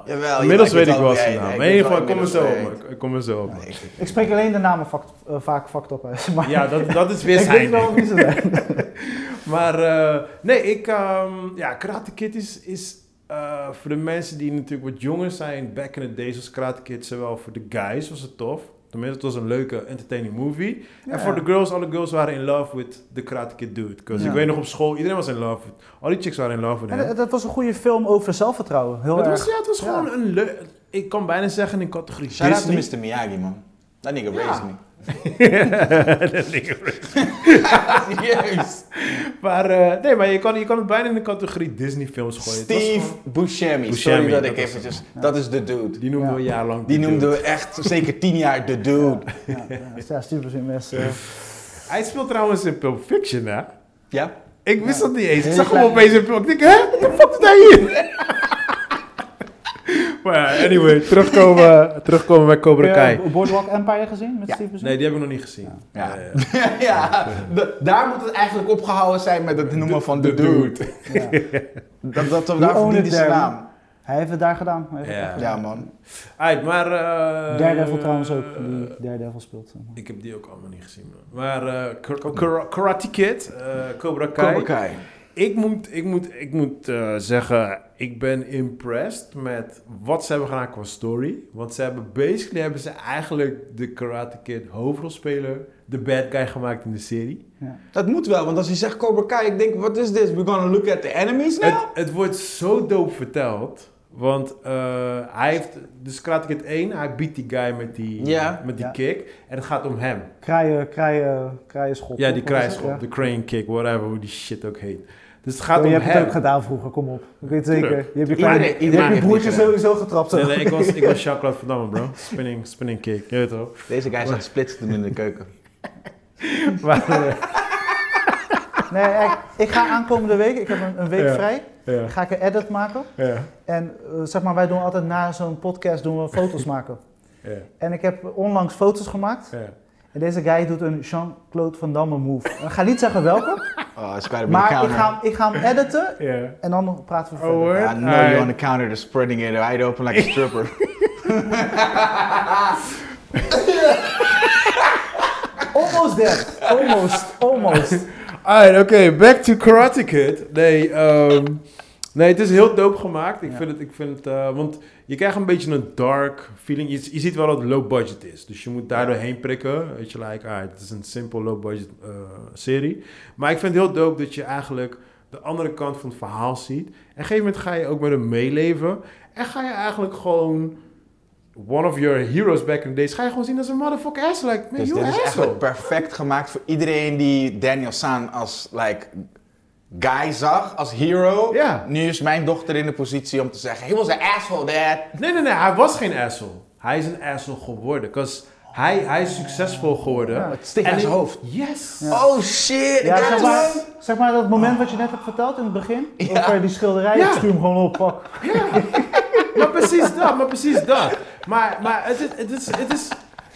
Jawel, Inmiddels weet ik wel zijn naam. In ieder ik kom er zo op. Ik kom er zo op. Nee, ik- Ik spreek alleen de namen vak- eh, vaak fucked op uit. Maar Ja, dat, dat is weer ik weet zijn wel wie ze zijn. Maar eh, nee, ik, ehm, ja, Karate Kid is, is eh, voor de mensen die natuurlijk wat jonger zijn, back in the days was Karate Kid zowel voor de guys was het tof. Tenminste, het was een leuke, entertaining movie. En Ja. voor de girls, alle girls waren in love with the Karate Kid dude. Because Ja. ik weet nog op school, iedereen was in love with, al die chicks waren in love with En hem. dat- dat was een goede film over zelfvertrouwen. Heel Het erg. was, ja, het was Ja. gewoon een leuk, ik kan bijna zeggen in categorie Shout out to Disney. Mr. Miyagi, man. That nigga Ja. raised me. Dat. Serieus. maar eh, nee, maar je kan, je kan het bijna in de categorie Disney films gooien. Steve gewoon- Buscemi. Buscemi, Sorry dat dat ik eventjes... Dat is de dude. die noemden Ja. we jarenlang. Die de noemden we echt zeker tien jaar de dude. Ja, ja, ja Steve in mes. eh, Hij speelt trouwens in Pulp Fiction, hè? Ja? Ik wist Ja. dat niet eens. Ik zag hem opeens in Pulp Ik denk, hè? Wat de fuck is hij hier? Maar ja, anyway, terugkomen, terugkomen bij Cobra Heb Kai. je Boardwalk Empire gezien met Ja. Steve? Nee, die heb ik nog niet gezien. Ja. Eh, ja, daar moet het eigenlijk opgehouden zijn met het noemen van de de dude. Ja. Dat, dat, We daar hij zijn naam. Hij heeft het daar gedaan. Hij heeft het Ja. echt gedaan. Ja, man. Aight, maar... eh, Daredevil trouwens ook, die Daredevil speelt. zeg maar. Ik heb die ook allemaal niet gezien. man. Maar eh, Kar- Kar- Karate Kid, eh, Cobra Kai. Cobra Kai. Ik moet, ik moet, ik moet eh, zeggen, ik ben impressed met wat ze hebben gedaan qua story. Want ze hebben basically hebben ze eigenlijk de Karate Kid hoofdrolspeler, de bad guy gemaakt in de serie. Ja. Dat moet wel, want als je zegt Cobra Kai, ik denk, what is this? We're gonna look at the enemies now? Het, het wordt zo dope verteld. Want eh, hij heeft, dus Karate Kid 1, hij biedt die guy met die, Ja. met die Ja. kick. En het gaat om hem. Kraaien, kraaien, kraaienschop. Ja, die? Wat krijgschop, Ja. de crane kick, whatever, hoe die shit ook heet. Dus het gaat je om hebt hem. het ook gedaan vroeger, kom op. Ik weet zeker. Tuurlijk. Je hebt je, Iedereen- je, hebt broertje sowieso getrapt. zo. Nee, nee, ik was, ik was Jacques Verdamme, bro. Spinning, spinning kick, je weet toch? Deze guy staat splitsen in de keuken. Maar, eh, Nee, ik, ik ga aankomende week, ik heb een, een week Ja. vrij, ja, ga ik een edit maken. ja, En eh, zeg maar, wij doen altijd na zo'n podcast doen we foto's maken. ja, En ik heb onlangs foto's gemaakt. En deze guy doet een Jean-Claude Van Damme move. Ik ga niet zeggen welke, Oh, it's gotta be maar the ik counter. ga, ik ga hem editen ja. en dan praten we Oh, verder. word? I know you're on the counter, they're spreading it wide open like a stripper. Almost there, almost, almost. Alright, oké, back to Karate Kid. Nee, ehm, nee, het is heel dope gemaakt. Ik Ja. vind het, ik vind het, eh, want je krijgt een beetje een dark feeling. Je, je ziet wel dat het low budget is, dus je moet daar doorheen prikken. Weet je, like, alright, het is een simpel low budget eh, serie. Maar ik vind het heel dope dat je eigenlijk de andere kant van het verhaal ziet. En op een gegeven moment ga je ook met hem meeleven. En ga je eigenlijk gewoon one of your heroes back in the days, ga je gewoon zien als een motherfucker ass. Like, man, dus dit is eigenlijk perfect gemaakt voor iedereen die Daniel San als like, guy zag, als hero. Ja. Nu is mijn dochter in de positie om te zeggen, he was an asshole dad. Nee, nee, nee, hij was geen asshole. Hij is een asshole geworden. Because hij, hij is succesvol geworden. Ja, Het steekt naar zijn hoofd. Yes. Ja. Oh shit, Ja, zeg maar, zeg maar dat moment wat je net hebt verteld in het begin, Ja. over die schilderij, Ja. ik stuur hem gewoon op, pak. Maar precies dat, maar precies dat. Maar, maar het, is, het, is, het is...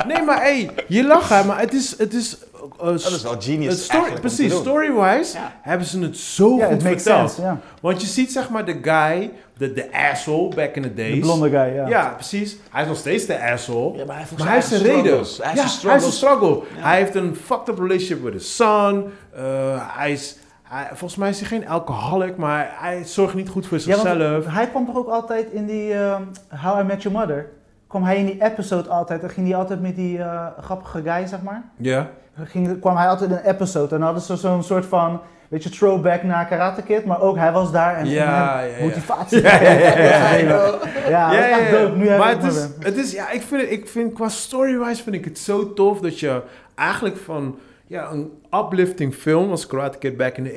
Nee, maar hey, je lacht hè, maar het is... Het is uh, Dat is wel genius story, precies, story-wise Ja. hebben ze het zo Ja, goed verteld. sense, ja. Want je ziet zeg maar de guy, de, de asshole back in the days. De blonde guy, ja. Ja, precies. Hij is nog steeds de asshole. Ja, maar hij heeft Maar hij heeft zijn reden. Hij heeft ja, zijn hij heeft zijn struggles. struggle. Ja. Hij heeft een fucked up relationship with his son. Uh, hij is, hij, volgens mij is hij geen alcoholic, maar hij zorgt niet goed voor zichzelf. hij kwam toch ook altijd in die ehm, How I Met Your Mother, kwam hij in die episode altijd, dan ging hij altijd met die eh, grappige guy, zeg maar. Ja. Ging, kwam hij altijd in een episode en dan hadden ze zo'n soort van, weet je, throwback naar Karate Kid, maar ook hij was daar en Ja, en ja, motivatie. Ja, ja, ja, ja, ja. Echt dope. Nu heb maar ik het het is, het is, ja, ik vind, het- ik vind qua story-wise vind ik het zo tof dat je eigenlijk van ja, een uplifting film als Karate Kid back in the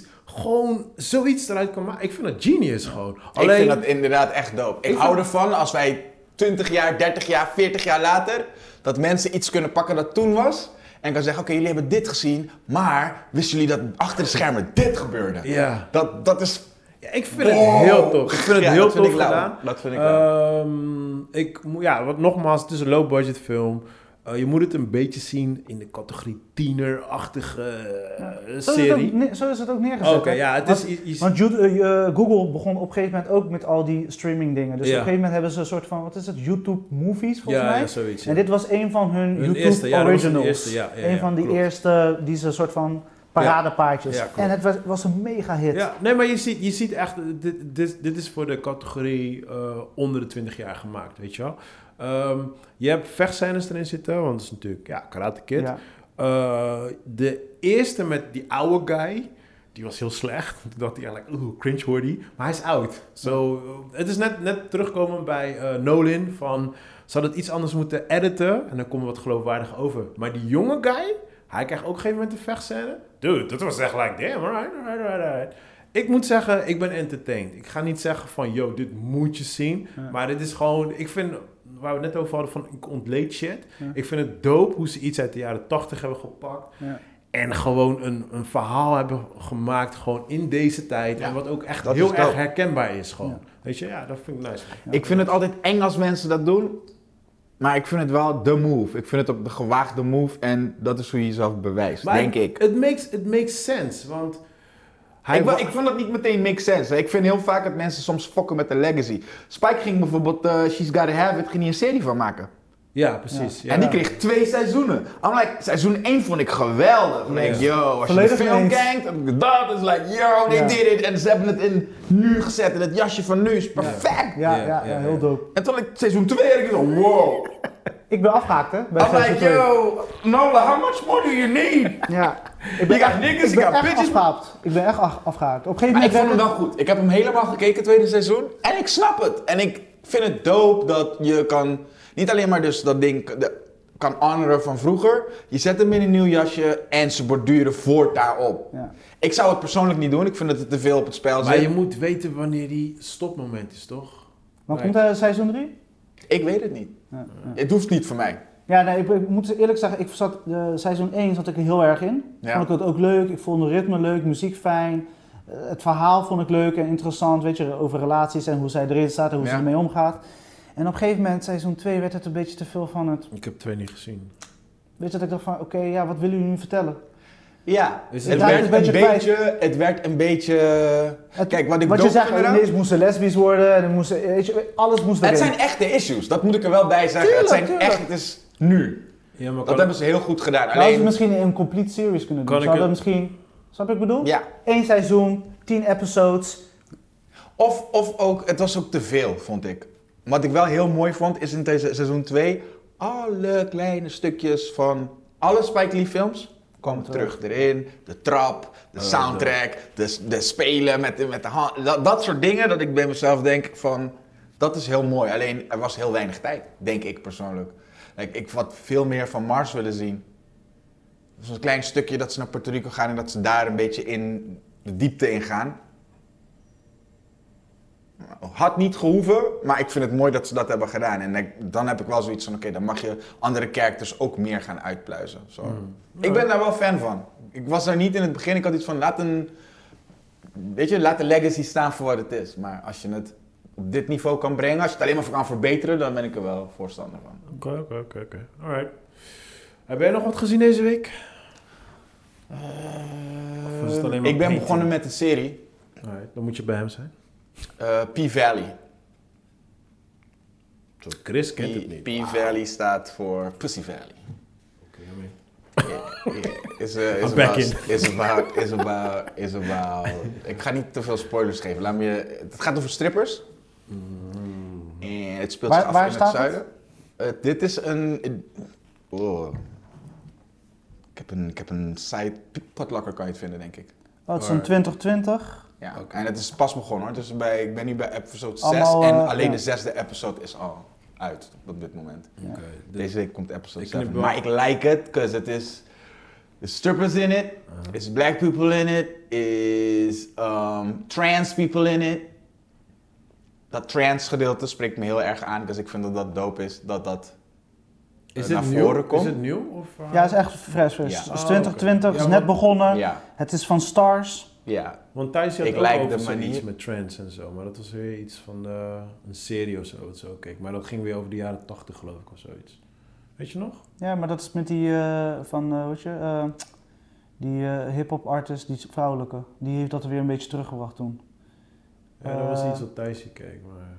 80s gewoon zoiets eruit kan maken. Ik vind dat genius gewoon. Ik vind dat inderdaad echt dope. Ik, Ik hou vind- ervan als wij 20 jaar, 30 jaar, 40 jaar later, dat mensen iets kunnen pakken dat toen was. En kan zeggen, oké, jullie hebben dit gezien, maar wisten jullie dat achter de schermen dit gebeurde? Ja. Dat, dat is... Ja, ik vind het heel tof. Ik vind het Ja, heel tof gedaan. Dat vind ik. Ehm, ik, ja, wat nogmaals, het is een low budget film. Eh, je moet het een beetje zien in de categorie tienerachtige eh, Zo is, ook, serie. ne- zo is het ook neergezet. Oké, ja, het Want- is. Want eh, Google begon op een gegeven moment ook met al die streaming dingen. Dus Ja. op een gegeven moment hebben ze een soort van, wat is het, YouTube movies volgens ja, mij. ja, zoiets. En dit was een van hun, Hun YouTube eerste, originals. eerste, een van die klopt. eerste, die ze soort van paradepaardjes. Ja, en het was, was een mega hit. Ja, nee, maar je ziet, je ziet echt, dit, dit, dit is voor de categorie onder de 20 jaar gemaakt, weet je wel. Ehm, je hebt vechtscènes erin zitten, want het is natuurlijk, ja, Karate Kid. Ja. Eh, de eerste met die oude guy, die was heel slecht. Toen dacht hij eigenlijk, oeh, cringe-worthy. Maar hij is oud. So, eh, het is net, net terugkomen bij eh, Nolan van... Ze hadden het iets anders moeten editen en dan komt wat geloofwaardig over. Maar die jonge guy, hij krijgt ook op een gegeven moment een vechtscène. Dude, dat was echt like, damn, alright, alright, alright, alright. Ik moet zeggen, ik ben entertained. Ik ga niet zeggen van, yo, dit moet je zien. Ja. Maar dit is gewoon, ik vind, waar we het net over hadden van, ik ontleed shit. Ja. Ik vind het dope hoe ze iets uit de jaren 80 hebben gepakt. Ja. En gewoon een, een verhaal hebben gemaakt, gewoon in deze tijd. Ja, en wat ook echt dat heel erg herkenbaar is gewoon. Ja. Weet je, ja, dat vind ik nice. Ja. Ik vind het altijd eng als mensen dat doen. Maar ik vind het wel de move. Ik vind het ook de gewaagde move. En dat is hoe je jezelf bewijst, Maar denk ik. Het makes, it makes sense, want... Hij ik, wa- ik vond dat niet meteen make sense. hè. Ik vind heel vaak dat mensen soms fokken met de legacy. Spike ging bijvoorbeeld eh, She's Gotta Have It, ging hij een serie van maken. ja, precies. Ja. En die kreeg twee seizoenen. I'm like, seizoen 1 vond ik geweldig. Ik denk, yo, als Volledig je de film kijkt, dan heb ik dat is like, yo, they Ja. did it. En ze hebben het in nu gezet, in het jasje van nu. Is perfect. Ja, Ja, ja, ja, ja, heel ja. dope. En toen ik seizoen 2 had ik zo, wow. Ik ben afgehaakt, hè? Bij I'm seizoen like, yo, Nola, how much more do you need? Ja. Ik You got echt- niggas, ik ben got echt bitches. afgehaakt. Ik ben echt af- afgehaakt. Op een gegeven Maar ik vond hem wel goed. Ik heb hem helemaal gekeken, tweede seizoen. En ik snap het. En ik vind het dope dat je kan... Niet alleen maar dus dat ding de- kan honoren van vroeger. Je zet hem in een nieuw jasje en ze borduren voort daarop. Ja. Ik zou het persoonlijk niet doen. Ik vind dat het te veel op het spel Maar zit. je moet weten wanneer die stopmoment is, toch? Maar Nee. komt er seizoen 3? Ik weet het niet. Ja, ja. Het hoeft niet voor mij. Ja, nee, ik, ik moet eerlijk zeggen, ik zat, eh, seizoen 1 zat ik er heel erg in. Ja. Vond ik het ook leuk, ik vond het ritme leuk, muziek fijn. Eh, het verhaal vond ik leuk en interessant, weet je, over relaties en hoe zij erin staat en hoe Ja. ze ermee omgaat. En op een gegeven moment, seizoen 2, werd het een beetje te veel van het... Ik heb twee niet gezien. Weet je, dat ik dacht van, oké, ja, wat willen jullie nu vertellen? Ja, Is het, werd een een beetje beetje, het werd een beetje... Het- Kijk, wat ik Wat je zegt, ineens moesten lesbisch worden en moesten, weet je, alles moest erin. Het zijn echte issues, dat moet ik er wel bij zeggen. Tuurlijk, het zijn tuurlijk. echt, het is nu. Ja, maar Dat hebben ze heel goed gedaan. Hadden ze Alleen, misschien in een complete series kunnen doen. Kan Ze ik hadden het- misschien, snap je wat ik bedoel? ja. Eén seizoen, tien episodes. Of, of ook, het was ook te veel, vond ik. Wat ik wel heel mooi vond, is in deze seizoen 2... alle kleine stukjes van alle Spike Lee films komen terug erin. De trap, de Oh, soundtrack, de, de spelen met de, met de hand. Dat, dat soort dingen, dat ik bij mezelf denk van... Dat is heel mooi, alleen er was heel weinig tijd, denk ik persoonlijk. Like, ik had veel meer van Mars willen zien. Dus een klein stukje dat ze naar Puerto Rico gaan en dat ze daar een beetje in de diepte in gaan. Had niet gehoeven, maar ik vind het mooi dat ze dat hebben gedaan. En ik- dan heb ik wel zoiets van, oké, dan mag je andere characters ook meer gaan uitpluizen. Zo. Mm. Ik ben daar wel fan van. Ik was er niet in het begin, ik had iets van, laat een... Weet je, laat de legacy staan voor wat het is. Maar als je het op dit niveau kan brengen, als je het alleen maar voor kan verbeteren, dan ben ik er wel voorstander van. Oké, oké, oké, oké. Alright. Heb jij nog wat gezien deze week? Maar ik ben painting? begonnen met een serie, Alright, dan moet je bij hem zijn. eh, P-Valley. Zo, Chris kent het niet. P-Valley staat voor Pussy Valley. Oké. Yeah, yeah. Is, uh, is, about, is about, is about, is about, ik ga niet te veel spoilers geven. Laat me het gaat over strippers. En het speelt Waar- zich af waar in staat het zuiden. Eh, dit is een, oh. ik heb een, ik heb een site, Potlocker kan je het vinden denk ik. Oh, het is een Waar- 2020. Ja, en het is pas begonnen hoor. Dus bij, ik ben nu bij episode 6 Allemaal, en eh, alleen ja. de zesde episode is al uit op dit moment. Oké, dus- Deze week komt episode Ik 7. knip wel- Maar ik like het, because het is... There's strippers in it. Uh-huh. There's black people in it. Is um, trans people in it. Dat trans gedeelte spreekt me heel erg aan, dus ik vind dat dat dope is dat dat Is naar het voren nieuw? komt. Is het nieuw? Of, uh, Ja, het is echt fris. fris. Ja. Het is Oh, 2020, oké. is net begonnen. Ja, Het is van Stars. ja. Want Thijs had Ik ook like over manier- met trends en zo. Maar dat was weer iets van de, een serie of zo. wat zo keek. Maar dat ging weer over de jaren 80 geloof ik of zoiets. Weet je nog? Ja, maar dat is met die eh, van, eh weet je, eh, die eh, hip-hop artist, die vrouwelijke. Die heeft dat weer een beetje teruggebracht toen. Ja, dat was Eh. iets wat Thijs keek. Maar...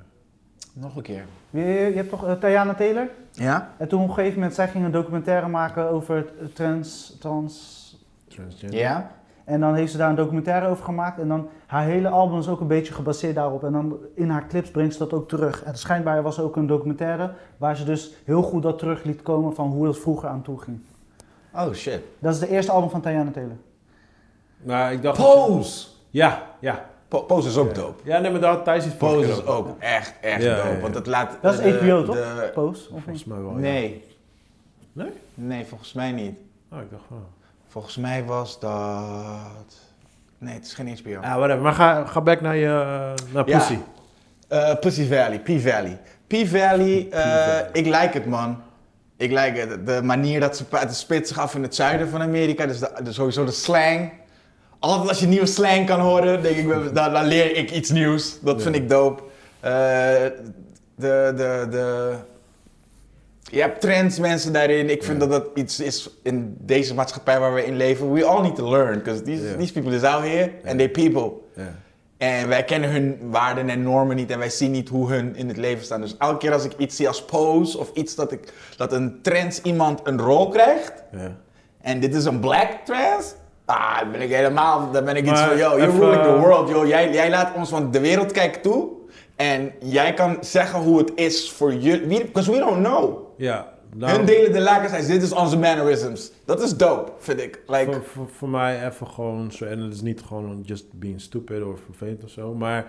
Nog een keer. Je, je hebt toch uh, Tayana Taylor? Ja? En toen op een gegeven moment, zij ging een documentaire maken over eh, trans, trans... Transgender. Ja? En dan heeft ze daar een documentaire over gemaakt. En dan, haar hele album is ook een beetje gebaseerd daarop. En dan in haar clips brengt ze dat ook terug. En schijnbaar was er ook een documentaire waar ze dus heel goed dat terug liet komen van hoe het vroeger aan toe ging. Oh shit. Dat is de eerste album van Tayana Taylor. Nou, ik dacht... Pose! Ja, ja. Po- Pose is ook dope. Ja, nee, maar daar had Thijs iets vorige Pose is ook echt, echt Ja, dope. ja, ja. Want het laat... Dat is de- HBO, toch? de- Pose? Of Volgens niet? mij wel, ja. Nee. Nee? Nee, volgens mij niet. Oh, ik dacht van... Volgens mij was dat... Nee, het is geen HBO. Ja, whatever. Maar ga, ga back naar je... uh, naar Ja. Pussy. Eh, Pussy Valley, P-Valley. P-Valley, eh, ik like het man. Ik like het. De manier dat ze praten, zich af in het zuiden van Amerika. Dus de, de- sowieso de slang. Altijd als je nieuwe slang kan horen, denk ik, dan, dan leer ik iets nieuws. Dat Ja. vind ik dope. Eh, de, de, de, je hebt trends mensen daarin. Ik vind Ja. dat dat iets is in deze maatschappij waar we in leven. We all need to learn. Because these, these people is out here and they people. Ja. En wij kennen hun waarden en normen niet en wij zien niet hoe hun in het leven staan. Dus elke keer als ik iets zie als pose of iets dat, ik, dat een trans iemand een rol krijgt Ja. en dit is een black trans, ah, dan ben ik helemaal, dan ben ik iets van, yo, you're ruling the world, yo. Jij, jij laat ons van de wereld kijken toe en jij kan zeggen hoe het is voor je, because we don't know. Ja. nou, hun delen de lakens uit, dit is onze mannerisms. Dat is dope, vind ik. Like, voor, voor, voor mij even gewoon zo, en het is niet gewoon just being stupid of vervelend of zo, maar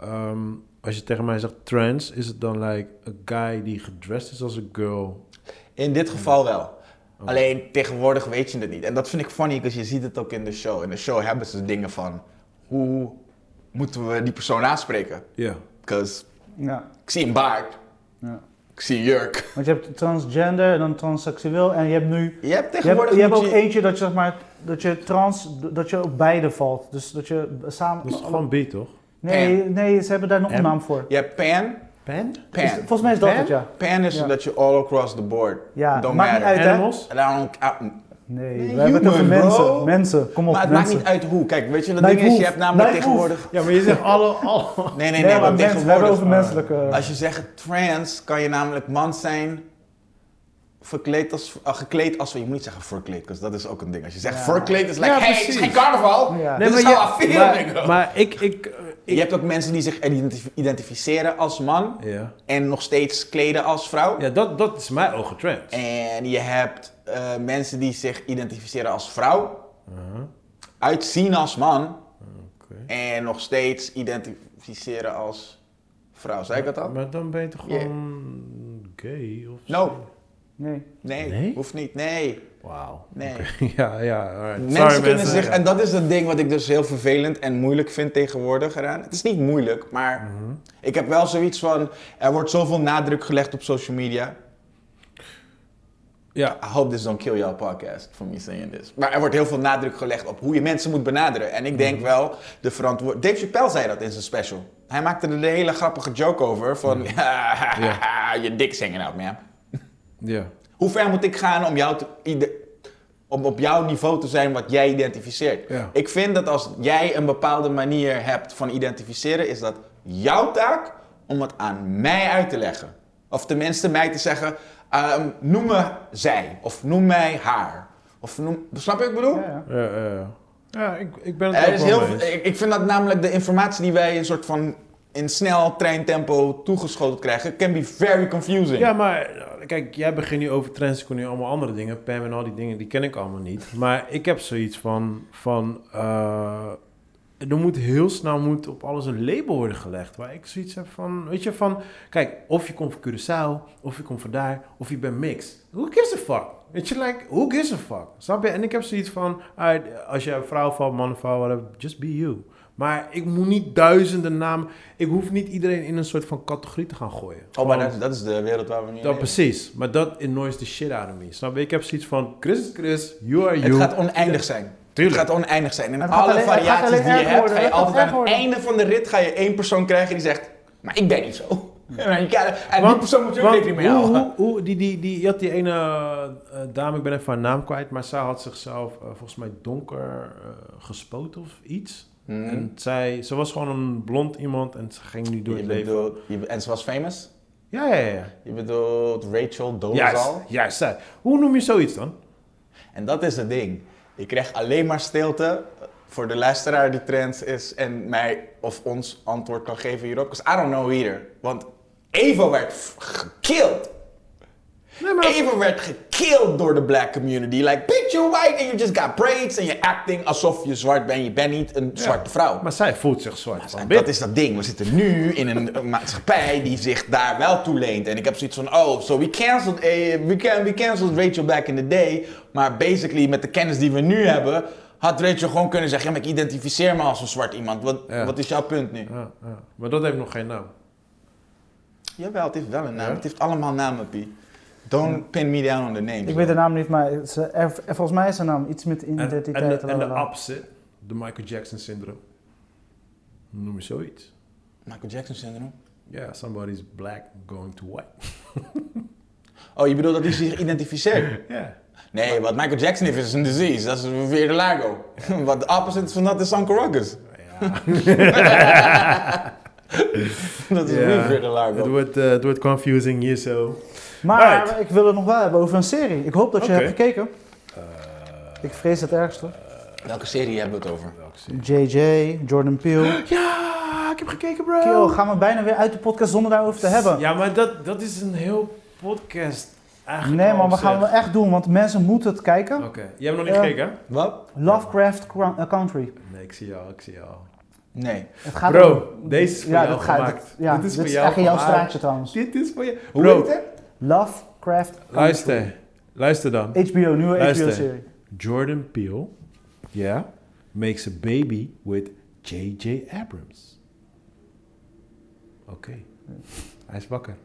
ehm, als je tegen mij zegt trans, is het dan like a guy die gedressed is als een girl? In dit geval wel. Oh. Alleen tegenwoordig weet je het niet. En dat vind ik funny, want je ziet het ook in de show. In de show hebben ze dingen van hoe moeten we die persoon aanspreken? Ja. Because Ja. ik zie een baard, ja. ik zie een jurk. Want je hebt transgender en dan transseksueel. En je hebt nu Je hebt Je hebt, tegenwoordig je hebt ook je- eentje dat je, zeg maar, dat je trans, dat je op beide valt. Dus dat je samen... Dat is toch gewoon beat, toch? nee, nee, ze hebben daar nog een naam voor. Je hebt pan. Pan. Is- volgens mij is dat Pan? het, ja. Pan is Ja. dat je all across the board. Ja, Don't maakt niet matter. uit, Nee, Nee, we hebben het over mensen. bro. Mensen, kom op, maar het maakt niet uit hoe. Kijk, weet je, dat ding is, je hebt namelijk Night tegenwoordig... Ja, maar je zegt alle... alle Nee, nee, nee, maar mensen, we hebben tegenwoordig... over menselijke... Als je zegt trans, kan je namelijk man zijn, verkleed als, uh, gekleed als, je moet niet zeggen verkleed, want dat is ook een ding. Als je zegt Ja. verkleed, is like, Ja, hey, het is geen carnaval. Ja. Dit is maar je- maar, maar ik... ik, je hebt ook mensen die zich identif- identificeren als man ja. en nog steeds kleden als vrouw. ja, dat, dat is mijn ogen trans. En je hebt eh, mensen die zich identificeren als vrouw, Uh-huh. uitzien als man en nog steeds identificeren als vrouw. Zei ik dat al? Maar dan ben je toch gewoon gay of No. Nee. Nee, Nee? hoeft niet. Nee, Wauw. nee. ja, ja. alright. Mensen Sorry, kunnen mensen. zich, en dat is het ding wat ik dus heel vervelend en moeilijk vind tegenwoordig eraan. Het is niet moeilijk, maar Mhm. ik heb wel zoiets van, er wordt zoveel nadruk gelegd op social media. Ja, I hope this don't kill your podcast for me saying this. Maar er wordt heel veel nadruk gelegd op hoe je mensen moet benaderen. En ik denk Mhm. wel, de verantwoord... Dave Chappelle zei dat in zijn special. Hij maakte er een hele grappige joke over van, Mhm. je dik hanging out, man. Ja. Hoe ver moet ik gaan om jou te, om op jouw niveau te zijn wat jij identificeert? Ja. Ik vind dat als jij een bepaalde manier hebt van identificeren, is dat jouw taak om het aan mij uit te leggen. Of tenminste mij te zeggen, ehm, noem me zij. Of noem mij haar. Of noem, snap je wat ik bedoel? Ja, ja. Ja, ja, ja. Ja, ik, ik ben het Er ook is wel heel, ik vind dat namelijk de informatie die wij een soort van in snel treintempo toegeschoten krijgen, can be very confusing. Ja, maar eh, kijk, jij begint nu over trends, ik nu allemaal andere dingen. Pam en al die dingen, die ken ik allemaal niet. Maar ik heb zoiets van, van eh, er moet heel snel moet op alles een label worden gelegd. Waar ik zoiets heb van, weet je, van... Kijk, of je komt van Curaçao, of je komt van daar, of je bent mixed. Who gives a fuck? Weet je, like, who gives a fuck? Snap je? En ik heb zoiets van, alright, als je een vrouw valt, man vrouw, whatever, just be you. Maar ik moet niet duizenden namen... Ik hoef niet iedereen in een soort van categorie te gaan gooien. Oh, maar dat, dat is de wereld waar we nu in dat precies. Maar dat annoys the shit out of me. Snap je? Ik heb zoiets van, Chris is Chris, you are you. Het gaat oneindig zijn. Tuurlijk. Het gaat oneindig zijn. En alle alleen- variaties die je hebt, worden. ga je altijd aan het worden. einde van de rit ga je één persoon krijgen die zegt, maar ik ben niet zo. En, je kan- en die persoon moet je ook rekening mee hoe, houden. hoe, hoe- die, die, die, je had die ene eh, dame, ik ben even haar naam kwijt, maar zij had zichzelf eh, volgens mij donker eh, gespoten of iets. Hmm. En zij, ze was gewoon een blond iemand en ze ging nu door Je het leven. je, en ze was famous? Ja, ja, ja. Je bedoelt Rachel Juist, Dolezal? juist. zij. Hoe noem je zoiets dan? En dat is het ding. Je krijgt alleen maar stilte voor de luisteraar die trends is en mij of ons antwoord kan geven hierop. Because I don't know either. Want Eva werd gekilled. Nee, maar, Eva werd gekilled door de black community. Like, bitch, you're white and you just got braids and you're acting alsof je zwart bent. Je bent niet een zwarte vrouw. maar zij voelt zich zwart. Van dat is dat ding. We zitten nu in een maatschappij die zich daar wel toe leent. En ik heb zoiets van, oh, so we cancelled, eh, we, can, we cancelled Rachel back in the day. Maar basically, met de kennis die we nu hebben, had Rachel gewoon kunnen zeggen, ja, maar ik identificeer me als een zwart iemand. Wat, Ja. wat is jouw punt nu? Ja. Maar dat heeft nog geen naam. Jawel, het heeft wel een naam. Het heeft allemaal namen, Pie. Don't pin me down on the name. Ik weet de naam niet, maar is, eh, er- volgens mij is zijn naam iets met En, identiteit. en, de, en de opposite, de Michael Jackson syndroom. Noem je zoiets? Michael Jackson syndroom. Ja, somebody's black going to white. Oh, je bedoelt dat hij zich identificeert? Ja. Nee, wat Michael Jackson heeft is een disease. Dat is weer de lago. Wat de opposite van dat is Uncle Ruckus. Ja. Dat is weer de lago. Het wordt, eh, het wordt confusing hier zo. Maar Right. ik wil het nog wel hebben over een serie. Ik hoop dat je Oké. hebt gekeken. Ik vrees het ergste. Welke serie hebben we het over? JJ, Jordan Peele. Ja, ik heb gekeken, bro. Kill, gaan we bijna weer uit de podcast zonder daarover te hebben. Ja, maar dat, dat is een heel podcast eigenlijk. Nee, maar we gaan het echt doen, want mensen moeten het kijken. Oké, jij hebt nog niet Ja. gekeken, hè? Wat? Lovecraft Cra- eh, Country. Nee, ik zie jou, ik zie jou. Nee. Het gaat Bro, deze is voor ja, jou dat gaat, gemaakt. dit- ja, Dit dit is is, voor jou echt in jouw gemaakt. straatje trouwens. Dit is voor je. Hoe Bro, heet het? Lovecraft Country. luister. Luister dan. HBO, nieuwe. HBO-serie. Jordan Peele, yeah, makes a baby with J.J. Abrams. Oké, hij is wakker.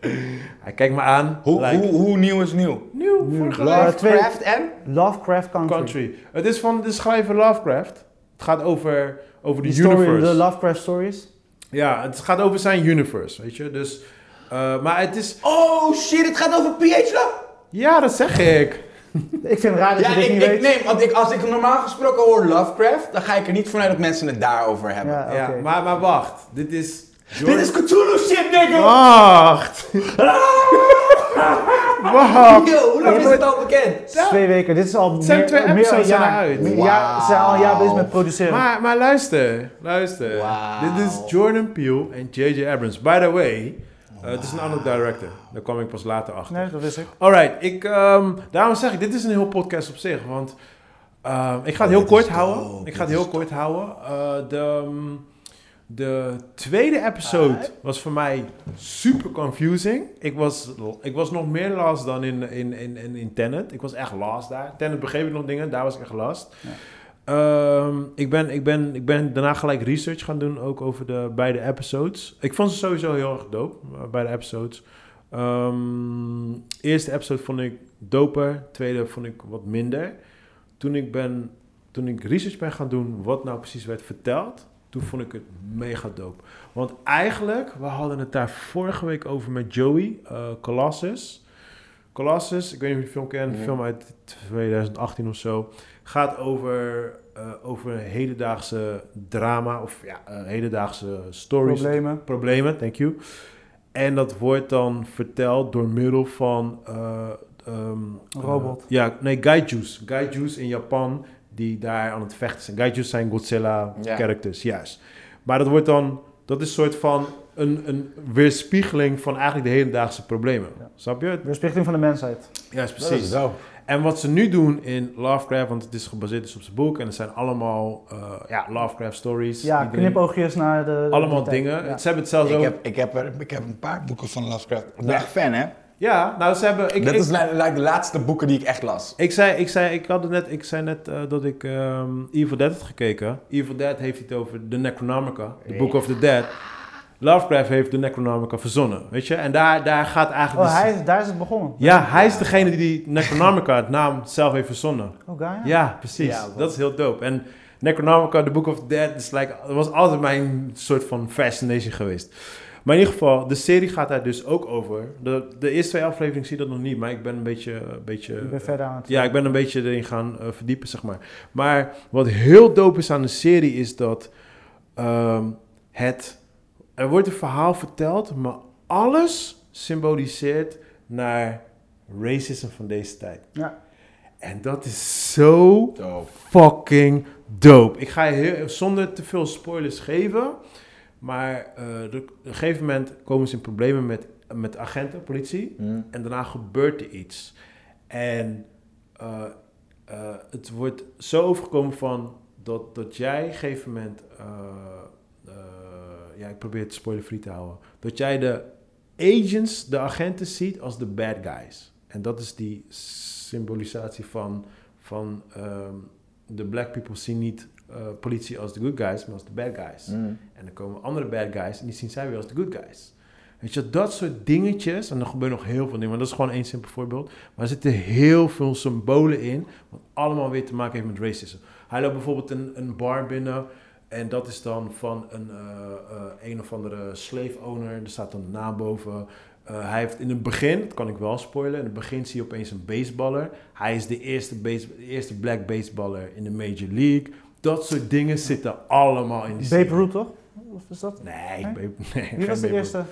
hij kijkt me aan. Hoe, like, hoe, hoe nieuw is nieuw? Nieuw, Lovecraft en? Lovecraft Country. Country. Het is van de schrijver Lovecraft. Het gaat over, over de universe. de Lovecraft stories. Ja, het gaat over zijn universe, weet je. Dus, eh, maar het is... Oh shit, het gaat over PH Love? Ja, dat zeg ik. Ik vind het raar dat Ja, je dit ik, niet ik, weet. nee, want ik, als ik normaal gesproken hoor Lovecraft, dan ga ik er niet vanuit dat mensen het daarover hebben. Ja, maar, maar wacht. Dit is... Dit is Cthulhu shit, nigga! Wacht! Wacht! Yo, hoe lang is het al bekend? Twee weken. Dit is al zijn meer, twee meer een jaar. zijn uit. Ja, ze zijn al een jaar bezig met produceren. Maar, maar luister, luister. Dit is Jordan Peele en J.J. Abrams. By the way, eh, het is een andere director. Daar kwam ik pas later achter. nee, dat wist ik. Alright, ik, ehm, daarom zeg ik, dit is een heel podcast op zich. Want ehm, ik ga het Oh, heel dit kort houden. dope, Ik ga het heel kort houden. Eh, de, mm, de tweede episode was voor mij super confusing. Ik was, ik was nog meer lost dan in, in, in, in, in Tenet. Ik was echt lost daar. Tenet begreep ik nog dingen, daar was ik echt lost. Ja. Ehm, ik, ben, ik, ben, ik ben daarna gelijk research gaan doen, ook over de beide episodes. Ik vond ze sowieso heel erg dope, eh, beide episodes. Ehm, eerste episode vond ik doper, tweede vond ik wat minder. Toen ik, ben, toen ik research ben gaan doen wat nou precies werd verteld, toen vond ik het mega dope. Want eigenlijk, we hadden het daar vorige week over met Joey, eh, Colossus. Colossus, ik weet niet of je die film kent, een film uit 2018 of zo. Gaat over, eh, over hedendaagse drama, of ja, eh, hedendaagse stories Problemen. problemen, thank you. En dat wordt dan verteld door middel van... eh, ehm, Robot. ja, nee, gaijus. Gaijus in Japan die daar aan het vechten zijn. Gaijus zijn Godzilla Ja. characters, juist. Maar dat wordt dan... Dat is een soort van een, een weerspiegeling van eigenlijk de hedendaagse problemen. Ja. Snap je? Weerspiegeling van de mensheid. Ja, Dat is precies. dope. En wat ze nu doen in Lovecraft, want het is gebaseerd dus op zijn boek en het zijn allemaal eh, ja, Lovecraft stories. Ja, knipoogjes naar de... Allemaal dingen. Ja. Ze hebben het zelfs Ik ook. heb, ik, heb er, ik heb een paar boeken van Lovecraft. Ik ben Ja. echt fan, hè? Ja, nou ze hebben. Ik, dat ik, is like de laatste boeken die ik echt las. ik zei, ik zei, ik had het net, ik zei net eh, dat ik ehm, Evil Dead had gekeken. Evil Dead heeft het over de Necronomicon, de Book of the Dead. Lovecraft heeft de Necronomicon verzonnen, weet je? En daar, daar gaat eigenlijk. Oh, de- hij is, daar is het begonnen. Ja, hij is degene die die Necronomicon, het naam, zelf heeft verzonnen. Oh, Gaia? Ja, precies. Ja, dat is heel dope. En Necronomicon, The Book of the Dead, is like, dat was altijd mijn soort van fascination geweest. Maar in ieder geval, de serie gaat daar dus ook over. De, de eerste twee afleveringen zie je dat nog niet, maar ik ben een beetje... Een beetje Ik ben verder aan het... ja, ik ben een beetje erin gaan eh, verdiepen, zeg maar. Maar wat heel dope is aan de serie is dat ehm, het... Er wordt een verhaal verteld, maar alles symboliseert naar racism van deze tijd. Ja. En dat is zo Dope. fucking dope. Ik ga je heel, zonder te veel spoilers geven. Maar eh, de- op een gegeven moment komen ze in problemen met, met agenten, politie. Hm. En daarna gebeurt er iets. En eh, eh, het wordt zo overgekomen van dat, dat jij op een gegeven moment... ja, ik probeer het spoilerfree te houden. Dat jij de agents, de agenten ziet als de bad guys. En dat is die symbolisatie van, van ehm, de black people zien niet eh, politie als de good guys, maar als de bad guys. Hm. En dan komen andere bad guys en die zien zij weer als de good guys. Weet je, dat soort dingetjes, en er gebeuren nog heel veel dingen, maar dat is gewoon één simpel voorbeeld. Maar er zitten heel veel symbolen in, wat allemaal weer te maken heeft met racism. Hij loopt bijvoorbeeld een, een bar binnen en dat is dan van een, eh, eh, een of andere slave owner, er staat dan naam boven. Eh, hij heeft in het begin, dat kan ik wel spoilen, in het begin zie je opeens een baseballer. Hij is de eerste, base, de eerste black baseballer in de Major League. Dat soort dingen zitten allemaal in die serie. Babe Ruth, toch? Of is dat? Nee, Nee? Babe- nee Wie geen was de Babe eerste?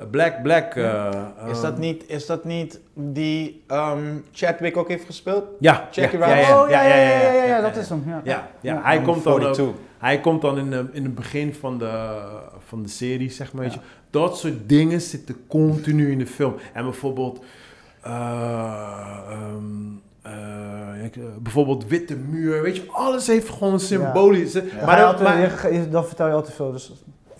Uh, Black, Black. eh, Is, ehm, dat niet, is dat niet die ehm, Chadwick ook heeft gespeeld? Ja, Jackie ja, Brown? ja, oh, ja, ja, ja, ja, ja, ja, dat ja. is hem. Ja. Ja, ja, Ja. hij komt dan ook, 42. Hij komt dan in, de, in het begin van de, van de serie, zeg maar. Weet je. Dat soort dingen zitten continu in de film. En bijvoorbeeld, eh, ehm, eh, eh, bijvoorbeeld Witte Muur, weet je, alles heeft gewoon een symbolische. Maar, hij je dan vertel je al te veel. Dus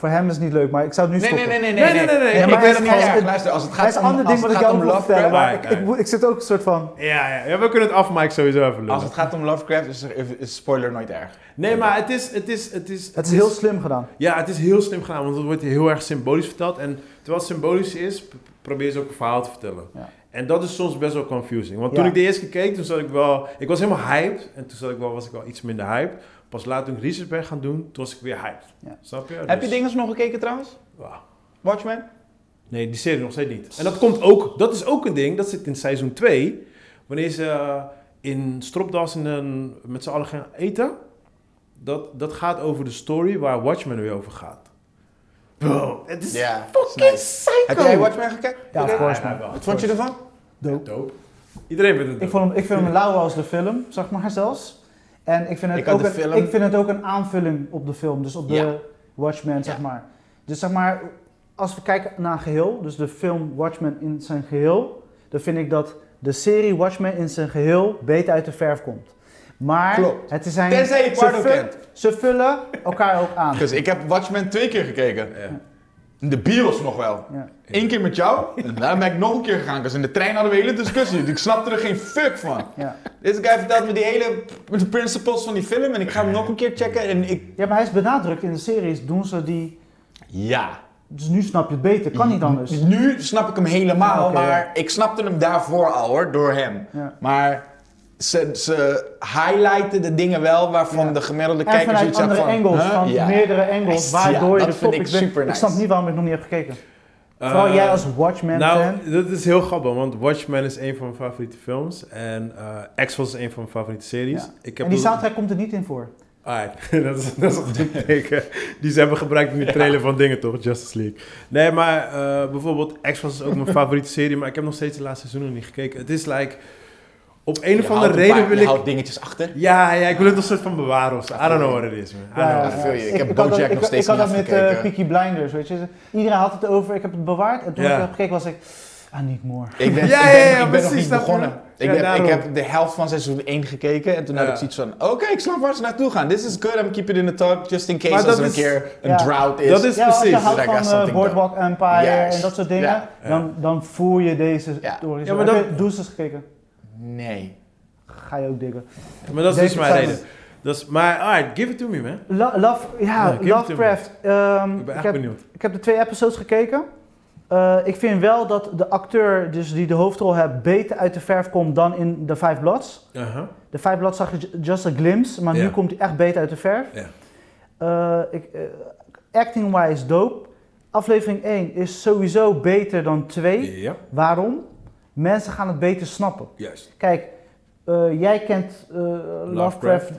voor hem is het niet leuk, maar ik zou het nu Nee, nee, stoppen. nee, nee, nee. Nee, nee, nee, nee. Ik het is niet erg. Luister, als het is gaat een ander als ding het wat ik jou vertellen, maar ik, ik, zit ook een soort van... ja, ja, ja, we kunnen het afmaken sowieso even lullen. Als het gaat om Lovecraft is, er- is spoiler nooit erg. Nee, maar het is, het is, het is, Het is heel slim gedaan. Ja, het is heel slim gedaan, want het wordt heel erg symbolisch verteld. En terwijl het symbolisch is, probeer ze ook een verhaal te vertellen. Ja. En dat is soms best wel confusing. Want Ja. toen ik de eerste keer keek, toen zat ik wel... Ik was helemaal hyped. En toen zat ik wel, was ik wel iets minder hyped. Pas later toen ik research ben gaan doen, toen was ik weer hyped. Ja. Snap je? Heb je Dus- dingen nog gekeken trouwens? Wauw. Watchmen? Nee, die serie nog steeds niet. En dat komt ook... Dat is ook een ding, dat zit in seizoen 2. Wanneer ze eh, in Stropdas in een, met z'n allen gaan eten. Dat, dat gaat over de story waar Watchmen weer over gaat. Bro, het is fucking nice. psycho. Heb jij Watchmen gekeken? Ja, of course, man. Wat vond je ervan? Dope. Dope. Iedereen vindt het Ik, dope. vond hem, ik vind hem lauw als de film, zeg maar zelfs. En ik vind, het Ik ook de een, film- ik vind het ook een aanvulling op de film, dus op de Ja. Watchmen, zeg Ja. maar. Dus zeg maar, als we kijken naar een geheel, dus de film Watchmen in zijn geheel, dan vind ik dat de serie Watchmen in zijn geheel beter uit de verf komt. Maar Klopt. het zijn, Tenzij je ze, Pardo vul- kent. ze vullen elkaar ook aan. Dus ik heb Watchmen twee keer gekeken. Ja. In de bios nog wel. Ja. Eén keer met jou. En daarna ben ik nog een keer gegaan. Dus in de trein hadden we een hele discussie. Ik snapte er geen fuck van. Ja. Deze guy vertelt me die hele de principles van die film. En ik ga hem nog een keer checken. En ik... ja, maar hij is benadrukt in de series, doen ze die... Ja. Dus nu snap je het beter, kan niet anders. Dus nu snap ik hem helemaal. Ja, oké, maar ik snapte hem daarvoor al hoor. Door hem. Maar ze, ze highlighten de dingen wel waarvan Ja. de gemiddelde kijker vanuit zoiets andere van... huh? van Ja. meerdere Ja, waardoor je dat de ik super Ik snap nice. niet waarom ik nog niet heb gekeken. Eh, Vooral jij als Watchmen Nou, fan. dat is heel grappig, want Watchmen is een van mijn favoriete films. En eh X-Files is een van mijn favoriete series. Ja. Ik heb En die soundtrack komt er niet in voor. Alright, dat, is, dat is een goed teken. Die ze hebben gebruikt in de trailer van dingen, toch? Justice League. Nee, maar eh, bijvoorbeeld X-Files is ook mijn favoriete serie, maar ik heb nog steeds de laatste seizoen nog niet gekeken. Het is like... Op een of andere reden paar- wil Je ik... houdt dingetjes achter. Ja, ja, ik wil het een soort van bewaren of zo. I don't know what it is, man. I Ja, don't ja, know. feel you. Ik heb dat- Bojack nog ik, steeds ik had dat met eh, afgekeken. Peaky Blinders, weet je. Iedereen had het over, ik heb het bewaard. En toen Ja. ik heb gekeken was ik, ah, niet more. Ik ben, Ja, ik ben, ja, ja, ik ben precies, nog niet begonnen. Ik, Ja, heb, daarom. ik heb de helft van seizoen 1 gekeken en toen had ik zoiets van... Oké, ik snap waar ze naartoe gaan. This is good, I'm keep it in the talk. Just in case als er een keer een drought is. Dat is ja, als je precies. houdt van eh, Boardwalk Empire en dat soort dingen, Ja. Dan, dan voel je deze Ja. maar Heb dan- je Deuces gekeken? Nee. Ga je ook diggen. Maar dat is dus mijn reden. Dat is, maar, alright, give it to me, man. Lo- Love, ja, Lovecraft. ehm, Ik ben echt heb, benieuwd. ik heb de twee episodes gekeken. Eh, ik vind wel dat de acteur dus die de hoofdrol heeft beter uit de verf komt dan in The Five Bloods. Uh-huh. De Five Bloods zag je ju- just a glimpse, maar nu komt hij echt beter uit de verf. Ja. Eh, ik, eh, Acting-wise dope. Aflevering 1 is sowieso beter dan 2. Ja, Waarom? Mensen gaan het beter snappen. juist. Kijk, eh, jij kent eh, Lovecraft, eh,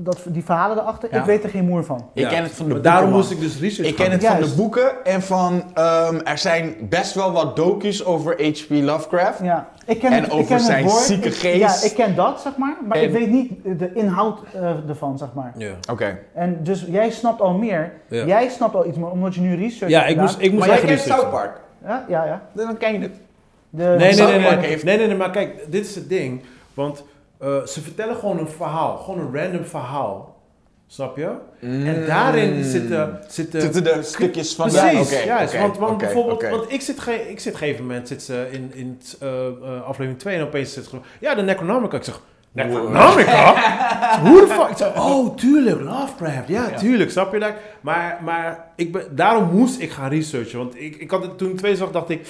dat, die verhalen erachter. Ja. Ik weet er geen moer van. Ik ken het van de Maar boeken, daarom moest ik dus research Ik ken het van de boeken en van... ehm, er zijn best wel wat docu's over H.P. Lovecraft. Ja, ik ken En het, ik over ken het zijn woord. zieke Ik- geest. Ja, ik ken dat, zeg maar. Maar En- ik weet niet de inhoud eh, ervan, zeg maar. Ja. Oké. En dus jij snapt al meer. Ja. Jij snapt al iets meer, omdat je nu research Ja, hebt ik moest, ik moest Maar jij kent South. Park. Ja, ja, ja. Dan ken je het. De, Nee, nee, nee, nee, Park nee, heeft- nee, nee, nee, maar kijk, dit is het ding. Want eh, ze vertellen gewoon een verhaal, gewoon een random verhaal. Snap je? En daarin zitten... zitten Zitten er stukjes van... Precies, Ja, oké, juist. want want bijvoorbeeld, want ik zit, ge ik zit op een gegeven moment zit ze in, in t- eh, eh, aflevering 2 en opeens zit ze gewoon, ja, de Necronomica. Ik zeg, Necronomica? Hoe de fuck? Ik oh, tuurlijk, Lovecraft. Ja, Ja. tuurlijk, snap je dat? Maar, maar ik ben, daarom moest ik gaan researchen. Want ik, ik had het toen ik twee zag, dacht ik,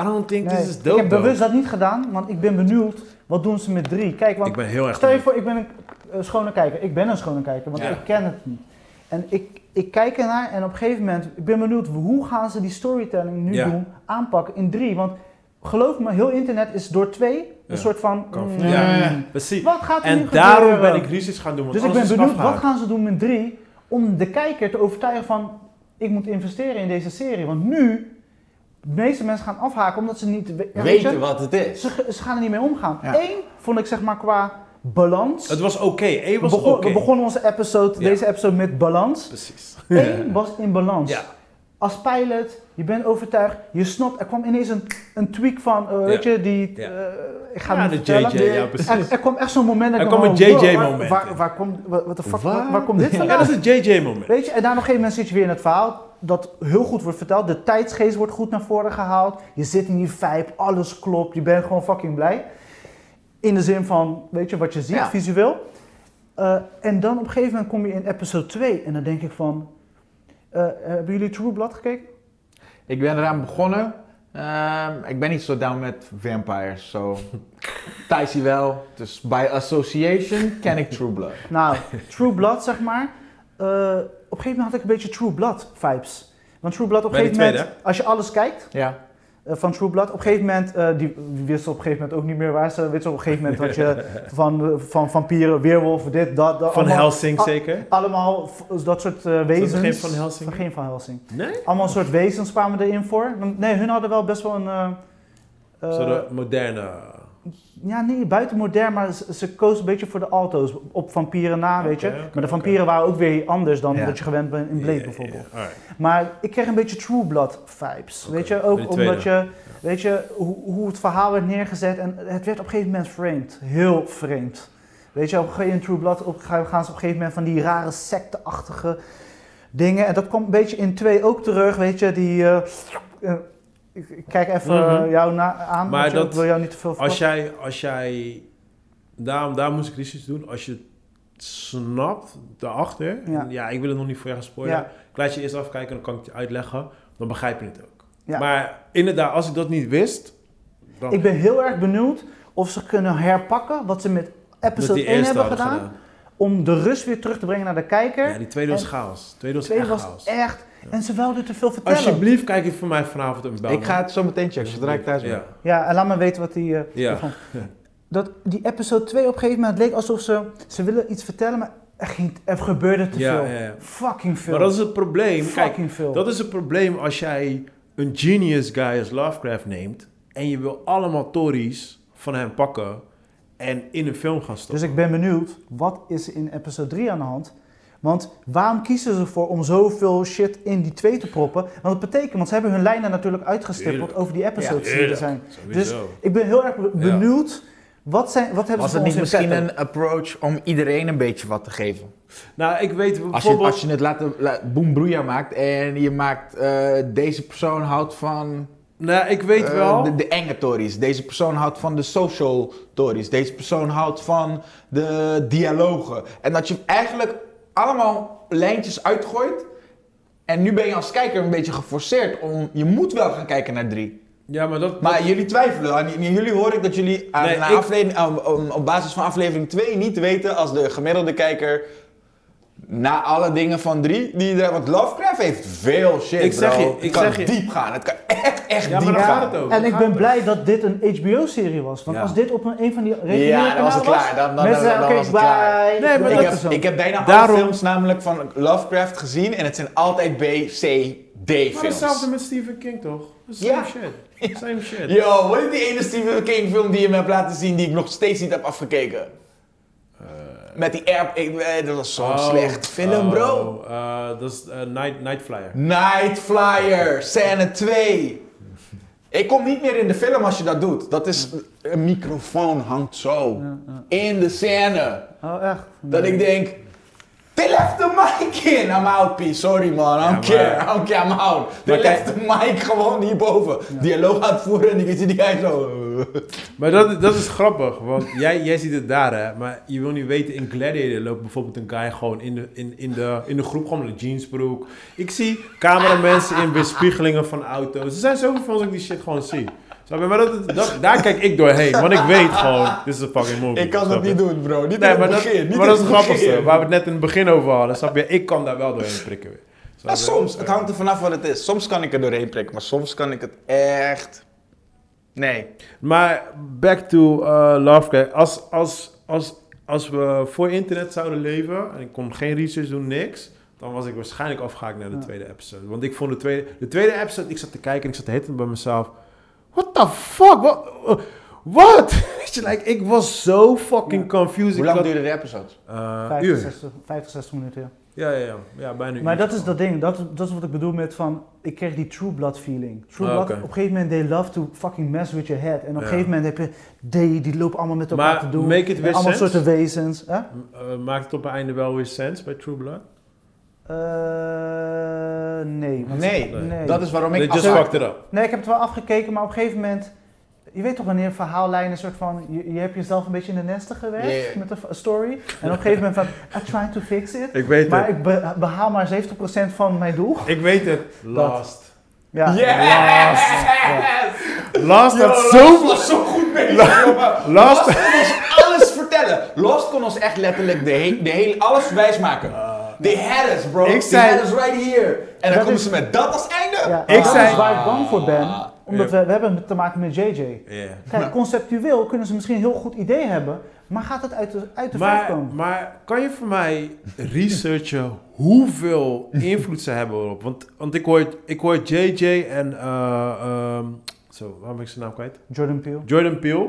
I don't think Nee, this is ik dope. heb though. bewust dat niet gedaan, want ik ben benieuwd. Wat doen ze met drie? Kijk, want Ik ben heel erg stel je voor, ik ben een eh, schone kijker. Ik ben een schone kijker, want Ja. ik ken het niet. En ik, ik kijk ernaar en op een gegeven moment, ik ben benieuwd hoe gaan ze die storytelling nu Ja. doen, aanpakken in drie. Want geloof me, heel internet is door twee een Ja. soort van... Mm, Ja. Precies. Wat gaat er nu En daarom gebeuren? ben ik research gaan doen. Want Dus ik ben benieuwd, wat gaan ze doen met drie om de kijker te overtuigen van, ik moet investeren in deze serie. Want nu, de meeste mensen gaan afhaken omdat ze niet weet je, Weten wat het is. ze, ze gaan er niet mee omgaan. Ja. Eén vond ik zeg maar qua balans. Het was oké. Eén we, was begon- oké. we begonnen onze episode, Ja. deze episode met balans. Precies. Eén was in balans. Ja. Als pilot, je bent overtuigd, je snapt, er kwam ineens een, een tweak van, eh, weet je, die, Ja. eh, ik ga Ja, het de niet vertellen. JJ, ja, precies. Er, er kwam echt zo'n moment dat Er kwam een JJ-moment Waar, waar, komt, wat de fuck, Waar? komt dit Ja, vandaan? dat is een JJ-moment. Weet je, en daar op een gegeven moment zit je weer in het verhaal dat heel goed wordt verteld. De tijdsgeest wordt goed naar voren gehaald. Je zit in die vibe, alles klopt. Je bent gewoon fucking blij. In de zin van, weet je, wat je ziet Ja. visueel. Eh, en dan op een gegeven moment kom je in episode 2 en dan denk ik van... eh, hebben jullie True Blood gekeken? Ik ben eraan begonnen. Ehm, ik ben niet zo down met vampires, zo. Thijs hij wel. Dus by association ken ik True Blood. Nou, True Blood, zeg maar. eh, op een gegeven moment had ik een beetje True Blood vibes. Want True Blood op een gegeven moment, tweede, als je alles kijkt, Ja. Eh, van True Blood. Op een gegeven moment, eh, die, wisten op een gegeven moment ook niet meer waar ze... Je, op een gegeven moment had je van, van vampieren, weerwolven, dit, dat, dat. Van allemaal, Helsing zeker? Allemaal dat soort eh, wezens. geen Van Helsing? Geen Van Helsing. Nee? Allemaal soort wezens kwamen erin voor. Nee, hun hadden wel best wel een... eh, eh, Zo de moderne... ja, nee, buiten modern, maar ze, ze kozen een beetje voor de alto's. Op vampieren na, weet je. Maar de vampieren waren ook weer anders dan Ja. wat je gewend bent in Blade bijvoorbeeld. Maar ik kreeg een beetje True Blood vibes. Weet je, ook omdat tweede. je, weet je, hoe, hoe het verhaal werd neergezet en het werd op een gegeven moment vreemd. Heel vreemd. Weet je, op een gegeven moment in True Blood op, gaan ze op een gegeven moment van die rare secteachtige dingen. En dat komt een beetje in 2 ook terug, weet je, die... eh, eh, ik, kijk even Mhm. eh, jou na, aan, Maar dat- ik wil jou niet te veel Als jij, als jij, daarom, daar moest ik research doen. Als je het snapt, daarachter, Ja. ja. ik wil het nog niet voor je gaan spoilen. Ja. Ik laat je eerst afkijken, dan kan ik het je uitleggen. Dan begrijp je het ook. Ja. Maar inderdaad, als ik dat niet wist, dan Ik ben heel erg benieuwd of ze kunnen herpakken wat ze met episode die 1 eerste hebben gedaan. Om de rust weer terug te brengen naar de kijker. Ja, die tweede was En- chaos. Tweede was Tweede echt was chaos. echt... En ze wilden te veel vertellen. Alsjeblieft, kijk het voor mij vanavond een bel. Ik ga het zo meteen checken, zodra ik thuis ben. Ja. Ja, en laat me weten wat die... eh, Ja. ervan- Dat, die episode 2 op een gegeven moment leek alsof ze... Ze willen iets vertellen, maar er, ging, er gebeurde te Ja, veel. ja, ja. Fucking veel. Maar dat is het probleem. Kijk, Fucking veel. dat is het probleem als jij een genius guy als Lovecraft neemt en je wil allemaal Tories van hem pakken en in een film gaan stoppen. Dus ik ben benieuwd, wat is er in episode 3 aan de hand? Want waarom kiezen ze ervoor om zoveel shit in die 2 te proppen? Want dat betekent, want ze hebben hun lijnen natuurlijk uitgestippeld over die episodes die er zijn. Sowieso. Dus ik ben heel erg be- benieuwd, wat, zijn, wat hebben Was ze het voor niet ons in misschien een approach om iedereen een beetje wat te geven? nou, ik weet Als je, bijvoorbeeld... als je het laten, la, boem broeia maakt en je maakt eh, deze persoon houdt van nou, ik weet eh, wel... de, de enge tories, deze persoon houdt van de social tories, deze persoon houdt van de dialogen. En dat je eigenlijk allemaal lijntjes uitgooit. En nu ben je als kijker een beetje geforceerd om, je moet wel gaan kijken naar drie. ja, maar dat... Maar jullie twijfelen. Aan aan jullie hoor ik dat jullie aan, Nee, na ik- aflevering, aan- op basis van aflevering 2 niet weten als de gemiddelde kijker. Na alle dingen van 3, die er, want Lovecraft heeft veel shit. Ik zeg bro. je, het ik kan zeg je. diep gaan. Het kan echt, echt ja, diep maar daar gaan. gaat het over. En Daar ik ben het blij dat dit een HBO-serie was. Want Ja. als dit op een, een van die reguliere Ja, dan was het kanalen klaar. Dan- dan- mensen dan- dan was het klaar. bye. Nee, maar Dat Ik dat is heb, zo. ik heb bijna Daarom- alle films namelijk van Lovecraft gezien en het zijn altijd B, C, D Maar films. hetzelfde met Stephen King, toch? Same Ja. shit. Same shit. Yo, wat is die ene Stephen King film die je me hebt laten zien die ik nog steeds niet heb afgekeken? Met die air... Ik, eh, dat was zo'n Oh, slecht film, bro. oh, eh, dat is eh, Night, Night Flyer. Night Flyer, scène 2. Ik kom niet meer in de film als je dat doet. Dat is... Een microfoon hangt zo. Ja, ja. In de scène. Oh, echt? Dat ik denk... They left the mic in. I'm out, P. Sorry man. I don't Ja, maar- care. I don't care. I'm out. They Maar left the mic gewoon hierboven. Dialoog aan het voeren en ik zie die guy zo... Maar dat, dat is grappig, want jij, jij ziet het daar, hè. Maar je wil niet weten, in Gladiator loopt bijvoorbeeld een guy gewoon in de, in, in de, in de groep gewoon met een jeansbroek. Ik zie cameramensen in weerspiegelingen van auto's. Er zijn zoveel films dat ik die shit gewoon zie. Snap je? Maar dat, dat, daar kijk ik doorheen, want ik weet gewoon, dit is een fucking movie. Ik kan dat niet doen, bro. Niet Nee, in maar het dat, begin. Niet maar dat is het grappigste, waar we het net in het begin over hadden. Snap je? Ik kan daar wel doorheen prikken weer. Ja, je? soms. Het hangt er vanaf wat het is. Soms kan ik er doorheen prikken, maar soms kan ik het echt... Nee. Maar back to uh, Lovecraft. Als, als, als, als we voor internet zouden leven en ik kon geen research doen, niks, dan was ik waarschijnlijk afgehaakt naar de Ja. tweede episode. Want ik vond de tweede, de tweede episode, ik zat te kijken en ik zat te hitten bij mezelf. What the fuck? What? What? Weet je, like, ik was zo fucking Ja. confused. Hoe lang had- duurde de episode? Eh, 50, uur. 60, 50, 60 minuten, ja. Ja, ja, ja. ja bijna een Maar uur. dat is dat ding, dat, dat is wat ik bedoel met van, ik kreeg die True Blood feeling. True Ah, Blood, op een gegeven moment, they love to fucking mess with your head. En op een Ja. gegeven moment heb je, die, die lopen allemaal met elkaar Maar te doen. make it allemaal sense? soorten wezens. Eh, maakt het op het einde wel weer sens bij True Blood? Eh, nee. want- Nee. nee. Dat is waarom They ik just afhaak. fucked it up. Nee, ik heb het wel afgekeken, maar op een gegeven moment... Je weet toch wanneer een verhaallijn een soort van... Je, je hebt jezelf een beetje in de nesten gewerkt met een story. En op een gegeven moment van... I'm trying to fix it. Ik weet Maar het. ik be- behaal maar 70% van mijn doel. Ik weet het. Lost. Ja. Yes! Lost Yo, had Lost zo... was zo goed bezig, jongen. Lost- Lost kon ons alles vertellen. Lost kon ons echt letterlijk de, he de hele, alles wijsmaken. They had us, bro. Ik They zei- had us right here. En dan komen is- ze met dat als einde. Ja, Ik dat zei- is waar ik bang voor ben. Omdat Ja. we, we hebben te maken met JJ. Ja. Kijk, conceptueel kunnen ze misschien een heel goed idee hebben. Maar gaat het uit de, uit de Maar, komen? maar kan je voor mij researchen hoeveel invloed ze hebben erop? Want, want ik, hoor, ik hoor JJ en... eh, ehm, zo, waarom ben ik zijn naam kwijt? Jordan Peele. Jordan Peele.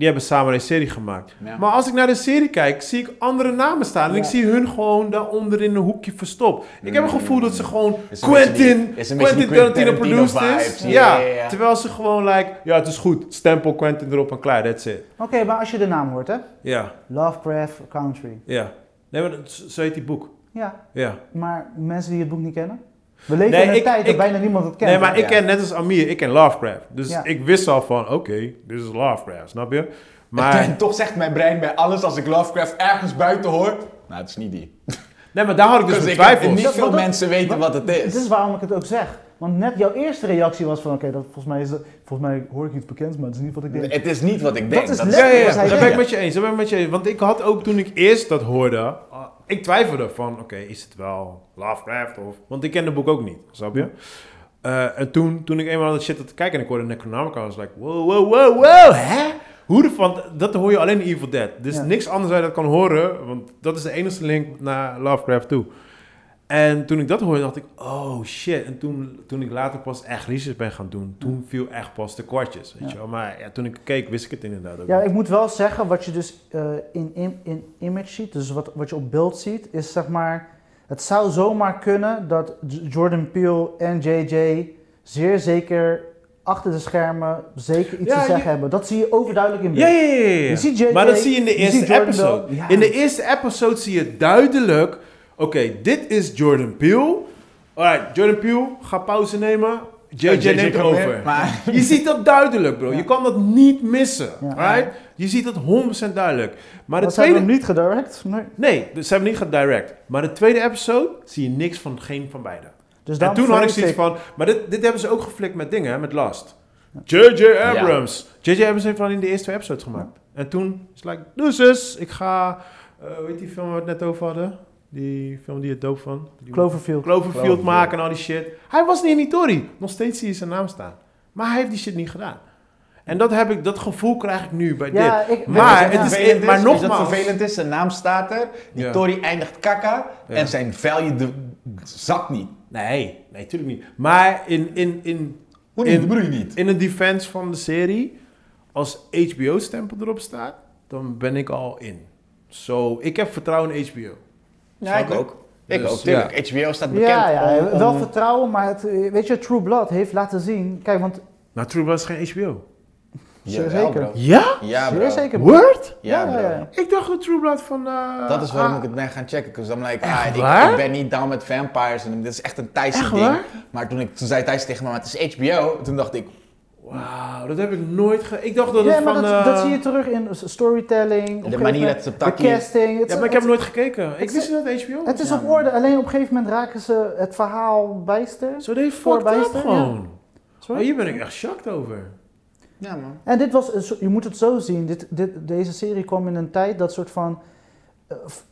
Die hebben samen een serie gemaakt. Ja. Maar als ik naar de serie kijk, zie ik andere namen staan. En Ja. ik zie hun gewoon daaronder in een hoekje verstopt. Ik heb het gevoel dat ze gewoon die- Quentin, Quentin Tarantino produced is. Ja, Ja, ja, ja. terwijl ze gewoon like, ja het is goed, stempel Quentin erop en klaar, that's it. Oké, maar als je de naam hoort, hè? Ja, Lovecraft Country. ja. Nee, maar zo heet die boek. Ja, Ja. maar mensen die het boek niet kennen? We leven Nee, in een ik- tijd dat ik- bijna niemand het kent. Nee, maar ik Ja. ken net als Amir, ik ken Lovecraft. Dus Ja. ik wist al van, oké, dit is Lovecraft, snap je? Maar... En toch zegt mijn brein bij alles als ik Lovecraft ergens buiten hoor. Nou, het is niet die. nee, maar daar had ik dus Dus ik twijfels. niet Dat- veel dat- mensen weten wat het is. Dit is waarom ik het ook zeg. Want net jouw eerste reactie was van, oké, dat volgens mij is dat, volgens mij hoor ik iets bekends, maar het is niet wat ik denk. Het is niet wat ik denk. is Ja, letterlijk ja, ja, hij daar ben ik met je eens. Daar ben ik met je eens. Want ik had ook toen ik eerst dat hoorde, ik twijfelde van, oké, is het wel Lovecraft of... Want ik ken het boek ook niet, snap je? Eh, en toen, toen ik eenmaal aan dat shit had te kijken en ik hoorde Necronomicon, was ik like, wow, wow, wow, wow, hè? Hoe de van, dat hoor je alleen in Evil Dead. Dus Ja. niks anders waar je dat kan horen, want dat is de enige link naar Lovecraft toe. En toen ik dat hoorde, dacht ik, oh shit. En toen, toen ik later pas echt research ben gaan doen, toen viel echt pas de kwartjes, weet Ja. je wel. Maar ja, toen ik keek, wist ik het inderdaad ook. Ja, niet. ik moet wel zeggen, wat je dus eh, in, in, in image ziet, dus wat, wat je op beeld ziet, is zeg maar, het zou zomaar kunnen dat Jordan Peele en JJ zeer zeker achter de schermen zeker iets Ja, te zeggen je- hebben. Dat zie je overduidelijk in beeld. Ja, ja, ja. Je ziet JJ, maar dat zie je in de eerste episode. In de eerste episode zie je duidelijk, oké, dit is Jordan Peele. Alright, Jordan Peele, ga pauze nemen. JJ, JJ neemt over. maar- Je ziet dat duidelijk, bro. Ja. Je kan dat niet missen. Ja. Right? Je ziet dat 100% duidelijk. Maar de Dat hebben we tweede... hem niet gedirect. Nee. Nee, dus ze hebben niet gedirect. Maar de tweede episode zie je niks van geen van beiden. Dus En toen had ik zoiets van... Maar dit, dit hebben ze ook geflikt met dingen, hè, met Last. J.J. Abrams. J.J. Abrams heeft van in de eerste twee episodes gemaakt. En toen is het like, doe zus, ik ga... eh hoe heet die film waar we het net over hadden? Die film die het doop van? Die Cloverfield. Cloverfield Cloverfield. maken en al die shit. Hij was niet in die Tory. Nog steeds zie je zijn naam staan. Maar hij heeft die shit niet gedaan. En dat, heb ik, dat gevoel krijg ik nu bij Ja, dit. ik, Maar het is- vervelend maar nogmaals- vervelend is? Zijn naam staat er. Die Ja. Tory eindigt kaka. Ja. En zijn value de, zakt niet. Nee, nee, tuurlijk niet. Maar in, in, in, Hoe In- niet? Bedoel je niet. in een defense van de serie, als HBO-stempel erop staat, dan ben ik al in. Zo, ik heb vertrouwen in HBO. Ja, ik ook. Ik Dus, ook, tuurlijk. HBO staat bekend ja, ja, om- om- wel vertrouwen, maar het, weet je, True Blood heeft laten zien. Kijk, want Nou, True Blood is geen HBO. Zeer zeker. bro. Ja? Ja, bro. zeker. Word? Ja. Ik dacht dat True Blood van... eh, Dat is waarom ah, ik het ben gaan checken. Dus dan like, ah, ik, ben niet down met vampires. En dit is echt een Thaise Echt ding. waar? Maar toen, ik, toen zei Thijs tegen me, maar het is HBO. Toen dacht ik, Wauw, dat heb ik nooit ge... Ik dacht dat Ja, het maar van... dat, eh, dat zie je terug in storytelling. de manier dat ze De takkie... casting. Ja, maar ik heb nooit gekeken. Ik wist niet dat HBO het is Ja, op orde, alleen op een gegeven moment raken ze het verhaal bijster. Zo deed fucked gewoon. Sorry? Oh, hier ben ik echt shocked over. Ja, man. En dit was, een soort- je moet het zo zien, dit, dit, deze serie kwam in een tijd dat soort van eh,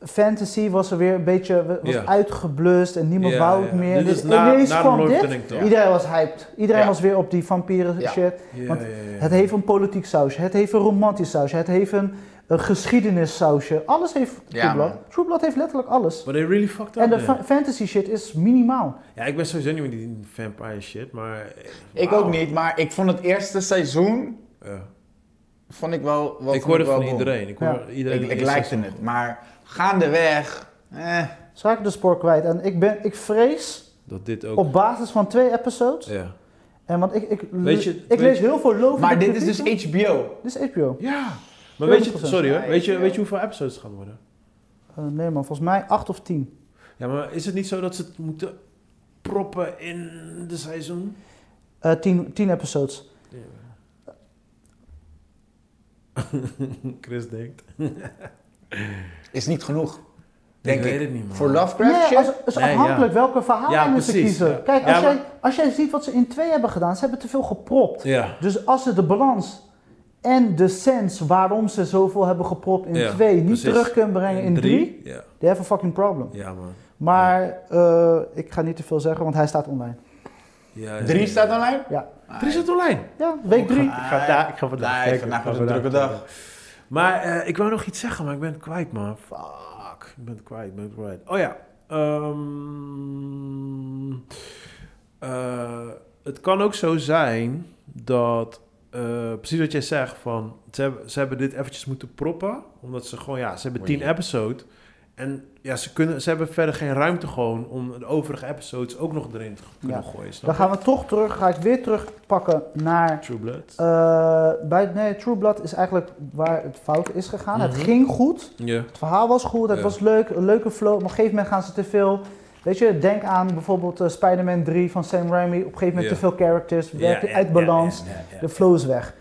fantasy was er weer een beetje was uitgeblust en niemand Ja, wou het meer. Dit Dus is na, ineens na de kwam dit, iedereen was hyped. Iedereen Ja. was weer op die vampieren Ja. shit. Ja, Want ja, ja, ja. Het heeft een politiek sausje, het heeft een romantisch sausje, het heeft een, een geschiedenis sausje. Alles heeft True. True Blood heeft letterlijk alles. But they really fucked up En de fa- fantasy shit is minimaal. Ja, ik ben sowieso niet met die vampire shit, maar... Ik wauw. ook niet, maar ik vond het eerste seizoen... Ja. Vond ik wel... wel Ik hoorde wel van iedereen. Ik, hoor Ja. iedereen Ik, ik likte het, maar gaandeweg... Eh, Schaak de spoor kwijt. En ik, ben, ik vrees Dat dit ook... op basis van twee episodes. Ja. En want ik, ik, Weet je- ik weet lees je- heel veel lovende maar dit is dus. HBO. Dit is HBO. Ja. Maar weet je... 100%. Sorry hoor. Ja, Weet je, weet je hoeveel episodes het gaan worden? Eh, nee man, volgens mij 8 of 10. Ja, maar is het niet zo dat ze het moeten proppen in de seizoen? Eh 10, 10 episodes. Chris denkt. Is niet genoeg. Denk ik ik. weet het niet, man. Voor Lovecraft Nee, als, het is Nee, afhankelijk welke verhaallijnen Ja, ze kiezen. ja. Kijk, Ja, als, maar- jij, als jij ziet wat ze in 2 hebben gedaan, ze hebben te veel gepropt. Ja. Dus als ze de balans en de sens waarom ze zoveel hebben gepropt in Ja, 2 niet precies. terug kunnen brengen in 3, Ja. they have a fucking problem. Ja, man. Maar eh, ik ga niet te veel zeggen, want hij staat online. Drie staat online? Ja, Drie staat online. ja week 3. Ik ga, daar, ik ga vandaag Nee, vandaag een drukke dag. Maar eh, ik wou nog iets zeggen, maar ik ben het kwijt, man. Fuck. Ik ben het kwijt, ik ben het kwijt. Oh ja. Ehm, eh, het kan ook zo zijn dat... eh, precies wat jij zegt, van... Ze hebben, ze hebben dit eventjes moeten proppen. Omdat ze gewoon... Ja, ze hebben tien episodes. En ja, ze, kunnen, ze hebben verder geen ruimte gewoon... om de overige episodes ook nog erin te kunnen Ja. gooien. Dan gaan we toch terug, ga ik weer terugpakken naar? True Blood. Eh, bij, nee, True Blood is eigenlijk waar het fout is gegaan. Het Mhm. ging goed. Het verhaal was goed. Het was leuk. Een leuke flow. Maar op een gegeven moment gaan ze te veel. Weet je, denk aan bijvoorbeeld eh, Spider-Man 3 van Sam Raimi. Op een gegeven moment te veel characters. Werkt ja, uit balans. De flow is weg.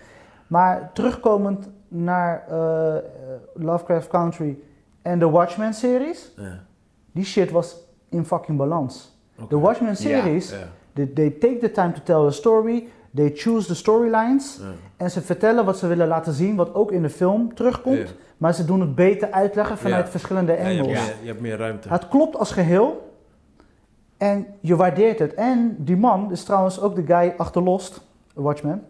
Maar terugkomend naar eh, Lovecraft Country en de Watchmen-series. Ja. Die shit was in fucking balans. De Watchmen-series, Ja. they, they take the time to tell the story. They choose the storylines. En ze vertellen wat ze willen laten zien, wat ook in de film terugkomt. Maar ze doen het beter uitleggen vanuit verschillende Ja, je, hebt angles. meer, je hebt meer ruimte. Het klopt als geheel. En je waardeert het. En die man is trouwens ook de guy achter Lost, Watchmen.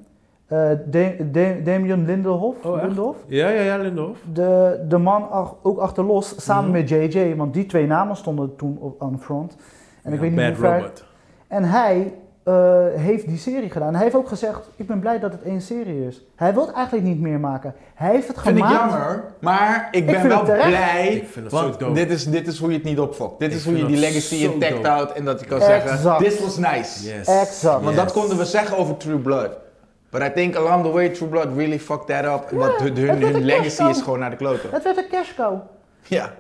Eh, Da- Da- Damien Lindelhoff. Oh. Ja, ja, ja, Lindhoff. De, de man ach- ook achter los, samen Mhm. met JJ, want die twee namen stonden toen op, aan de front. En ik weet niet Bad hoe ver. Robot. En hij eh, heeft die serie gedaan. Hij heeft ook gezegd: Ik ben blij dat het één serie is. Hij wil het eigenlijk niet meer maken. Hij heeft het Vind ik gemaakt. jammer, maar ik ben vind wel blij. Ik vind het want zo dope. dit is, dit is hoe je het niet opfokt. Dit Ik is hoe je die legacy intact houdt en dat je kan Exact. zeggen: This was nice. Yes. Exact. Want Yes. dat konden we zeggen over True Blood. But I think along the way True Blood really fucked that up. Ja, Want hun, legacy is gewoon naar de kloten. Het werd een cash cow. Ja.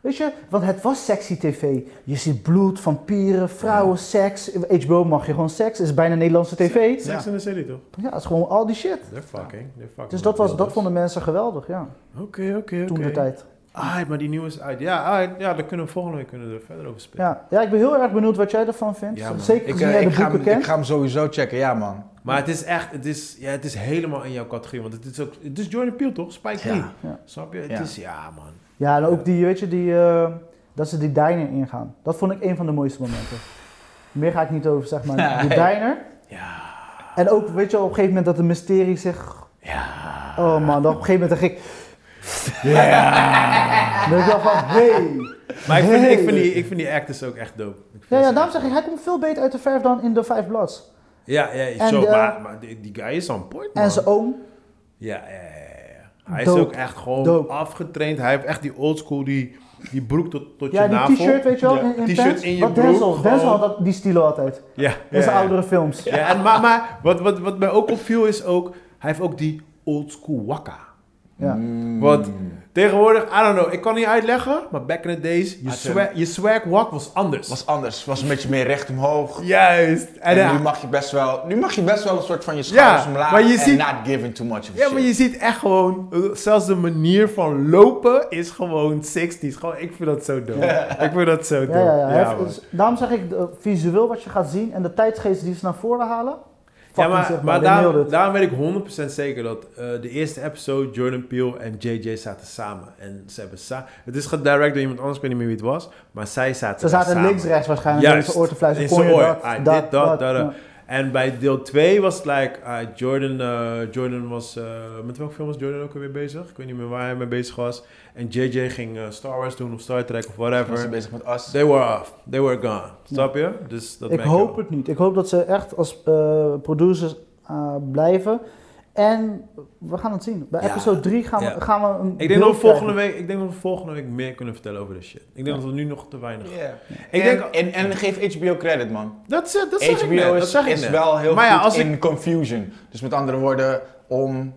Weet je, want het was sexy tv. Je ziet bloed, vampieren, vrouwen, seks. HBO mag je gewoon seks. Het is bijna Nederlandse tv. Sex in the City, toch? Ja, het is gewoon al die shit. They're fucking. They're fucking. Dus dat, was, dat vonden mensen geweldig, ja. Oké, oké, oké. Toen de tijd. Ah, maar die nieuwe is uit. Ja, ah, ja, daar kunnen we volgende week kunnen we er verder over spreken. Ja. ja, ik ben heel erg benieuwd wat jij ervan vindt. Ja. Zeker Ik, gezien eh, jij de ik, ga boeken hem, ik ga hem sowieso checken, ja man. Maar het is echt, het is, ja, het is helemaal in jouw categorie. Want het is ook, het is Jordan Peele toch? Spike Lee. Ja. Ja. Snap je? Het Ja. is, ja man. Ja, en ook die, weet je, die, eh, dat ze die diner ingaan. Dat vond ik een van de mooiste momenten. Meer ga ik niet over, zeg maar. Die diner. Ja. En ook, weet je, op een gegeven moment dat de mysterie zich... Ja. Oh man, dan op een gegeven moment dacht ik... Ja. Dan ik dacht van, hey. Maar ik vind, ik, vind die, ik vind die actors ook echt dope. Ja, ja, daarom zeg ik, hij komt veel beter uit de verf dan in de Five Bloods. Ja, ja, En zo, de- maar, maar die, die guy is on point, man. En zijn oom. Ja, ja, ja, ja. Hij Dope. is ook echt gewoon Dope. afgetraind. Hij heeft echt die oldschool, die, die broek tot, tot Ja, je die navel. t-shirt, weet je wel, Ja. T-shirt in je Wat broek, Denzel. Denzel had dat, die stilo altijd. Ja, In ja, zijn ja. oudere films. Ja, en, maar, maar wat, wat, wat mij ook opviel is ook, hij heeft ook die oldschool wakka. Ja. Mm. Want tegenwoordig, I don't know, ik kan niet uitleggen, maar back in the days, je, swag, je swag walk was anders. was anders, was een beetje meer recht omhoog. Juist. En, En ja, nu mag je best wel, nu mag je best wel een soort van je schouders Ja, omlaag maar je ziet- not giving too much of ja, shit. maar je ziet echt gewoon, eh, zelfs de manier van lopen is gewoon 60s. Gewoon, ik vind dat zo dope. ik vind dat zo dope. Ja, ja, ja. Dus daarom zeg ik, visueel wat je gaat zien en de tijdsgeest die ze naar voren halen. Ja, maar, maar nailed daarom, weet ik 100% zeker dat eh, de eerste episode Jordan Peele en JJ zaten samen. En ze hebben sa Het is gedirect door iemand anders, ik weet niet meer wie het was, maar zij zaten Ze daar zaten links-rechts waarschijnlijk Juist. in zijn oor te fluisteren. In zijn oor. dat, Ah, dat, dit, dat, dat, ja. En bij deel 2 was het like, ah, Jordan, eh, Jordan was, eh, met welke film was Jordan ook alweer bezig? Ik weet niet meer waar hij mee bezig was. En JJ ging eh, Star Wars doen of Star Trek of Was ze whatever. bezig met Us. They were off. They were gone. Snap je? Dus dat Ik hoop het niet. Ik hoop dat ze echt als eh, producers eh, blijven. En we gaan het zien. Bij Ja. episode 3 gaan, Ja. we, gaan we een Ik denk, dat we volgende krijgen. week, ik denk dat we volgende week meer kunnen vertellen over dit shit. Ik denk Ja. dat we nu nog te weinig... Ja. Ik en, denk- en, en geef HBO credit, man. Dat, is- dat zeg ik HBO net, dat is, zeg ik is net. wel heel Maar ja, goed als ik- in confusion. Dus met andere woorden, om...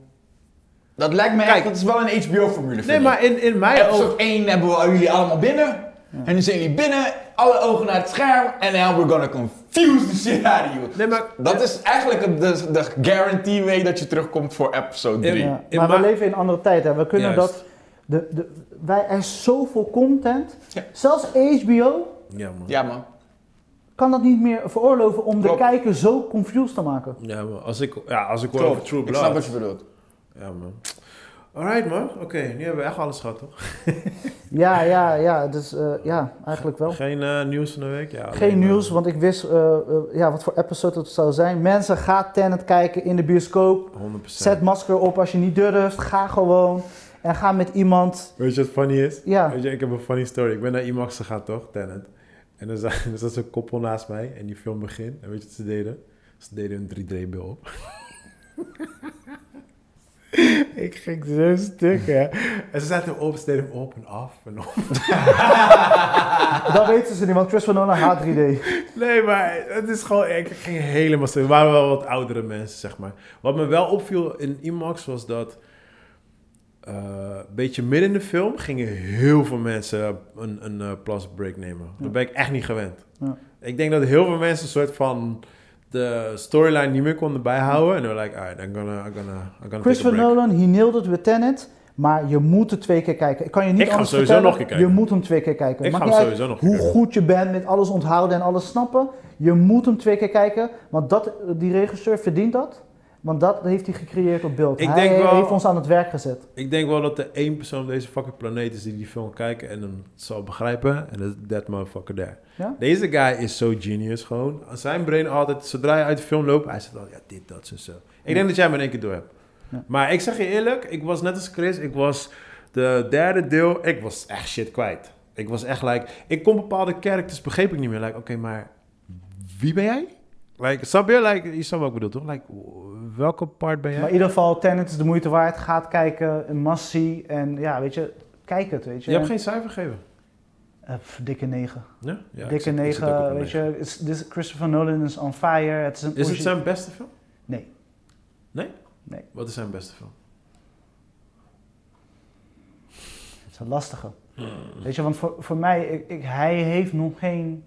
Dat lijkt me Kijk. echt, dat is wel een HBO-formule, Nee, maar in, in mijn Episode ogen... 1 hebben we jullie allemaal binnen. En nu zijn jullie binnen, alle ogen naar het scherm. En now we're gonna confuse the shit out of you. Nee, maar... Dat is eigenlijk de, de guarantee way dat je terugkomt voor episode 3. Ja. Maar we leven in een andere tijd. Hè. We kunnen Juist. dat... De, de, wij, er is zoveel content. Ja. Zelfs HBO Ja, man. Ja, man. kan dat niet meer veroorloven om Klopt. de kijker zo confused te maken. Ja, man. Als ik, ja, als ik hoor over. True Ik Blood... snap wat je bedoelt. Ja, man. Alright, man. Oké, nu hebben we echt alles gehad, toch? Ja, ja, ja. Dus eh, ja, eigenlijk wel. Geen eh, nieuws van de week? Ja, Geen nieuws, eh, want ik wist ja, wat voor episode het zou zijn. Mensen, ga Tenet kijken in de bioscoop. 100%. Zet masker op als je niet durft. Ga gewoon. En ga met iemand. Weet je wat funny is? Ja, Weet je, ik heb een funny story. Ik ben naar IMAX gegaan, toch? Tenet. En er zat, er zat zo'n koppel naast mij en die film begint. En weet je wat ze deden? Ze deden een 3D-bil op. ik ging zo stuk, hè. En ze zaten hem op, ze deden hem op en af en op. dat weten ze niet, want Christopher Nolan haat 3D. Nee, maar het is gewoon... Ik ging helemaal stuk. Er waren wel wat oudere mensen, zeg maar. Wat me wel opviel in IMAX was dat... eh, een beetje midden in de film gingen heel veel mensen een, een eh, plastic break nemen. Dat ben ik echt niet gewend. Ja. Ik denk dat heel veel mensen een soort van de storyline niet meer konden bijhouden. En they were like, alright, I'm gonna, I'm gonna, I'm gonna Christopher. Nolan, he nailed it with Tenet. Maar je moet het twee keer kijken. Ik kan je niet Ik ga anders sowieso vertellen. nog kijken. Je moet hem twee keer kijken. Ik Maakt ga hem uit sowieso nog hoe kijken. goed je bent met alles onthouden en alles snappen. Je moet hem twee keer kijken. Want dat, die regisseur verdient dat. Want dat heeft hij gecreëerd op beeld. Ik hij denk wel- heeft ons aan het werk gezet. Ik denk wel dat er één persoon op deze fucking planeet is die die film kijken en hem zal begrijpen. En dat is that motherfucker there. Ja? Deze guy is zo genius gewoon. Zijn brain altijd, zodra je uit de film loopt, hij zegt al, ja, dit, dat, zo, zo. Ik denk dat jij me in één keer door hebt. Ja. Maar ik zeg je eerlijk, ik was net als Chris, ik was de derde deel, ik was echt shit kwijt. Ik was echt like, ik kon bepaalde characters begreep ik niet meer. Like, oké, maar wie ben jij? Like, snap je? Like, je snapt wat ik bedoel, toch? Like, welke part ben jij? Maar in ieder geval, Tenet is de moeite waard. Gaat kijken, een must see. En ja, weet je, kijk het, weet je. je hebt geen cijfer gegeven. Eh, pff, dikke 9. Ja? ja ik dikke zit- ik zit ook 9, op een weet negen. je. Is- Christopher Nolan is on fire. Het is een Is het zijn beste film? Nee. Nee? Nee. Wat is zijn beste film? Het is een lastige. Weet je, want voor, voor mij, ik, ik- hij heeft nog geen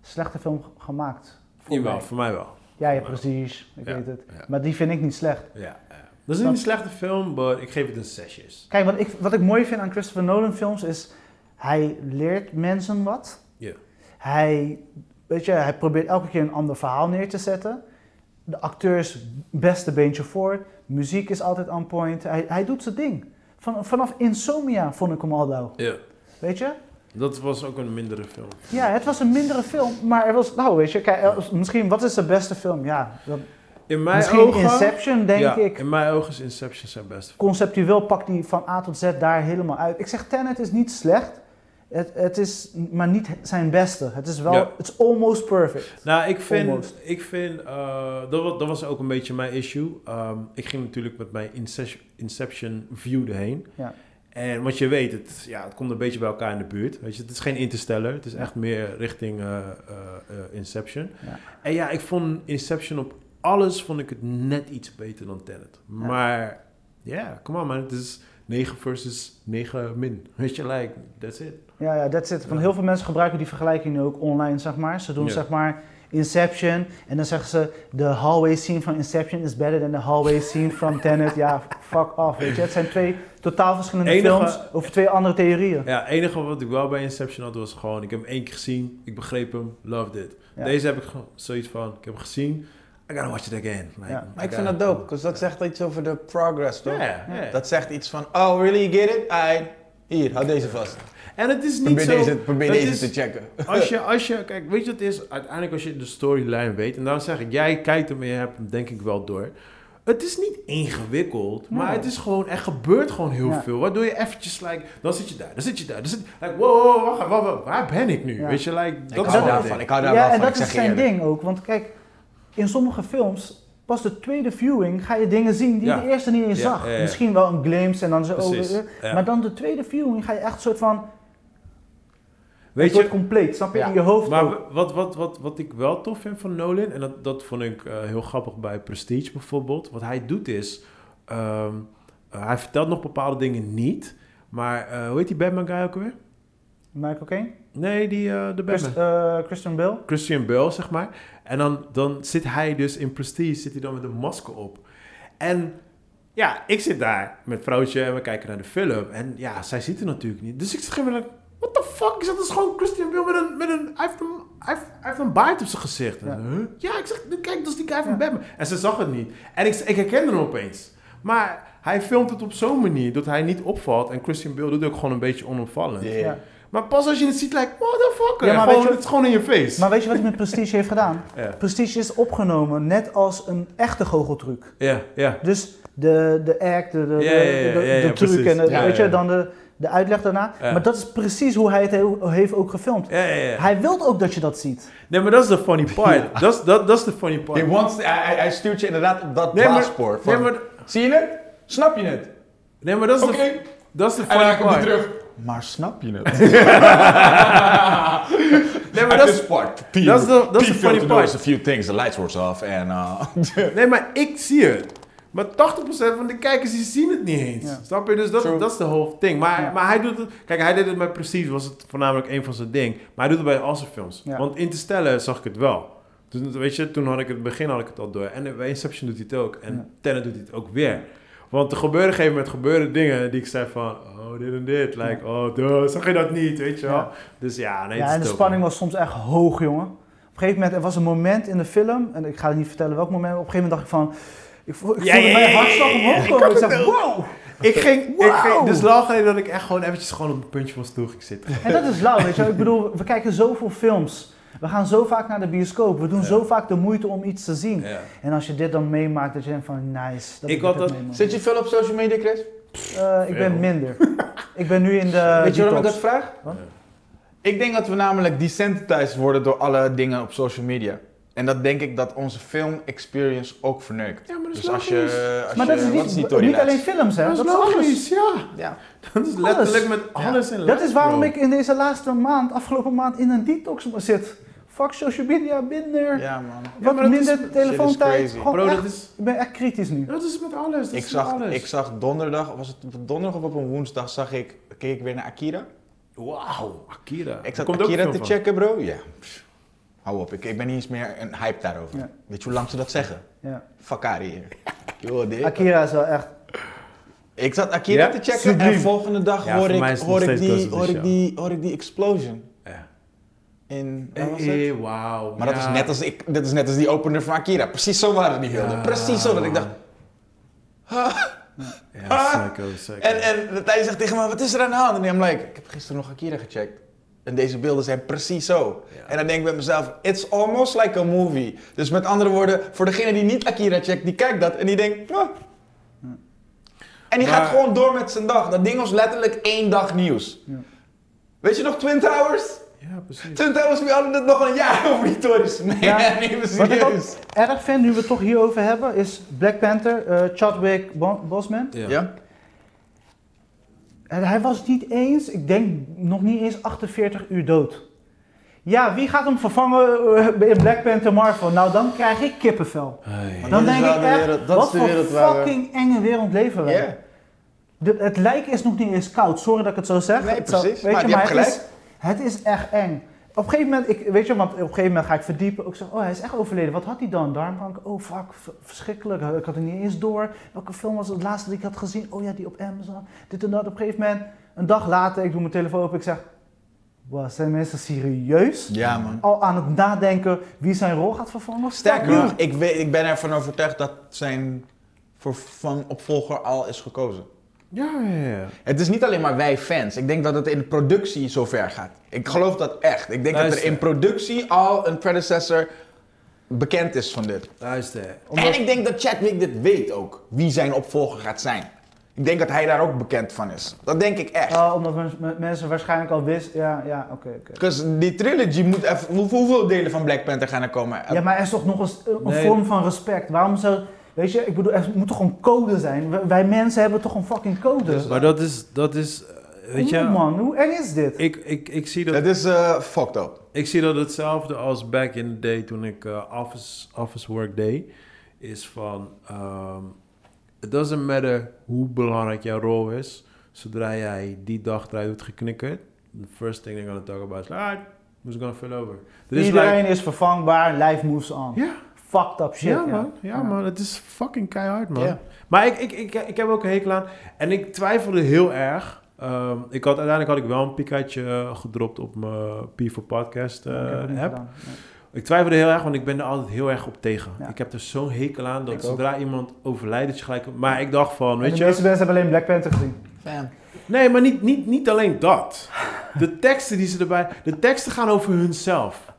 slechte film gemaakt. Voor Jawel, mij. voor mij wel. Ja, Prestige, ik Ja, weet het. ja. Maar die vind ik niet slecht. Ja. Dat is niet een slechte film, maar ik geef het een zesjes. Kijk, wat ik, wat ik mooi vind aan Christopher Nolan films is, hij leert mensen wat. Ja. Hij, weet je, hij probeert elke keer een ander verhaal neer te zetten. De acteurs beste beentje voor. Muziek is altijd on point. Hij, hij doet zijn ding. Van, vanaf Insomnia vond ik hem al lauw. Ja. Weet je? Dat was ook een mindere film. Ja, het was een mindere film, maar er was, nou weet je, kijk, misschien, wat is de beste film? Ja, dat, In mijn misschien ogen... Inception, denk ja, ik. in mijn ogen is Inception zijn beste film. Conceptueel pakt hij van A tot Z daar helemaal uit. Ik zeg, Tenet is niet slecht, het, het is maar niet zijn beste. Het is wel, Ja. it's almost perfect. Nou, ik vind, Almost. ik vind eh, dat, was, dat was ook een beetje mijn issue. Ehm, ik ging natuurlijk met mijn Inception, Inception view erheen. Ja. En wat je weet, het, ja, het komt een beetje bij elkaar in de buurt. Weet je, het is geen Interstellar, het is echt meer richting eh, eh, eh, Inception. Ja. En ja, ik vond Inception op alles vond ik het net iets beter dan Tenet. Maar ja, come on man, het is 9 versus 9 min. Weet je, like, that's it. Ja, ja, that's it. Want heel veel mensen gebruiken die vergelijking nu ook online, zeg maar. Ze doen Ja. zeg maar Inception en dan zeggen ze de hallway scene van Inception is better than the hallway scene from Tenet. Ja, fuck off, weet je. Het zijn twee totaal verschillende Enige- films over twee andere theorieën. Ja, het enige wat ik wel bij Inception had was gewoon, ik heb hem één keer gezien, ik begreep hem, loved it. Ja. Deze heb ik gewoon zoiets van, ik heb hem gezien, I gotta watch it again. Like, Ja. Maar ik I vind dat dope, want dat zegt iets over de progress, toch? Dat zegt iets van, oh really, you get it? Aight. Hier, hou deze vast. En het is niet Probeer zo... deze, probeer het deze is- te checken. Als je, als je, kijk, weet je wat het is? Uiteindelijk als je de storyline weet, en daarom zeg ik, jij kijkt hem en je hebt hem denk ik wel door. Het is niet ingewikkeld, maar Nee. het is gewoon, er gebeurt gewoon heel Ja. veel. Waardoor je eventjes, like, dan zit je daar, dan zit je daar, dan zit like, wow, wow, wacht, wacht, wacht, waar ben ik nu? Ja. Weet je, like, Ik dat is hou daarvan, ik hou daar Ja, wel en van, ik dat is zijn ding ook. Want kijk, in sommige films, pas de tweede viewing ga je dingen zien die Ja. je de eerste niet eens Ja, zag. ja, ja. Misschien wel een glimpse en dan zo Precies, over. ja. Maar dan de tweede viewing ga je echt een soort van, Weet het je, wordt compleet, snap je? Ja. In je hoofd Maar ook. wat, wat, wat, wat ik wel tof vind van Nolan, en dat, dat vond ik eh, heel grappig bij Prestige bijvoorbeeld. Wat hij doet is, ehm, eh, hij vertelt nog bepaalde dingen niet. Maar eh, hoe heet die Batman guy ook alweer? Michael Caine? Nee, die, de Batman. Christ- Christian Bale? Christian Bale, zeg maar. En dan, dan zit hij dus in Prestige, zit hij dan met een masker op. En ja, ik zit daar met vrouwtje en we kijken naar de film. En ja, zij ziet het natuurlijk niet. Dus ik zeg what the fuck? Ik zeg, dat is gewoon Christian Bale met een... Met een hij, heeft een hij, heeft, hij heeft een baard op zijn gezicht. En Ja. huh? ja, ik zeg, kijk, dat is die guy van Ja. Batman. En ze zag het niet. En ik, ik herkende hem opeens. Maar hij filmt het op zo'n manier dat hij niet opvalt. En Christian Bale doet ook gewoon een beetje onopvallend. Yeah. Ja. Maar pas als je het ziet, like, motherfucker. Ja, maar gewoon, weet je- het is gewoon in je face. Maar weet je wat hij met Prestige heeft gedaan? Ja. Prestige is opgenomen net als een echte goocheltruc. Ja, ja. Dus de, de act, de, de, de, de, truc en weet je, dan de, de uitleg daarna. Ja. Maar dat is precies hoe hij het he- heeft ook gefilmd. Ja, ja, ja. Hij wil ook dat je dat ziet. Nee, maar dat is de funny part. Dat is de funny part. He wants, hij, stuurt je inderdaad op dat Nee. Nee, maar, Zie je het? Snap je het? nee, maar dat is Oké. de, dat is de En funny dan hij part. terug. Maar snap je het? Nee, maar dat is, part. dat is de, dat is de funny part. a few things. The lights were off. En uh, Nee, maar ik zie het. Maar 80% van de kijkers die zien het niet eens. Ja. Snap je? Dus dat, True. dat is de whole thing. Maar, Ja. maar hij doet het... Kijk, hij deed het bij Prestige, was het voornamelijk een van zijn ding. Maar hij doet het bij al zijn films. Ja. Want Interstellar zag ik het wel. Dus, weet je, toen had ik het, in het begin had ik het al door. En bij Inception doet hij het ook. En Ja. Tenet doet hij het ook weer. Want er gebeuren op een gegeven moment gebeuren dingen die ik zei van... Oh, dit en dit. Like, oh, duh, zag je dat niet? Weet je wel? Ja. Dus ja, nee, ja, en de spanning man. was soms echt hoog, jongen. Op een gegeven moment, er was een moment in de film, en ik ga het niet vertellen welk moment, op een gegeven moment dacht ik van, ik, vo- ik Ja, voelde ja, mijn ja, hartslag ja, ja, omhoog ik komen. Ik dacht, wow! Ik ging, ik Wauw. ging, dus lang geleden dat ik echt gewoon eventjes gewoon op een puntje van stoel ging zitten. En dat is lauw, weet je wel. Ik bedoel, we kijken zoveel films. We gaan zo vaak naar de bioscoop. We doen Ja. zo vaak de moeite om iets te zien. Ja. En als je dit dan meemaakt, dat je denkt van nice. Dat Ik ik had dat-. Zit je veel op social media, Chris? Eh, ik ben minder. ik ben nu in de Weet je waarom ik dat vraag? Wat? Ik denk dat we namelijk desensitized worden door alle dingen op social media. En dat denk ik dat onze film experience ook verneukt. Ja, maar dat is Dus als logisch. je, als Maar je, dat is niet, is alleen films, hè? Dat is alles. logisch, ja. Ja. Dat is letterlijk met Ja. alles in Dat is waarom bro. ik in deze laatste maand, afgelopen maand, in een detox zit. Fuck social media, minder. Ja, man. Wat minder is- telefoontijd. Gewoon Bro, echt- dat is, ik ben echt kritisch nu. dat is met alles. Dat Ik is zag, met alles. ik zag donderdag, was het op donderdag of op een woensdag, zag ik, keek ik weer naar Akira. Wauw, Akira. Ik zat Akira te van. checken, bro. Ja. Hou op, ik, ik ben niet eens meer een hype daarover. Ja. Weet je hoe lang ze dat zeggen? Ja. Out hier. Yo, dit. Akira is wel echt. Ik zat Akira Ja? te checken Subliem. en volgende dag Ja, hoor, ik, hoor, ik die, hoor, ik die, hoor ik die explosion. Ja. In, waar was Eh, het? eh, wauw. Maar dat, is net als ik, dat is net als die opener van Akira. Precies zo waren die. Ja, Precies zo dat ik dacht... Ja, psycho, psycho. En, en hij zegt tegen me, wat is er aan de hand? En like, ik heb gisteren nog Akira gecheckt. En deze beelden zijn precies zo. Ja. En dan denk ik bij mezelf, it's almost like a movie. Dus met andere woorden, voor degene die niet Akira checkt, die kijkt dat en die denkt, "Ah." En die Maar- gaat gewoon door met zijn dag. Dat ding was letterlijk één dag nieuws. Ja. Weet je nog Twin Towers? Ja, precies. Twin Towers, we hadden het nog een jaar over die torens. Nee, Ja. nee, maar Wat ik ook erg vind, nu we het toch hierover hebben, is Black Panther, eh, Chadwick Bo- Boseman. Ja. Ja? En hij was niet eens, ik denk nog niet eens 48 uur dood. Ja, wie gaat hem vervangen eh, in Black Panther Marvel? Nou, dan krijg ik kippenvel. Hey. Dan denk ik echt, wereld- dat wat voor we- fucking enge wereld leven wij. De- het lijken is nog niet eens koud, sorry dat ik het zo zeg. Nee, precies, weet maar je, je hebt het gelijk. Is, het is echt eng. Op een gegeven moment, ik, weet je, want op een gegeven moment ga ik verdiepen. Ik zeg, oh, hij is echt overleden. Wat had hij dan? Darmkanker. Oh, fuck, verschrikkelijk. Ik had het niet eens door. Welke film was het laatste die ik had gezien? Oh ja, die op Amazon. Dit en dat. Op een gegeven moment, een dag later, ik doe mijn telefoon op. Ik zeg, wow, zijn mensen serieus? Ja, man. Al aan het nadenken wie zijn rol gaat vervangen? Sterker nog, ik, weet, ik ben ervan overtuigd dat zijn voor van opvolger al is gekozen. Ja, ja, ja. Het is niet alleen maar wij fans. Ik denk dat het in productie zover gaat. Ik geloof dat echt. Ik denk dat er in productie al een predecessor bekend is van dit. Luister. Omdat- En ik denk dat Chadwick dit weet ook, wie zijn opvolger gaat zijn. Ik denk dat hij daar ook bekend van is. Dat denk ik echt. Oh, omdat mens- me- mensen waarschijnlijk al wisten. Ja, ja, oké, oké. Dus die trilogy moet even... hoe- Hoeveel delen van Black Panther gaan er komen? Ja, maar er is toch nog eens een, een Nee. vorm van respect. Waarom zou... Weet je, ik bedoel, er moet toch een code zijn? Wij, mensen hebben toch een fucking code? Maar dat is, dat is, eh, weet je, man, hoe eng is dit? ik, ik, ik, zie dat, Het is eh fucked up. ik zie dat hetzelfde als back in the day toen ik eh, office, office work deed. Is van, um, it doesn't matter hoe belangrijk jouw rol is. Zodra jij die dag eruit doet geknikkerd, the first thing they're gonna talk about is, alright, who's gonna fill over? Er is Iedereen like- is vervangbaar, life moves on. ja, Fucked up shit. ja, man. Ja, man. Het is fucking keihard, man. Ja. Maar ik, ik, ik, ik heb ook een hekel aan. En ik twijfelde heel erg. Ehm, ik had, uiteindelijk had ik wel een pikaatje eh, gedropt op mijn P4 podcast eh, Ik app. gedaan. Nee. Ik twijfelde heel erg, want ik ben er altijd heel erg op tegen. Ja. Ik heb er zo'n hekel aan dat Ik ook. zodra iemand overlijdt, dat je gelijk... Maar ik dacht van, weet de je... meeste mensen hebben alleen Black Panther gezien. Fam. Nee, maar niet, niet, niet alleen dat. De teksten die ze erbij... De teksten gaan over hunzelf.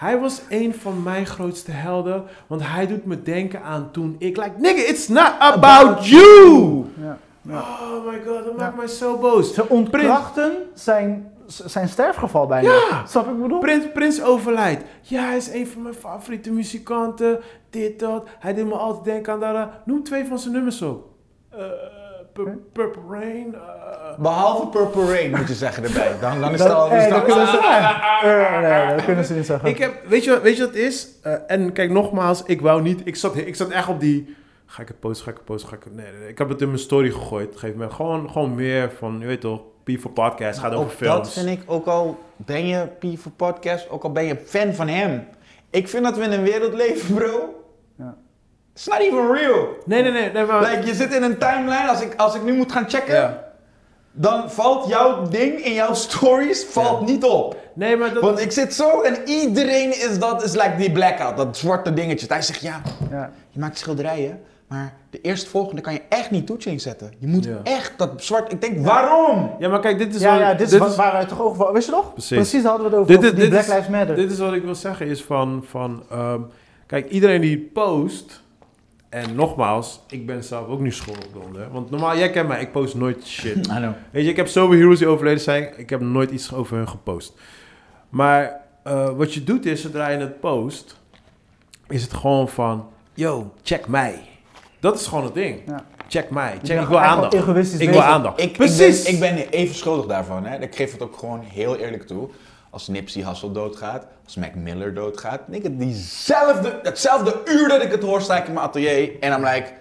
Hij was een van mijn grootste helden, want hij doet me denken aan toen ik... Like, nigga, it's not about you! Ja. Ja. Oh my god, dat maakt mij zo boos. Ze ontkrachten zijn, zijn sterfgeval bijna. Ja. Snap ik wat ik bedoel? Prins, Prins overlijdt. Ja, hij is een van mijn favoriete muzikanten. Dit, dat. Hij deed me altijd denken aan dat. Noem twee van zijn nummers op. Eh, Purple Rain. eh, Behalve Purple Rain moet je zeggen erbij. Dan, dan is het Dat, al... dat- kunnen ze, Eh, nee, dat kunnen ze niet zeggen. Ik heb, weet je, wat- weet je wat het is? Eh, en kijk, nogmaals, ik wou niet, ik zat, ik zat echt op die, ga ik het posten, ga ik het posten, ga ik het, nee, nee, nee. Ik heb het in mijn story gegooid, geef me gewoon, gewoon meer van, je weet toch, P voor Podcast gaat over Ook films. dat vind ik, ook al ben je P voor Podcast, ook al ben je fan van hem. Ik vind dat we in een wereld leven, bro. It's not even real. Nee, nee, nee, nee, maar... Like, je zit in een timeline, als ik, als ik nu moet gaan checken, ja. dan valt jouw ding in jouw stories valt niet op. Nee, maar dat... Want ik zit zo en iedereen is dat, is like die blackout, dat zwarte dingetje. Hij zegt, ja, Ja. je maakt schilderijen, Maar de eerstvolgende kan je echt niet toetsing zetten. Je moet Ja. echt dat zwart... Ik denk, waarom? Ja, maar kijk, dit is Ja, wat- ja, dit is wa- waar wij toch over... Wist je nog? Precies. daar hadden we het over, Dit over is- die dit Black is- Lives Matter. Dit is wat ik wil zeggen, is van, van ehm, kijk, iedereen die post, en nogmaals, ik ben zelf ook nu schuldig onder, want normaal, jij kent mij, ik post nooit shit. Weet je, ik heb zoveel heroes die overleden zijn, ik heb nooit iets over hun gepost. Maar eh, wat je doet is, zodra je het post, is het gewoon van, yo, check mij. Dat is gewoon het ding. Ja. Check mij, Je check, ik wil aandacht. Ik wil aandacht. Ik, Precies. Ik ben, ik ben even schuldig daarvan. Hè. Ik geef het ook gewoon heel eerlijk toe. Als Nipsey Hussle doodgaat, als Mac Miller doodgaat. ik, diezelfde, hetzelfde uur dat ik het hoor, sta ik in mijn atelier. En dan like,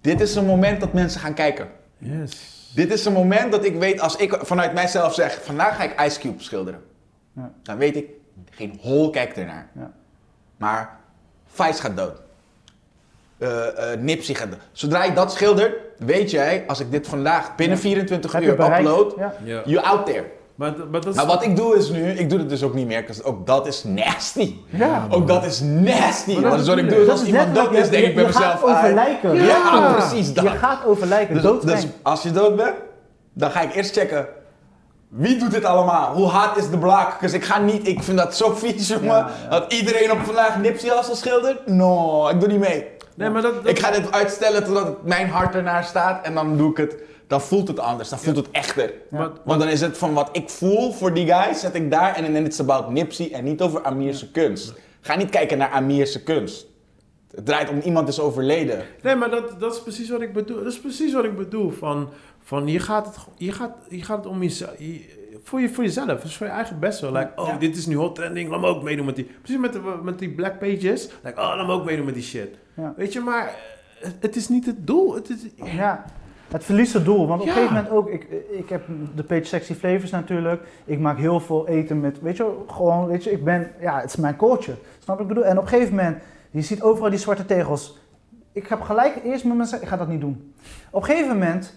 dit is een moment dat mensen gaan kijken. Yes. Dit is een moment dat ik weet, als ik vanuit mijzelf zeg, vandaag ga ik Ice Cube schilderen. Ja. Dan weet ik, geen hol kijkt ernaar. Ja. Maar Vice gaat dood. Eh, eh, Nipsey gaat dood. Zodra ik dat schilder, weet jij, als ik dit vandaag binnen 24 Heb je uur upload, Ja. Ja. you out there. Maar, maar dat is... Maar wat ik doe is nu, ik doe het dus ook niet meer, want ook dat is nasty. Ja. Ook dat is nasty. Maar dat wat ik doe is als is iemand dood is, je- denk ik bij je mezelf, gaat over ah, lijken. Ja, Ja. precies dat. Je gaat over lijken, Dus, dus als je dood bent, dan ga ik eerst checken. Wie doet dit allemaal? Hoe hard is de blaak? Dus ik ga niet, ik vind dat zo vies, jongen. Ja, ja. Dat iedereen op vandaag Nipsey Hussle schildert. No, ik doe niet mee. Nee, maar dat... dat- Ik ga dit uitstellen totdat het mijn hart ernaar staat en dan doe ik het. Dan voelt het anders, dan voelt het echter. Want dan is het van wat ik voel voor die guy, zet ik daar en dan is het about Nipsey en niet over Amirse kunst. Ga niet kijken naar Amirse kunst. Het draait om iemand is overleden. Nee, maar dat, dat is precies wat ik bedoel. Dat is precies wat ik bedoel. Van, van je, gaat het, je, gaat, je gaat het om jezelf. Je, voor, je, voor jezelf. Dus voor je eigen best wel. Like, oh, Ja. dit is nu hot trending. Laat me ook meedoen met die. Precies met, de, met die black pages. Like, oh, laat me ook meedoen met die shit. Ja. Weet je, maar het, het is niet het doel. Het is, Ja, het verliest het doel. Want op een gegeven moment ook, ik, ik heb de page Sexy Flavors natuurlijk. Ik maak heel veel eten met, weet je, gewoon, weet je, ik ben, ja, het is mijn culture. Snap ik bedoel? En op een gegeven moment, je ziet overal die zwarte tegels. Ik heb gelijk eerst met mezelf, ik ga dat niet doen. Op een gegeven moment,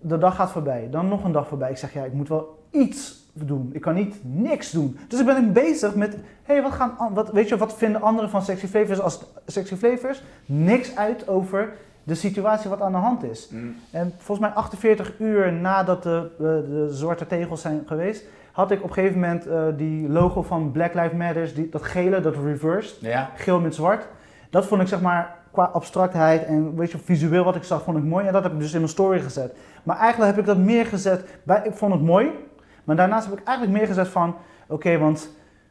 de dag gaat voorbij, dan nog een dag voorbij. Ik zeg, ja, ik moet wel iets doen. Ik kan niet niks doen. Dus ik ben ik bezig met, hé, hey, wat gaan, an- wat, weet je, wat vinden anderen van Sexy Flavors als Sexy Flavors? Niks uit over de situatie wat aan de hand is. En volgens mij 48 uur nadat de, de, de zwarte tegels zijn geweest, had ik op een gegeven moment eh, die logo van Black Lives Matter, die, dat gele, dat reversed, Ja. geel met zwart. Dat vond ik zeg maar qua abstractheid en weet je, visueel wat ik zag, vond ik mooi. En dat heb ik dus in mijn story gezet. Maar eigenlijk heb ik dat meer gezet, bij, ik vond het mooi. Maar daarnaast heb ik eigenlijk meer gezet van, oké, want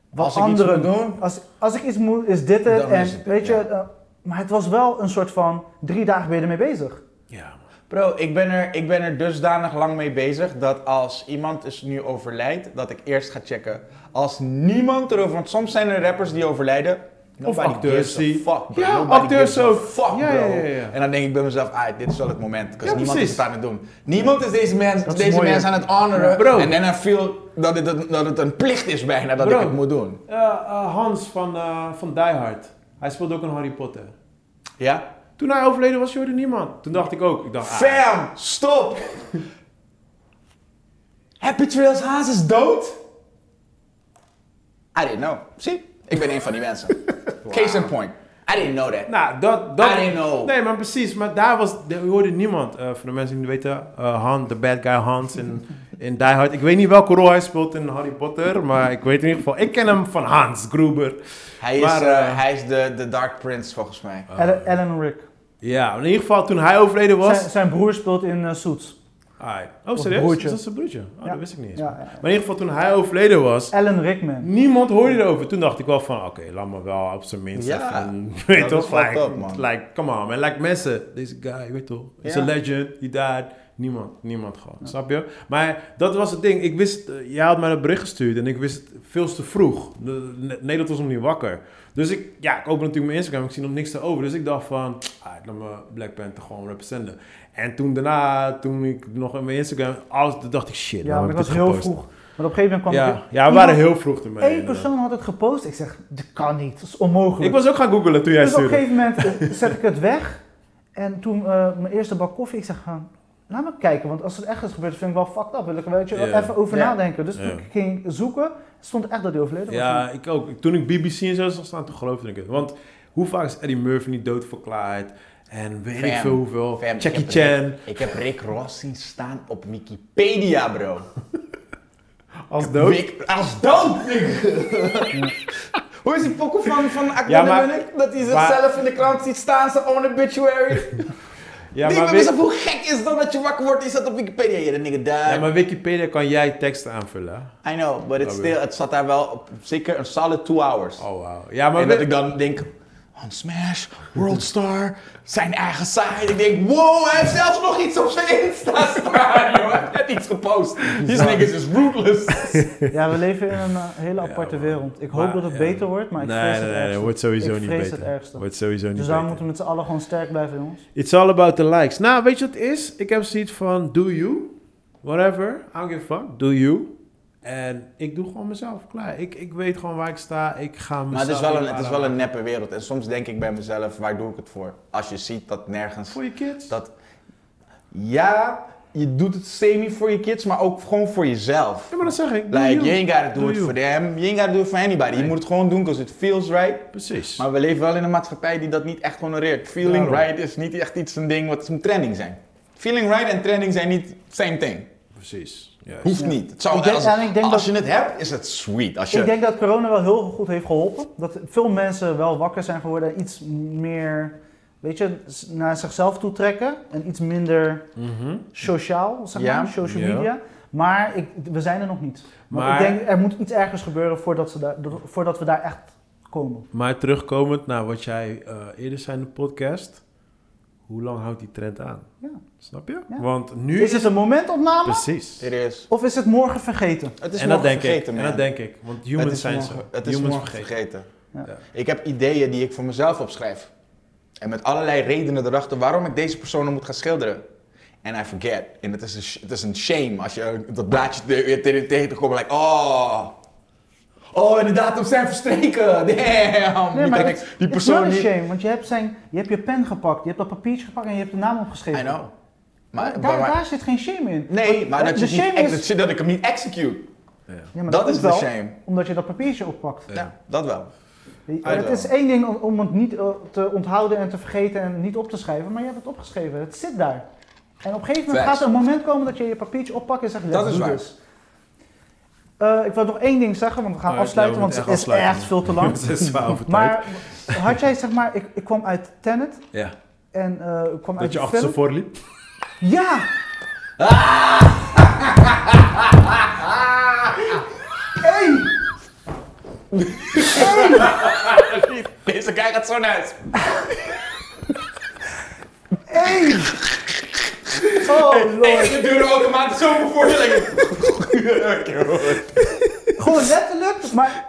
wat Als ik iets anderen... moet doen, Als, als ik iets moet, is dit het. Dan en het weet je, ja. Maar het was wel een soort van, drie dagen ben je ermee bezig. ja. Bro, ik ben, er, ik ben er dusdanig lang mee bezig dat als iemand dus nu overlijdt, dat ik eerst ga checken. Als niemand erover, want soms zijn er rappers die overlijden. Of acteurs die- Fuck, bro. Ja, acteurs ook. Fuck, Ja, bro. ja, ja, ja. En dan denk ik bij mezelf, ah, dit is wel het moment. Want Ja, niemand precies. is het aan het doen. Niemand is deze, mens, Dat is deze mooi, mens hè? aan het honoren. Bro. En dan feel dat het, dat het een plicht is bijna dat Bro. ik het moet doen. Eh, eh, Hans van, eh, van Die Hard. Hij speelde ook een Harry Potter. Ja? Toen hij overleden was, hoorde niemand. Toen dacht ik ook. Ik dacht, ah, Fam, stop! Happy Trails Haas is dood? I didn't know. Zie, ik ben een van die mensen. Case in point. I didn't know that. Nou, dat... dat I didn't know. Nee, maar precies. Maar daar was... Je hoorde niemand. Eh, voor de mensen die niet weten. Han, de bad guy Hans in, in Die Hard. Ik weet niet welke rol hij speelt in Harry Potter. Maar ik weet in ieder geval... Ik ken hem van Hans Gruber. Hij is, Maar, eh, eh, hij is de, de Dark Prince volgens mij. Alan, Alan Rick. Ja, in ieder geval toen hij overleden was... Zijn, zijn broer speelt in eh, Suits. Ai. Oh, serieus? broertje. Is dat zijn broertje? Oh, Ja. dat wist ik niet eens. Ja, Maar ja. in ieder geval toen hij overleden was... Alan Rickman. Niemand hoorde erover. Toen dacht ik wel van, oké, laat me wel op zijn minst Ja, even... Weet toch? Like, up, man. like, come on man. Like mensen, deze guy, weet toch? Is Ja. a legend, he died. Niemand, niemand gewoon. Snap je? Maar dat was het ding. Ik wist, eh, jij had mij een bericht gestuurd en ik wist het veel te vroeg. De- Ne- Nederland was nog niet wakker. Dus ik, ja, ik open natuurlijk mijn Instagram, ik zie nog niks erover. Dus ik dacht van, ah, laat me Black Panther gewoon representen. En toen daarna, toen ik nog in mijn Instagram, alles, dacht ik shit, Ja, maar ik was ik heel gepost? vroeg. Maar op een gegeven moment kwam Ja, er- ja, we waren heel vroeg ermee. Eén persoon had het gepost. Ik zeg, dat kan niet. Dat is onmogelijk. Ik was ook gaan googlen toen jij dus op een stuurde. gegeven moment eh, zet ik het weg. En toen eh, mijn eerste bak koffie, ik zeg laat me kijken. Want als het echt is gebeurd, vind ik wel fucked up. Wil ik er weet je, Ja. even over nadenken. Dus toen ik ging zoeken, stond echt dat hij overleden was. Ja, ik ook. Toen ik BBC en zo zag staan, toen geloofde ik het. Want hoe vaak is Eddie Murphy niet doodverklaard? En weet Fam, ik veel hoeveel. fam, ik Jackie heb Chan. Rick- ik heb Rick Ross zien staan op Wikipedia, bro. Als dood. Rick, als dood. Hoe is die pokoe van, van Ja, maar- ik? Dat hij maar- zichzelf in de krant ziet staan, zijn own obituary. Ja, Nee, maar, hoe gek is dat dat je wakker wordt en je staat op Wikipedia. Je nigga daar. ja, maar Wikipedia kan jij teksten aanvullen. I know, but it's Oh, still, het zat daar wel op zeker een solid two hours. Oh, wauw. Ja, maar en dat ik dan denk, on Smash, Worldstar, zijn eigen site. Ik denk, wow, hij heeft zelfs nog iets op zijn Insta staan, joh. Hij heeft net iets gepost. These niggas is ruthless. Ja, we leven in een eh, hele aparte wereld. Ik hoop Maar, dat het ja. beter wordt, maar ik nee, vrees nee, het nee, nee, wordt sowieso ik niet vrees beter. het ergste. Wordt sowieso niet Dus beter. moeten we met z'n allen gewoon sterk blijven, jongens. It's all about the likes. Nou, weet je wat het is? Ik heb zoiets van, do you. Whatever. I don't give a fuck. Do you. En ik doe gewoon mezelf. Klaar. Ik, ik weet gewoon waar ik sta. Ik ga mezelf... Maar het is, wel een, het is wel een neppe wereld. En soms denk ik bij mezelf, waar doe ik het voor? Als je ziet dat nergens... Voor je kids. Dat, ja, je doet het semi voor je kids, maar ook gewoon voor jezelf. Ja, maar dat zeg ik. Like, you. you ain't gotta do, Do it you. for them. You ain't gotta do it for anybody. Je moet het gewoon doen because it feels right. Precies. Maar we leven wel in een maatschappij die dat niet echt honoreert. Feeling Daarom. right is niet echt iets een ding wat moet trending zijn. Feeling right en trending zijn niet same thing. Precies. Juist. Hoeft Ja. niet. Het zou, Ik denk- als en ik denk als dat- je het hebt, is het sweet. Als je, Ik denk dat corona wel heel goed heeft geholpen. Dat veel mensen wel wakker zijn geworden en iets meer, weet je, naar zichzelf toe trekken. En iets minder Mhm. sociaal, zeg Ja. maar, social Ja. media. Maar ik, we zijn er nog niet. Maar, Maar- ik denk, er moet iets ergens gebeuren voordat, ze daar, voordat we daar echt komen. Maar terugkomend naar wat jij eh, eerder zei in de podcast. Hoe lang houdt die trend aan? Ja. Snap je? Ja. Want nu Is het een momentopname? Precies. het is, Of is het morgen vergeten? het is en dat morgen denk vergeten, ik. man. En dat denk ik. Want humans het zijn morgen, zo. Het is humans morgen vergeten. Ja. Ja. Ik heb ideeën die ik voor mezelf opschrijf. En met allerlei redenen erachter waarom ik deze personen moet gaan schilderen. En I forget. En het is een, sh- het is een shame als je dat blaadje tegen tegen te komen. Like, oh. Oh, en de datum zijn verstreken. Damn. Nee, die, maar het, die het is persoon wel een niet. shame, want je hebt, zijn, je hebt je pen gepakt, je hebt dat papiertje gepakt en je hebt de naam opgeschreven. I know. Maar, daar, maar- daar zit geen shame in. nee, Want, maar dat, je de niet, is... dat- ik hem niet execute. Ja. Dat is de wel, shame. Omdat je dat papiertje oppakt. Ja, dat wel. het know. is één ding om, om het niet eh, te onthouden en te vergeten en niet op te schrijven, maar je hebt het opgeschreven. Het zit daar. En op een gegeven moment Facts. gaat er een moment komen dat je je papiertje oppakt en zegt, Dat is waar. this. Eh, ik wil nog één ding zeggen, want we gaan Oh, afsluiten, ja, want het is echt echt veel te lang. Het is maar had jij, zeg maar, ik, ik kwam uit Tenet ja. en eh, ik kwam uit Dat je achter ze film. voor liep. Ja! Hey! Deze guy gaat zo naar Hey! Oh Hey, lord. dit duurde ook een maand zomer voorstelling. Gewoon letterlijk, maar...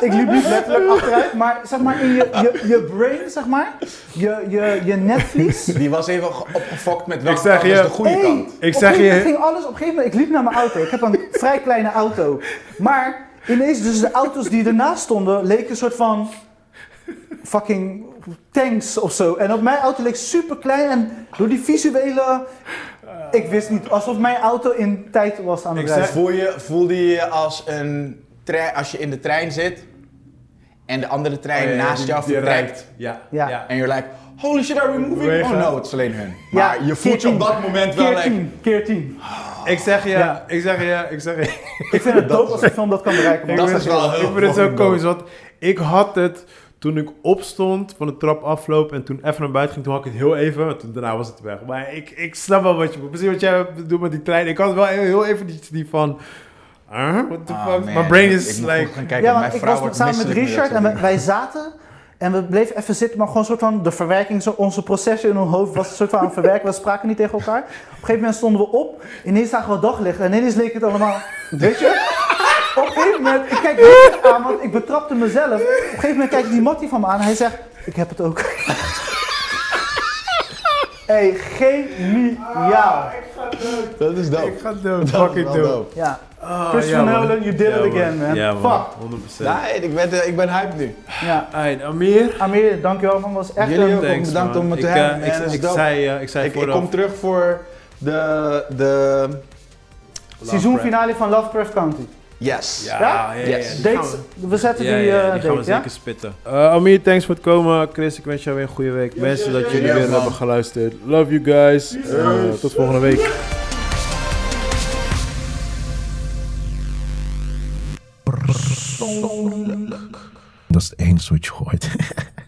Ik liep niet letterlijk achteruit, maar zeg maar in je, je, je brain, zeg maar. Je, je, je netvlies. Die was even ge- opgefokt met welke Ik zeg kant is je- de goede Hey, kant. Ik zeg je- ging alles, op een gegeven moment, ik liep naar mijn auto. Ik heb een vrij kleine auto. Maar ineens, dus de auto's die ernaast stonden, leken een soort van fucking tanks of zo. En op mijn auto leek super klein en door die visuele, ik wist niet, alsof mijn auto in tijd was aan het Ik rijden. Voel je, voelde je je als, een trein, als je in de trein zit en de andere trein Oh, ja, naast jou vertrekt. Ja. Ja. ja. en you're like, holy shit, are we moving? Oh no, het is alleen hun. Ja, Maar je voelt je op dat moment wel Keer like, tien, keer tien. Ik zeg je, Ja. ik zeg je, ik zeg je. Ik vind het dope als een film dat kan bereiken. Dat ik is wel heel Ik vind het zo komisch, want ik had het toen ik opstond van de trap afloop en toen even naar buiten ging, toen had ik het heel even, toen, daarna was het weg. Maar ik, ik snap wel wat je moet. Precies wat jij doet met die trein. Ik had wel heel, even die, die van, huh? what the Ah, fuck? man. My brain Ik is moet like... kijken, ja, mijn ik vrouw was wordt samen met Richard en wij zaten en we bleven even zitten, maar gewoon een soort van de verwerking, zo, onze processen in ons hoofd was een soort van aan het verwerken. We spraken niet tegen elkaar. Op een gegeven moment stonden we op, ineens zagen we daglicht en ineens leek het allemaal, weet je? Op een gegeven moment, ik kijk Richard aan, want ik betrapte mezelf. Op een gegeven moment kijkt die Mattie van me aan en hij zegt, ik heb het ook. hey, geniaal. Dat is dope. Ik ga dood, Dat is fucking wel dood. dope. Ja, Oh, Christopher ja, man. Nolan, you did Ja, it again, man. Ja, man. Fuck. 100%. Nee, ik ben, eh, ik ben hyped nu. ja. Amir. Amir, dankjewel man, was echt Jullie ook. Thanks, bedankt man. om me te ik, hebben, eh, man. ik, zei, eh, ik zei Ik, ik vooraf... kom terug voor de, de... Seizoenfinale van Lovecraft County. Yes. Ja, Ja? ja, ja. Yes. Dates, we- zetten Ja, die, eh, die gaan we zeker spitten. Uh, Amir, thanks voor het komen. Chris, ik wens jou weer een goede week. Mensen dat jullie yes, weer man. hebben geluisterd. Love you guys. Uh, tot volgende week. Dat is het enige wat je gooit.